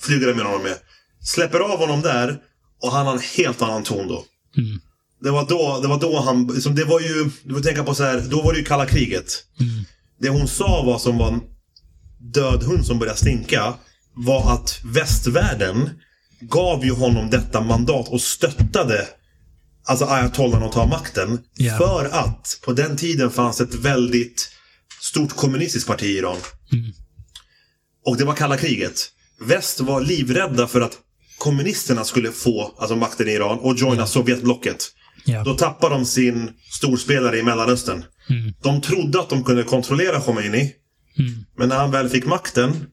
Flyger med honom med. Släpper av honom där och han har en helt annan ton då. Mm. Det var då, det var då han, liksom, det var ju, du får tänka på så här, då var det ju kalla kriget. Mm. Det hon sa var som var en död hund som började stinka, var att västvärlden gav ju honom detta mandat och stöttade alltså ayatollah att ta makten. Ja. För att på den tiden fanns ett väldigt stort kommunistiskt parti i Iran. Mm. Och det var kalla kriget. Väst var livrädda för att kommunisterna skulle få alltså makten i Iran och joina Sovjetblocket. Ja. Då tappade de sin storspelare i Mellanöstern. Mm. De trodde att de kunde kontrollera Khomeini. Mm. Men när han väl fick makten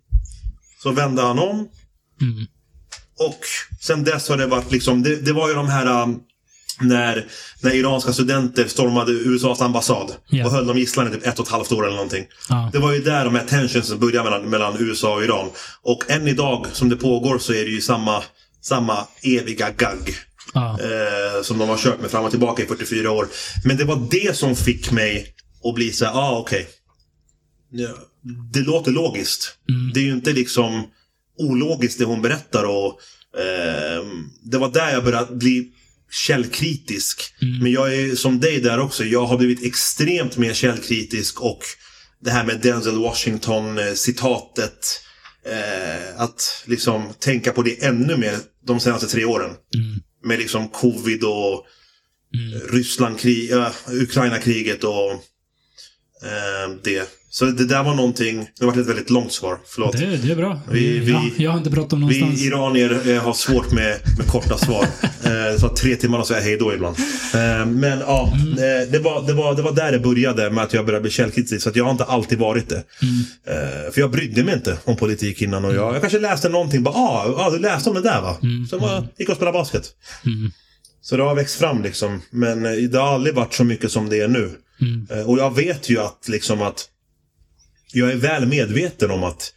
så vände han om. Mm. Och sen dess har det varit liksom, det, det var ju de här um, när, när iranska studenter stormade USAs ambassad Ja. och höll dem gisslan i typ ett och ett halvt år eller någonting. Ja. Det var ju där de här tensions började mellan, mellan USA och Iran. Och än idag som det pågår så är det ju samma, samma eviga gagg. Ja. Eh, som de har kört med fram och tillbaka i 44 år. Men det var det som fick mig att bli så här, ah okej. Ja, Det låter logiskt. Det är ju inte liksom ologiskt det hon berättar och ehm, det var där jag började bli källkritisk. Men jag är som dig där också. Jag har blivit extremt mer källkritisk och det här med Denzel Washington-citatet. Eh, att liksom tänka på det ännu mer de senaste tre åren. Med liksom covid och Ryssland-krig, äh, Ukraina-kriget och eh, det. Så det där var någonting, det var ett väldigt långt svar, förlåt. Det, det är bra. Vi- vi- ja, jag har inte bråttom någonstans. Vi iranier eh, har svårt med, med korta svar. eh, så tre timmar och är hej då ibland. Eh, men ja, Mm. eh, det, var, det, var, det var där det började med att jag började bli källkritisk. Så att jag har inte alltid varit det. Mm. Eh, för jag brydde mig inte om politik innan. Och jag, jag kanske läste någonting. Bara, ah, ah, du läste om det där va? Mm. Så jag gick och spelade basket. Så det har växt fram liksom. Men eh, det har aldrig varit så mycket som det är nu. Mm. Och jag vet ju att liksom att jag är väl medveten om att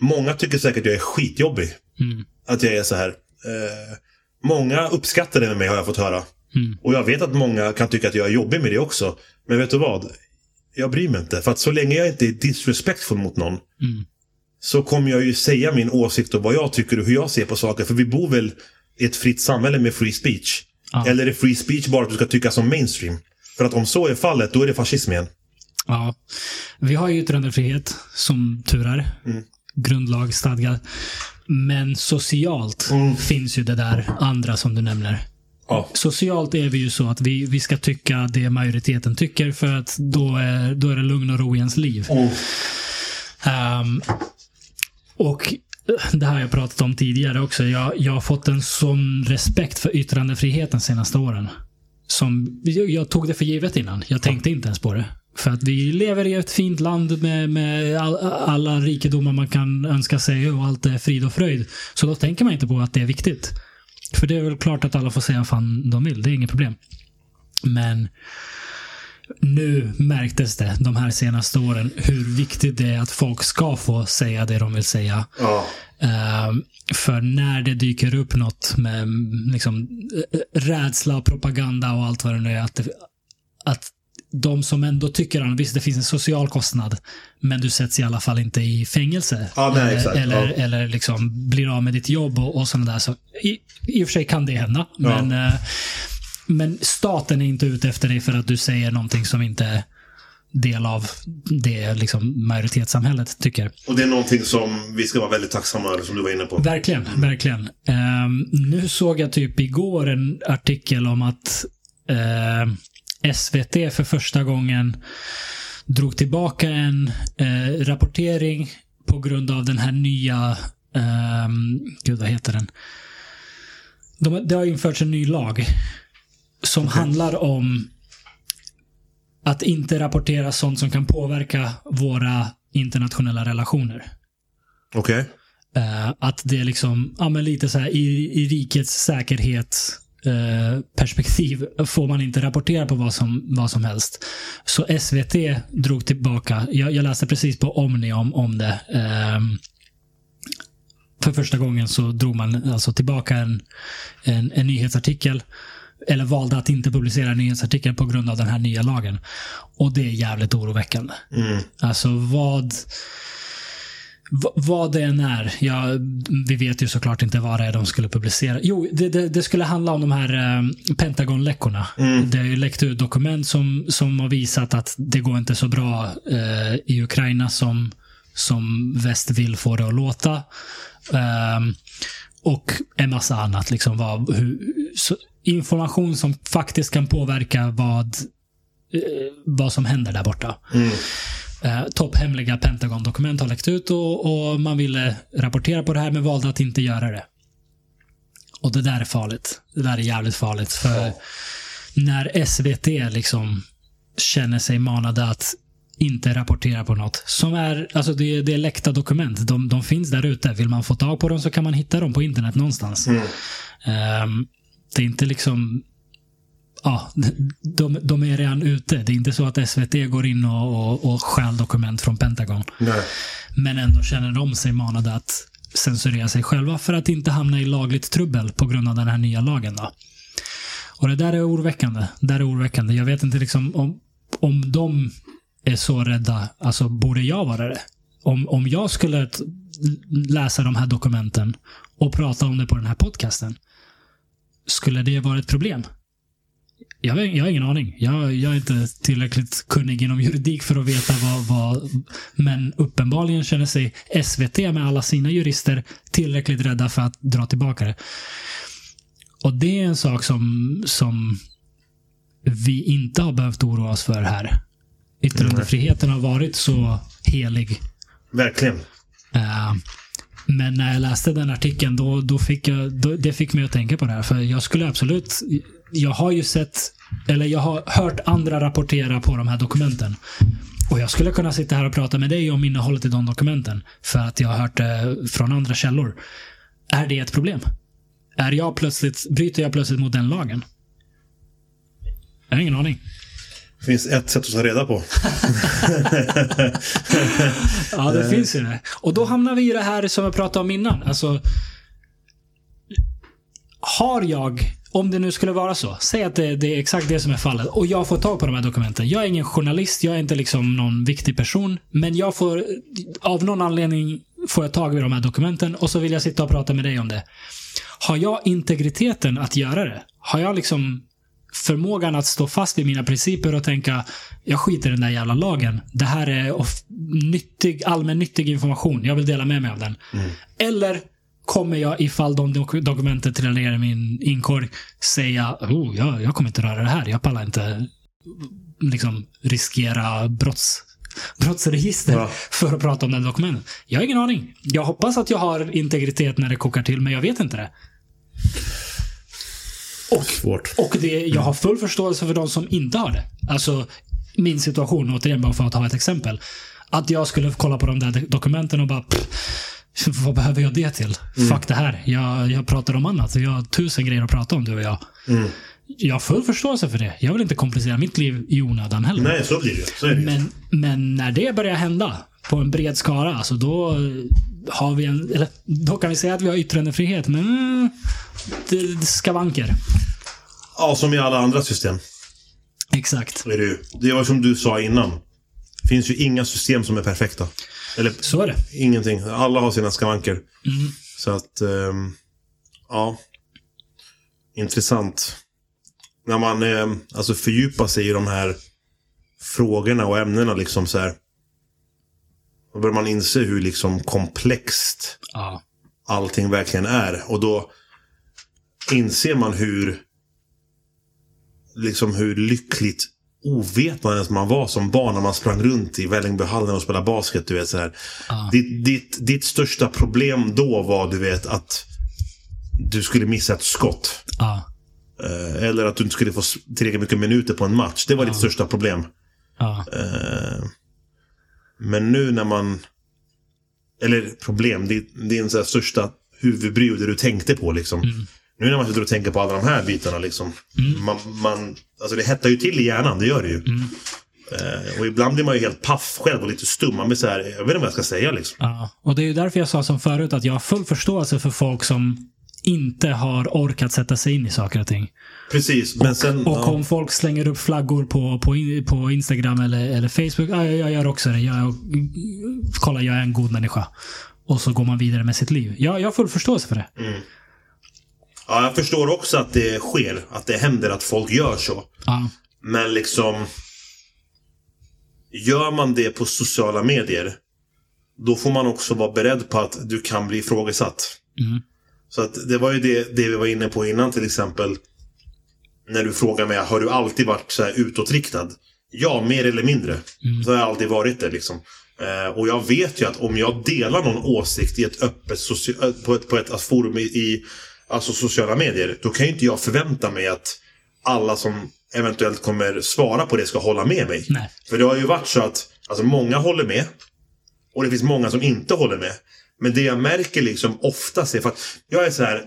många tycker säkert jag är skitjobbig. Mm. Att jag är så här. Eh, många uppskattar det med mig har jag fått höra. Mm. Och jag vet att många kan tycka att jag är jobbig med det också. Men vet du vad? Jag bryr mig inte. För att så länge jag inte är disrespectful mot någon. Mm. Så kommer jag ju säga min åsikt och vad jag tycker och hur jag ser på saker. För vi bor väl i ett fritt samhälle med free speech. Ja. Eller är free speech bara att du ska tycka som mainstream? För att om så är fallet, då är det fascism igen. Ja. Vi har ju yttrandefrihet, som tur är. Mm. Grundlag, stadgad. Men socialt Mm. finns ju det där andra som du nämner. Ja. Socialt är vi ju så att vi, vi ska tycka det majoriteten tycker för att då är, då är det lugn och ro i ens liv. Ehm, och eh, det här har jag pratat om tidigare också. Jag, jag har fått en sån respekt för yttrandefriheten de senaste åren. Som, jag, jag tog det för givet innan. Jag tänkte inte ens på det. För att vi lever i ett fint land med, med all, alla rikedomar man kan önska sig och allt är frid och fröjd. Så då tänker man inte på att det är viktigt. För det är väl klart att alla får säga vad fan de vill. Det är inget problem. Men nu märktes det de här senaste åren hur viktigt det är att folk ska få säga det de vill säga. Ja. Ehm, för när det dyker upp något med liksom, eh, rädsla, propaganda och allt vad det nu är. Att, det, att de som ändå tycker att visst det finns en social kostnad, men du sätts i alla fall inte i fängelse. Ja, nej, Eh, exakt. eller, Ja. eller liksom blir av med ditt jobb och, och sådana där. Så, i, I och för sig kan det hända, men, eh, men staten är inte ute efter dig för att du säger någonting som inte är del av det liksom, majoritetssamhället tycker. Och det är någonting som vi ska vara väldigt tacksamma över, som du var inne på. Verkligen, verkligen. Ehm, nu såg jag typ igår en artikel om att eh, SVT för första gången drog tillbaka en eh, rapportering på grund av den här nya, ehm, gud vad heter den? De, det har införts en ny lag som handlar om att inte rapportera sånt som kan påverka våra internationella relationer. Okej. Eh, att det är liksom, ja men lite så här i, i rikets säkerhet eh, perspektiv får man inte rapportera på vad som, vad som helst. Så SVT drog tillbaka, jag, jag läste precis på Omni om, om det. Ehm, för första gången så drog man alltså tillbaka en, en, en nyhetsartikel. Eller valde att inte publicera en nyhetsartikel på grund av den här nya lagen. Och det är jävligt oroväckande. Mm. Alltså vad... Vad det än är. Ja, vi vet ju såklart inte vad det är de skulle publicera. Jo, det, det, det skulle handla om de här eh, Pentagon-läckorna. Det har ju läckt ut dokument som, som har visat att det går inte så bra eh, i Ukraina som, som väst vill få det att låta. Ehm, och en massa annat. Liksom vad, hur, så, information som faktiskt kan påverka vad, eh, vad som händer där borta. Eh, topphemliga Pentagon-dokument har läckt ut och, och man ville rapportera på det här men valde att inte göra det. Och det där är farligt. Det där är jävligt farligt. För när SVT liksom känner sig manade att inte rapportera på något. Som är, alltså det, det är läckta dokument. De, de finns där ute. Vill man få tag på dem så kan man hitta dem på internet någonstans. Ehm, det är inte liksom ja, de, de är redan ute. Det är inte så att SVT går in och, och, och stjäl dokument från Pentagon. Nej. Men ändå känner de sig manade att censurera sig själva för att inte hamna i lagligt trubbel på grund av den här nya lagen. Då. Och det där är oroväckande. Det där är oroväckande. Jag vet inte liksom om, om de är så rädda, alltså borde jag vara det? Om, om jag skulle läsa de här dokumenten och prata om det på den här podcasten, skulle det vara ett problem? Jag har, jag har ingen aning. Jag, jag är inte tillräckligt kunnig inom juridik för att veta vad, vad... Men uppenbarligen känner sig SVT med alla sina jurister tillräckligt rädda för att dra tillbaka det. Och det är en sak som, som vi inte har behövt oroa oss för här. yttrandefriheten har varit så helig. Verkligen. Uh, men när jag läste den artikeln, då, då fick jag, då, det fick mig att tänka på det här. För jag skulle absolut... Jag har ju sett, eller jag har hört andra rapportera på de här dokumenten. Och jag skulle kunna sitta här och prata med dig om innehållet i de dokumenten. För att jag har hört det från andra källor. Är det ett problem? Är jag plötsligt, bryter jag plötsligt mot den lagen? Jag har ingen aning. Det finns ett sätt att ta reda på. ja, det finns ju det. Och då hamnar vi i det här som jag pratade om innan. Alltså, har jag, om det nu skulle vara så, säg att det, det, är exakt det som är fallet och jag får tag på de här dokumenten. Jag är ingen journalist, jag är inte liksom någon viktig person, men jag får, av någon anledning får jag tag i de här dokumenten och så vill jag sitta och prata med dig om det. Har jag integriteten att göra det? Har jag liksom förmågan att stå fast vid mina principer och tänka jag skiter i den där jävla lagen. Det här är nyttig, allmännyttig information. Jag vill dela med mig av den. Mm. Eller kommer jag, ifall de dok dokumenten trillar ner i min inkorg, säga oh, jag, jag kommer inte röra det här. Jag pallar inte liksom, riskera brotts, brottsregister ja. för att prata om den dokumenten. Jag har ingen aning. Jag hoppas att jag har integritet när det kokar till, men jag vet inte det. Och, Svårt. och det, jag har full förståelse för de som inte har det. Alltså, min situation, återigen bara för att ta ett exempel. Att jag skulle kolla på de där dokumenten och bara pff, vad behöver jag det till? Mm. Fuck det här. Jag, jag pratar om annat. Jag har tusen grejer att prata om, du och jag. Mm. Jag har full förståelse för det. Jag vill inte komplicera mitt liv i onödan heller. Nej, så blir det. Så det. Men, men när det börjar hända på en bred skara, alltså då har vi en... Eller, då kan vi säga att vi har yttrandefrihet, men mm, det, det skavanker. Ja, som i alla andra system. Exakt. Det, är det, det var som du sa innan. Det finns ju inga system som är perfekta. Eller, Så är det. Ingenting. Alla har sina skavanker. Mm. Så att, um, ja. Intressant. När man eh, alltså fördjupar sig i de här frågorna och ämnena liksom så här. Då börjar man inse hur liksom komplext ja. allting verkligen är. Och då inser man hur liksom hur lyckligt ovetande man var som barn när man sprang runt i Vällingbyhallen och spelade basket. Du vet, så här. Ah. Ditt, ditt, ditt största problem då var du vet att du skulle missa ett skott. Ah. eller att du inte skulle få tillräckligt mycket minuter på en match. Det var ah. ditt största problem. Eh, men nu när man... Eller problem, din största huvudbry, det du tänkte på liksom. Mm. Nu när man sitter och tänker på alla de här bitarna liksom. Mm. Man, man, alltså det hettar ju till i hjärnan, det gör det ju. Mm. Eh, och ibland blir man ju helt paff själv och lite stum. Man blir så här, jag vet inte vad jag ska säga liksom. Ja, och det är ju därför jag sa som förut att jag har full förståelse för folk som inte har orkat sätta sig in i saker och ting. Precis, men sen... Och, och om folk slänger upp flaggor på, på, på Instagram eller, eller Facebook. Ja, jag gör också det. Jag, kolla, jag är en god människa. Och så går man vidare med sitt liv. Jag, jag har full förståelse för det. Mm. Ja, jag förstår också att det sker. Att det händer att folk gör så. Ja. Men liksom... Gör man det på sociala medier. Då får man också vara beredd på att du kan bli ifrågasatt. Mm. Så att det var ju det, det vi var inne på innan till exempel. När du frågar mig, har du alltid varit så här utåtriktad? Ja, mer eller mindre. Mm. Så har jag alltid varit det liksom. Eh, och jag vet ju att om jag delar någon åsikt i ett öppet på ett, på ett forum i, i alltså sociala medier, då kan ju inte jag förvänta mig att alla som eventuellt kommer svara på det ska hålla med mig. Nej. För det har ju varit så att alltså, många håller med. Och det finns många som inte håller med. Men det jag märker liksom oftast är för att jag är så här.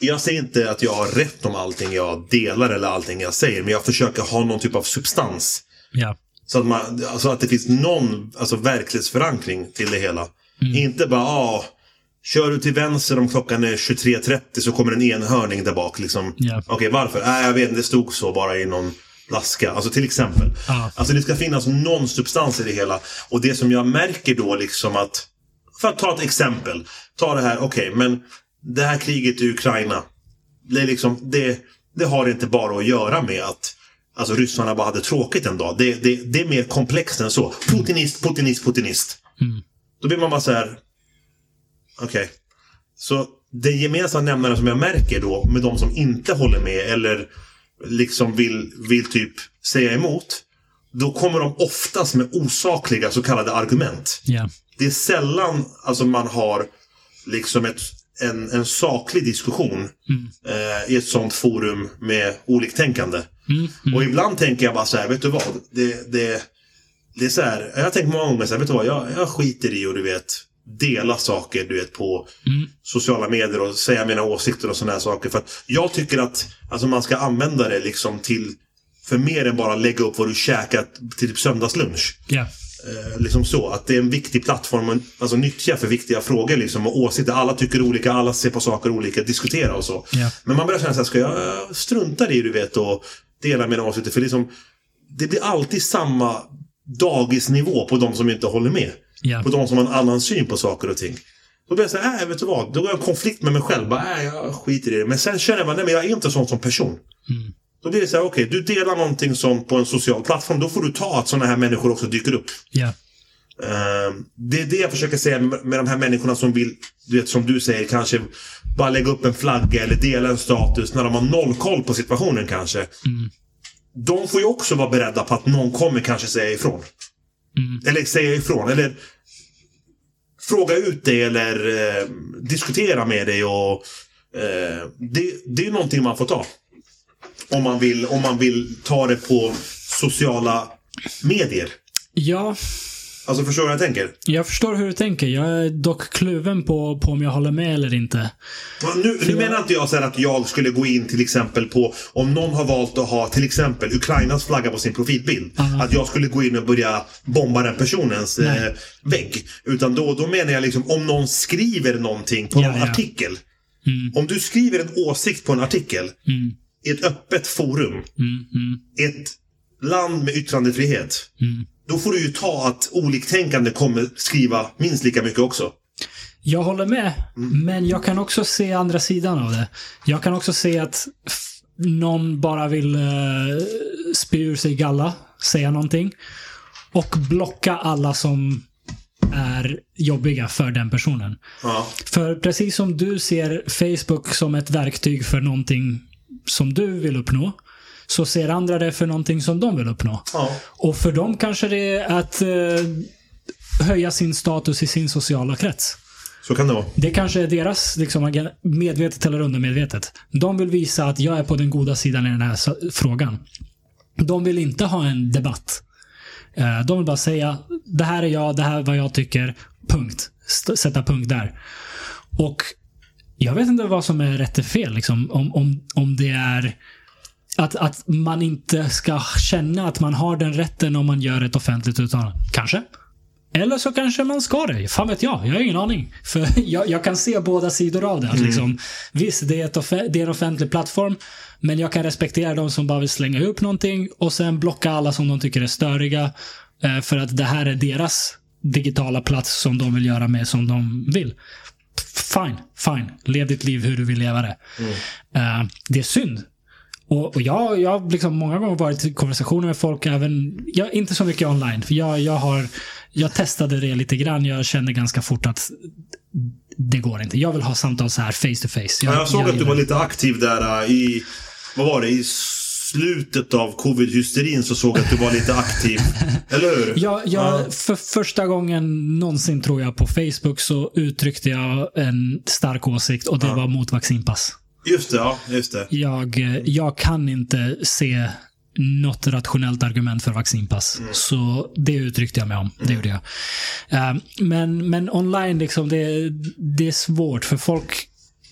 Jag säger inte att jag har rätt om allting jag delar eller allting jag säger. Men jag försöker ha någon typ av substans. Ja. Så att, man, alltså att det finns någon alltså, verklighetsförankring till det hela. Mm. Inte bara, ah, Kör du till vänster om klockan är 23.30 så kommer en enhörning där bak. Liksom. Yeah. Okej, okay, varför? Nej, jag vet inte. Det stod så bara i någon laska. Alltså till exempel. Ah. Alltså det ska finnas någon substans i det hela. Och det som jag märker då liksom att... För att ta ett exempel. Ta det här, okej, okay, men det här kriget i Ukraina. Det, är liksom, det, det har inte bara att göra med att alltså, ryssarna bara hade tråkigt en dag. Det, det, det är mer komplext än så. Putinist, putinist, putinist. Mm. Då blir man bara så här... Okej. Okay. Så den gemensamma nämnaren som jag märker då med de som inte håller med eller liksom vill, vill typ säga emot. då kommer de oftast med osakliga så kallade argument. Yeah. Det är sällan alltså, man har liksom ett, en, en saklig diskussion Mm. eh, i ett sånt forum med oliktänkande. Mm. Mm. Och ibland tänker jag bara så här, vet du vad? Det, det, det är så här, jag har tänkt många gånger så här, vet du vad? Jag, jag skiter i och du vet, dela saker du vet på Mm. sociala medier och säga mina åsikter och sådana här saker. För att jag tycker att alltså, man ska använda det liksom till för mer än bara lägga upp vad du käkat till typ söndagslunch. Yeah. Eh, liksom så, att det är en viktig plattform att alltså, nyttja för viktiga frågor liksom, och åsikter. Alla tycker olika, alla ser på saker olika, diskutera och så. Ja. Men man börjar känna så här, ska jag strunta i du vet och dela mina åsikter? För liksom, det blir alltid samma dagisnivå på de som inte håller med. Ja. På de som har en annan syn på saker och ting. Då blir jag så här, äh, vet du vad? Då går jag i konflikt med mig själv. Bara, äh, jag skiter i det. Men sen känner jag, nej men jag är inte sån som person. Mm. Då blir det så här, okej, du delar någonting som på en social plattform. Då får du ta att sådana här människor också dyker upp. Yeah. Eh, det är det jag försöker säga med med de här människorna som vill, du vet som du säger, kanske bara lägga upp en flagga eller dela en status när de har noll koll på situationen kanske. Mm. De får ju också vara beredda på att någon kommer kanske säga ifrån. Mm. Eller säga ifrån, eller fråga ut dig eller eh, diskutera med dig och eh, det, det är någonting man får ta. Om man vill, om man vill ta det på sociala medier. Ja, Alltså förstår du vad jag tänker? jag förstår hur du tänker. Jag är dock kluven på, på om jag håller med eller inte. Ja, Nu, nu jag- menar inte jag så här att jag skulle gå in till exempel på om någon har valt att ha till exempel Ukrainas flagga på sin profilbild. Aha. Att jag skulle gå in och börja bomba den personens eh, vägg. Utan då, då menar jag liksom om någon skriver någonting på Ja, någon ja. artikel. Mm. Om du skriver en åsikt på en artikel Mm. i ett öppet forum. Mm. Mm. Ett land med yttrandefrihet. Mm. Då får du ju ta att oliktänkande kommer skriva minst lika mycket också. Jag håller med, men jag kan också se andra sidan av det. Jag kan också se att någon bara vill uh, spy ur sig galla, säga någonting och blocka alla som är jobbiga för den personen. Ja. För precis som du ser Facebook som ett verktyg för någonting som du vill uppnå, så ser andra det för någonting som de vill uppnå. Ja. Och för dem kanske det är att eh, höja sin status i sin sociala krets. Så kan det vara. Det kanske är deras, liksom, medvetet eller undermedvetet. De vill visa att jag är på den goda sidan i den här frågan. De vill inte ha en debatt. Eh, De vill bara säga, det här är jag, det här är vad jag tycker. Punkt. Sätta punkt där. Och jag vet inte vad som är rätt eller fel. Liksom, om, om, om det är att, att man inte ska känna att man har den rätten om man gör ett offentligt uttalande. Kanske. Eller så kanske man ska det. Fan vet jag. Jag har ingen aning. För jag, jag kan se båda sidor av det. Att liksom, visst, det är, ett det är en offentlig plattform. Men jag kan respektera de som bara vill slänga upp någonting och sen blocka alla som de tycker är störiga. Eh, för att det här är deras digitala plats som de vill göra med som de vill. Fine, fine. Lev ditt liv hur du vill leva det. Eh, det är synd. Och, och jag, jag har liksom många gånger varit i konversationer med folk, även, jag, inte så mycket online. För jag, jag, har, jag testade det lite grann. Jag kände ganska fort att det går inte. Jag vill ha samtal så här face to face. Ja, jag såg att du var lite aktiv där äh, i, vad var det, i slutet av covid-hysterin så såg jag att du var lite aktiv. Eller hur? Jag, jag, Ja. För första gången någonsin tror jag på Facebook så uttryckte jag en stark åsikt och det Ja. var mot vaccinpass. Just det, ja. Just det. Jag, eh, jag kan inte se något rationellt argument för vaccinpass. Så det uttryckte jag mig om. Det gjorde jag. Eh, Men, men online, liksom, det, det är svårt för folk.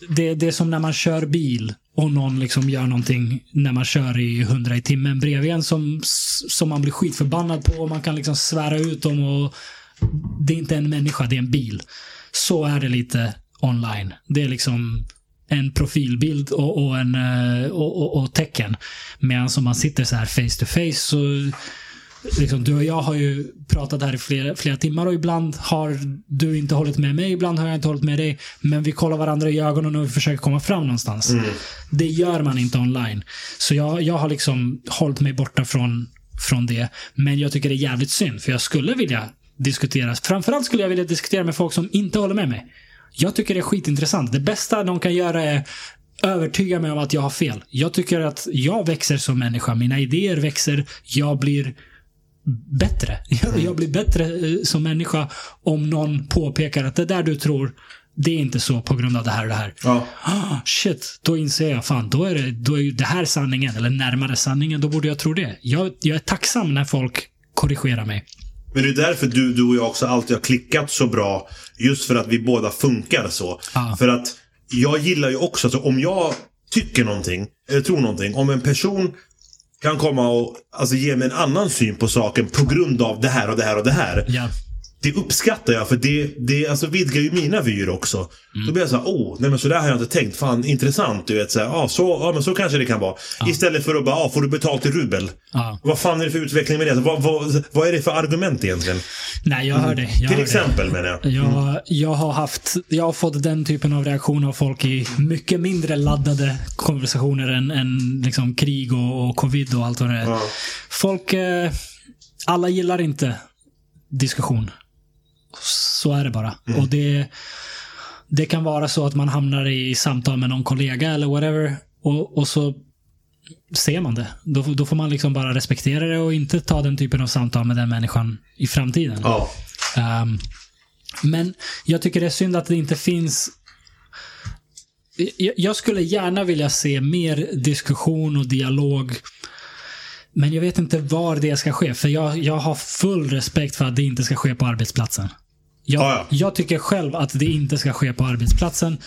Det, det är som när man kör bil och någon liksom gör någonting när man kör i 100 i timmen bredvid en som, som man blir skitförbannad på och man kan liksom svära ut dem och det är inte en människa, det är en bil. Så är det lite online. Det är liksom en profilbild och, och, en, eh, och, och, och tecken. Medan om man sitter så här face to face så Liksom, du och jag har ju pratat här i flera, flera timmar och ibland har du inte hållit med mig, ibland har jag inte hållit med dig. Men vi kollar varandra i ögonen och vi försöker komma fram någonstans. Det gör man inte online. Så jag, jag har liksom hållit mig borta från, från det. Men jag tycker det är jävligt synd, för jag skulle vilja diskutera. Framförallt skulle jag vilja diskutera med folk som inte håller med mig. Jag tycker det är skitintressant. Det bästa de kan göra är övertyga mig om att jag har fel. Jag tycker att jag växer som människa. Mina idéer växer. Jag blir bättre. Jag, jag blir bättre eh, som människa om någon påpekar att det där du tror, det är inte så på grund av det här och det här. Ja. Ah, shit, då inser jag, fan, då är, det, då är det här sanningen, eller närmare sanningen, då borde jag tro det. Jag, jag är tacksam när folk korrigerar mig. Men det är därför du, du och jag också alltid har klickat så bra. Just för att vi båda funkar så. Ja. För att jag gillar ju också, alltså, om jag tycker någonting, eller tror någonting, om en person kan komma och alltså, ge mig en annan syn på saken på grund av det här och det här och det här. Ja. Det uppskattar jag för det, det alltså, vidgar ju mina vyer också. Mm. Då blir jag så här, oh, nej men så där har jag inte tänkt. Fan, intressant. Du vet, så, här, ah, så, ja, men så kanske det kan vara. Istället för att bara, ah, får du betalt i rubel? Ja. Vad fan är det för utveckling med det? Alltså, vad, vad, vad är det för argument egentligen? Nej, jag hör dig. Jag Till hör exempel menar jag. Jag, jag har haft, jag har fått den typen av reaktioner av folk i mycket mindre laddade konversationer än, än liksom krig och, och covid och allt vad det är. Folk, eh, alla gillar inte diskussion. Så är det bara. Och det, det kan vara så att man hamnar i samtal med någon kollega eller whatever. Och, och så ser man det. Då, då får man liksom bara respektera det och inte ta den typen av samtal med den människan i framtiden. Ja. Ehm, men jag tycker det är synd att det inte finns jag, jag skulle gärna vilja se mer diskussion och dialog. Men jag vet inte var det ska ske. För jag, jag har full respekt för att det inte ska ske på arbetsplatsen. Jag, Ja, ja. jag tycker själv att det inte ska ske på arbetsplatsen.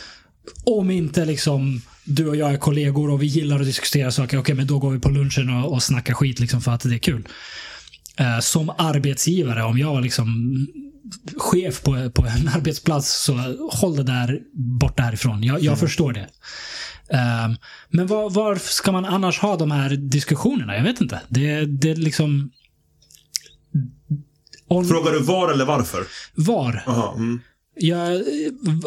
Om inte liksom du och jag är kollegor och vi gillar att diskutera saker. Okej, men då går vi på lunchen och, och snackar skit liksom för att det är kul. Eh, som arbetsgivare, om jag var liksom chef på, på en arbetsplats, så håll det där borta härifrån. Jag, jag förstår det. Ehm, men var, var ska man annars ha de här diskussionerna? Jag vet inte. Det, det är liksom... On, Frågar du var eller varför? var? Aha, mm. Ja,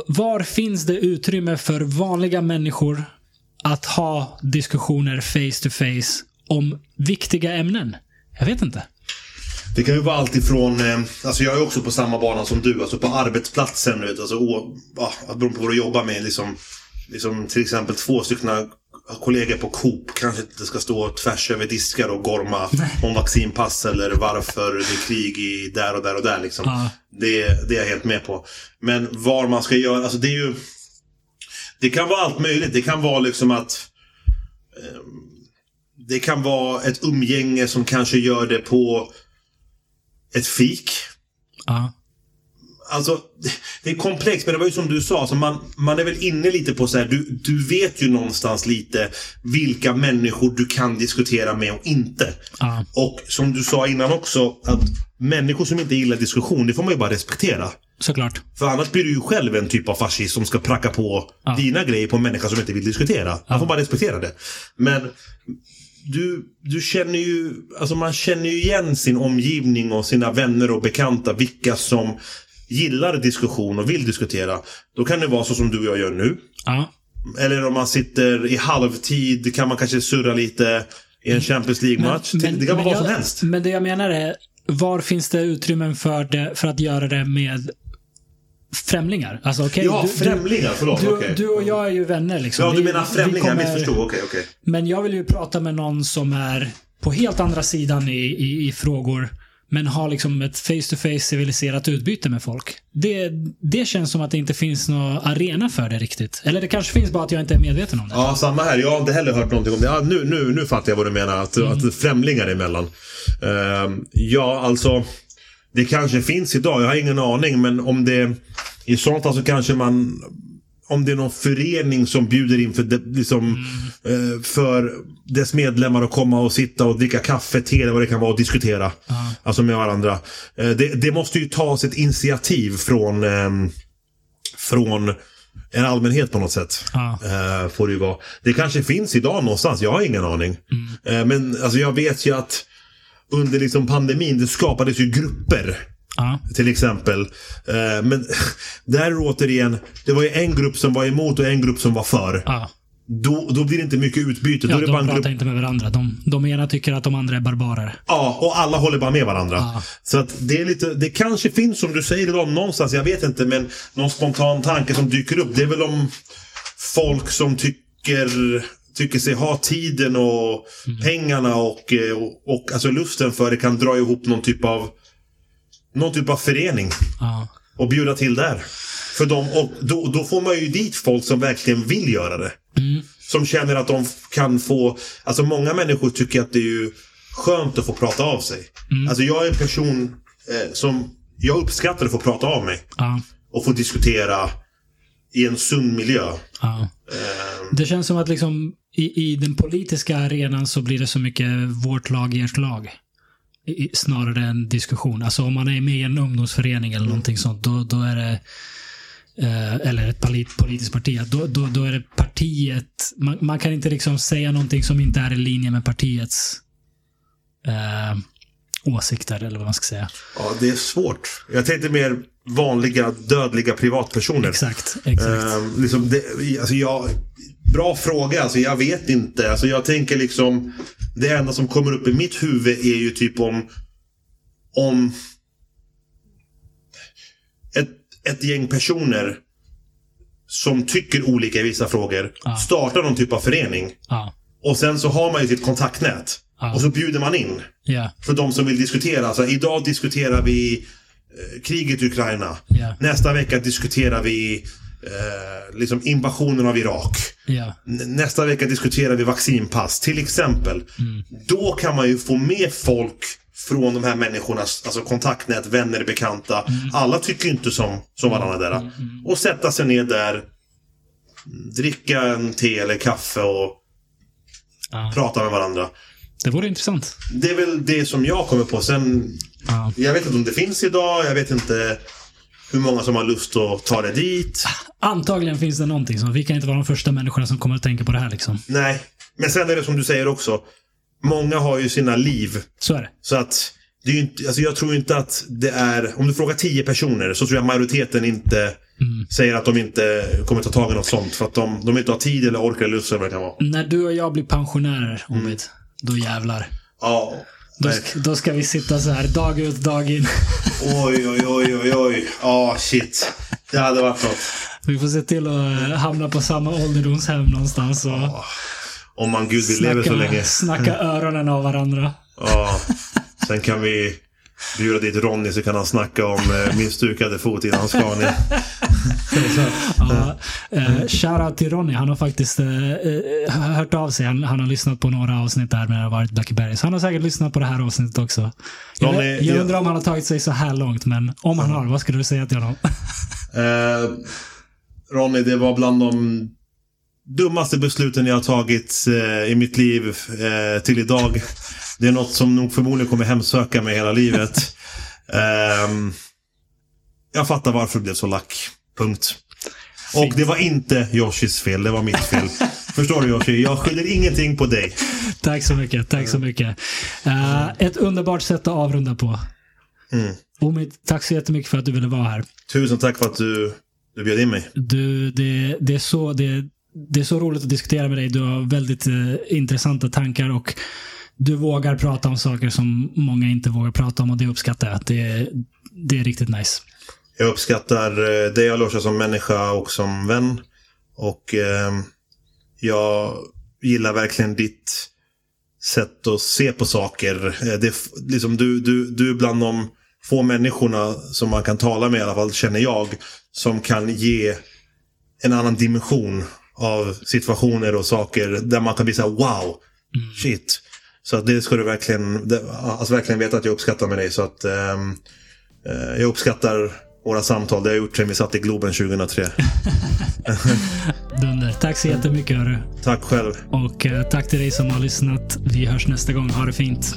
var finns det utrymme för vanliga människor att ha diskussioner face to face om viktiga ämnen? Jag vet inte. Det kan ju vara allt ifrån, eh, alltså jag är också på samma bana som du, alltså på arbetsplatsen. Vet, alltså, å, ah, beroende på vad du jobbar med. Liksom, liksom till exempel två stycken kollegor på Coop kanske inte ska stå tvärs över diskar och gorma om vaccinpass eller varför det är krig i där och där och där. Liksom. Ja. Det, det är jag helt med på. Men var man ska göra, alltså det är ju... Det kan vara allt möjligt. Det kan vara liksom att... ehm, det kan vara ett umgänge som kanske gör det på ett fik. Ja. Alltså, det- är komplext, men det var ju som du sa, alltså man, man är väl inne lite på så här, du, du vet ju någonstans lite vilka människor du kan diskutera med och inte. Ja. Och som du sa innan också, att människor som inte gillar diskussion, det får man ju bara respektera. Såklart. För annars blir du ju själv en typ av fascist som ska pracka på dina grejer på en människa som inte vill diskutera. Man får bara respektera det. Men du, du känner ju, alltså man känner ju igen sin omgivning och sina vänner och bekanta, vilka som gillar diskussion och vill diskutera. Då kan det vara så som du och jag gör nu. Ja. Eller om man sitter i halvtid kan man kanske surra lite i en Champions League-match. det kan vara vad jag, som helst. Men det jag menar är, var finns det utrymmen för, det, för att göra det med främlingar? Alltså, okay, Ja, du, främlingar. Förlåt. du, okej. du och jag är ju vänner. Liksom. Ja, du Vi- menar vi främlingar. Jag kommer- missförstod. Okej, okej. Men jag vill ju prata med någon som är på helt andra sidan i, i, i frågor. Men har liksom ett face-to-face civiliserat utbyte med folk. Det, det känns som att det inte finns någon arena för det riktigt. Eller det kanske finns bara att jag inte är medveten om det. Ja, samma här. Jag har inte heller hört någonting om det. Ja, nu, nu, nu fattar jag vad du menar. Att, att främlingar emellan. Ehm, ja, alltså. Det kanske finns idag. Jag har ingen aning. Men om det... I sånt fall så kanske man... Om det är någon förening som bjuder in för, det, liksom, eh, för dess medlemmar att komma och sitta och dricka kaffe, te eller vad det kan vara och diskutera. Alltså med varandra. Eh, det, det måste ju tas ett initiativ från, ehm, från en allmänhet på något sätt. Eh, får det ju vara. Det kanske finns idag någonstans, jag har ingen aning. Eh, men alltså jag vet ju att under liksom pandemin, det skapades ju grupper. Ja. Till exempel. Eh, men där återigen, det var ju en grupp som var emot och en grupp som var för. Ja. Då, då blir det inte mycket utbyte. Ja, då är det de bara pratar grupp inte med varandra. De, de ena tycker att de andra är barbarer. Ja, och alla håller bara med varandra. Ja. Så att det är lite, det kanske finns som du säger idag någonstans, jag vet inte, men någon spontan tanke som dyker upp. Det är väl om folk som tycker tycker sig ha tiden och Mm. pengarna och, eh, och, och alltså lusten för det kan dra ihop någon typ av någon typ av förening Ja. och bjuda till där. För dem, och då, då får man ju dit folk som verkligen vill göra det. Mm. Som känner att de kan få... Alltså många människor tycker att det är ju skönt att få prata av sig. Mm. Alltså jag är en person eh, som... Jag uppskattar att få prata av mig. Ja. Och få diskutera i en sund miljö. Ja. Eh, Det känns som att liksom i, i den politiska arenan så blir det så mycket vårt lag, ert lag. Snarare än diskussion. Alltså om man är med i en ungdomsförening eller någonting sånt, då, då är det eh, eller ett polit, politiskt parti, då, då, då är det partiet. Man, man kan inte liksom säga någonting som inte är i linje med partiets eh, åsikter, eller vad man ska säga. ja, det är svårt. Jag tänkte mer vanliga dödliga privatpersoner. Exakt, exakt. Eh, liksom det, alltså jag, bra fråga. Alltså jag vet inte. Alltså jag tänker liksom... Det enda som kommer upp i mitt huvud är ju typ om... Om... Ett, ett gäng personer som tycker olika i vissa frågor Ja. startar någon typ av förening. Ja, Och sen så har man ju sitt kontaktnät. Ja. Och så bjuder man in. ja, För de som vill diskutera. Alltså, idag diskuterar vi eh, kriget i Ukraina. ja, Nästa vecka diskuterar vi eh, liksom invasionen av Irak. ja, Nästa vecka diskuterar vi vaccinpass, till exempel. Då kan man ju få med folk från de här människornas alltså kontaktnät, vänner, bekanta. Alla tycker inte som, som varandra där. Och sätta sig ner där, dricka en te eller kaffe och ja. prata med varandra. Det vore intressant. Det är väl det som jag kommer på. Sen, Ja. jag vet inte om det finns idag. Jag vet inte hur många som har lust att ta det dit. Antagligen finns det någonting som, vi kan inte vara de första människorna som kommer att tänka på det här liksom. Nej. Men sen är det som du säger också. Många har ju sina liv. Så är det. Så att det är ju inte, alltså jag tror inte att det är... Om du frågar tio personer så tror jag majoriteten inte säger att de inte kommer ta tag i något sånt. För att de, de inte har tid eller orkar eller lust eller vad det kan vara. När du och jag blir pensionärer, Omid, då jävlar. Ja. Då, då ska vi sitta så här dag ut, dag in. Oj, oj, oj, oj, oj. Ja, shit. Det hade varit något. Vi får se till att eh, hamna på samma ålderdomshem någonstans och Om man gud vill leva så snacka, länge. snacka öronen av varandra. Ja. Sen kan vi bjuda dit Ronny så kan han snacka om eh, min stukade fot innan Scania. Ja, eh, shoutout till Ronny. Han har faktiskt eh, eh, hört av sig. Han, han har lyssnat på några avsnitt där när det har varit Blackyberry. Så han har säkert lyssnat på det här avsnittet också. Jag, Ronny, jag ja. undrar om han har tagit sig så här långt, men om han har, vad skulle du säga till honom? Eh, Ronny, det var bland de dummaste besluten jag har tagit eh, i mitt liv eh, till idag. Det är något som nog förmodligen kommer hemsöka mig hela livet. Ehm, jag fattar varför du blev så lack. Punkt. Och det var inte Yoshis fel, det var mitt fel. Förstår du Yoshi? Jag skyller ingenting på dig. Tack så mycket. Tack så mycket. Eh, ett underbart sätt att avrunda på. Mm. Omid, tack så jättemycket för att du ville vara här. Tusen tack för att du, du bjöd in mig. Du, det, det, är så, det, det är så roligt att diskutera med dig. Du har väldigt eh, intressanta tankar och du vågar prata om saker som många inte vågar prata om och det uppskattar jag. Det, det är riktigt nice. Jag uppskattar eh, dig Alosha som människa och som vän. Och eh, jag gillar verkligen ditt sätt att se på saker. Eh, det, liksom, du, du, du är bland de få människorna som man kan tala med i alla fall, känner jag, som kan ge en annan dimension av situationer och saker där man kan bli såhär wow, shit. Så att det ska du verkligen, det, alltså verkligen veta att jag uppskattar med dig. Så att ehm, eh, jag uppskattar våra samtal. Det har jag gjort sedan vi satt i Globen 2003. Dunder. Tack så jättemycket hörru. Tack själv. Och eh, tack till dig som har lyssnat. Vi hörs nästa gång. Ha det fint.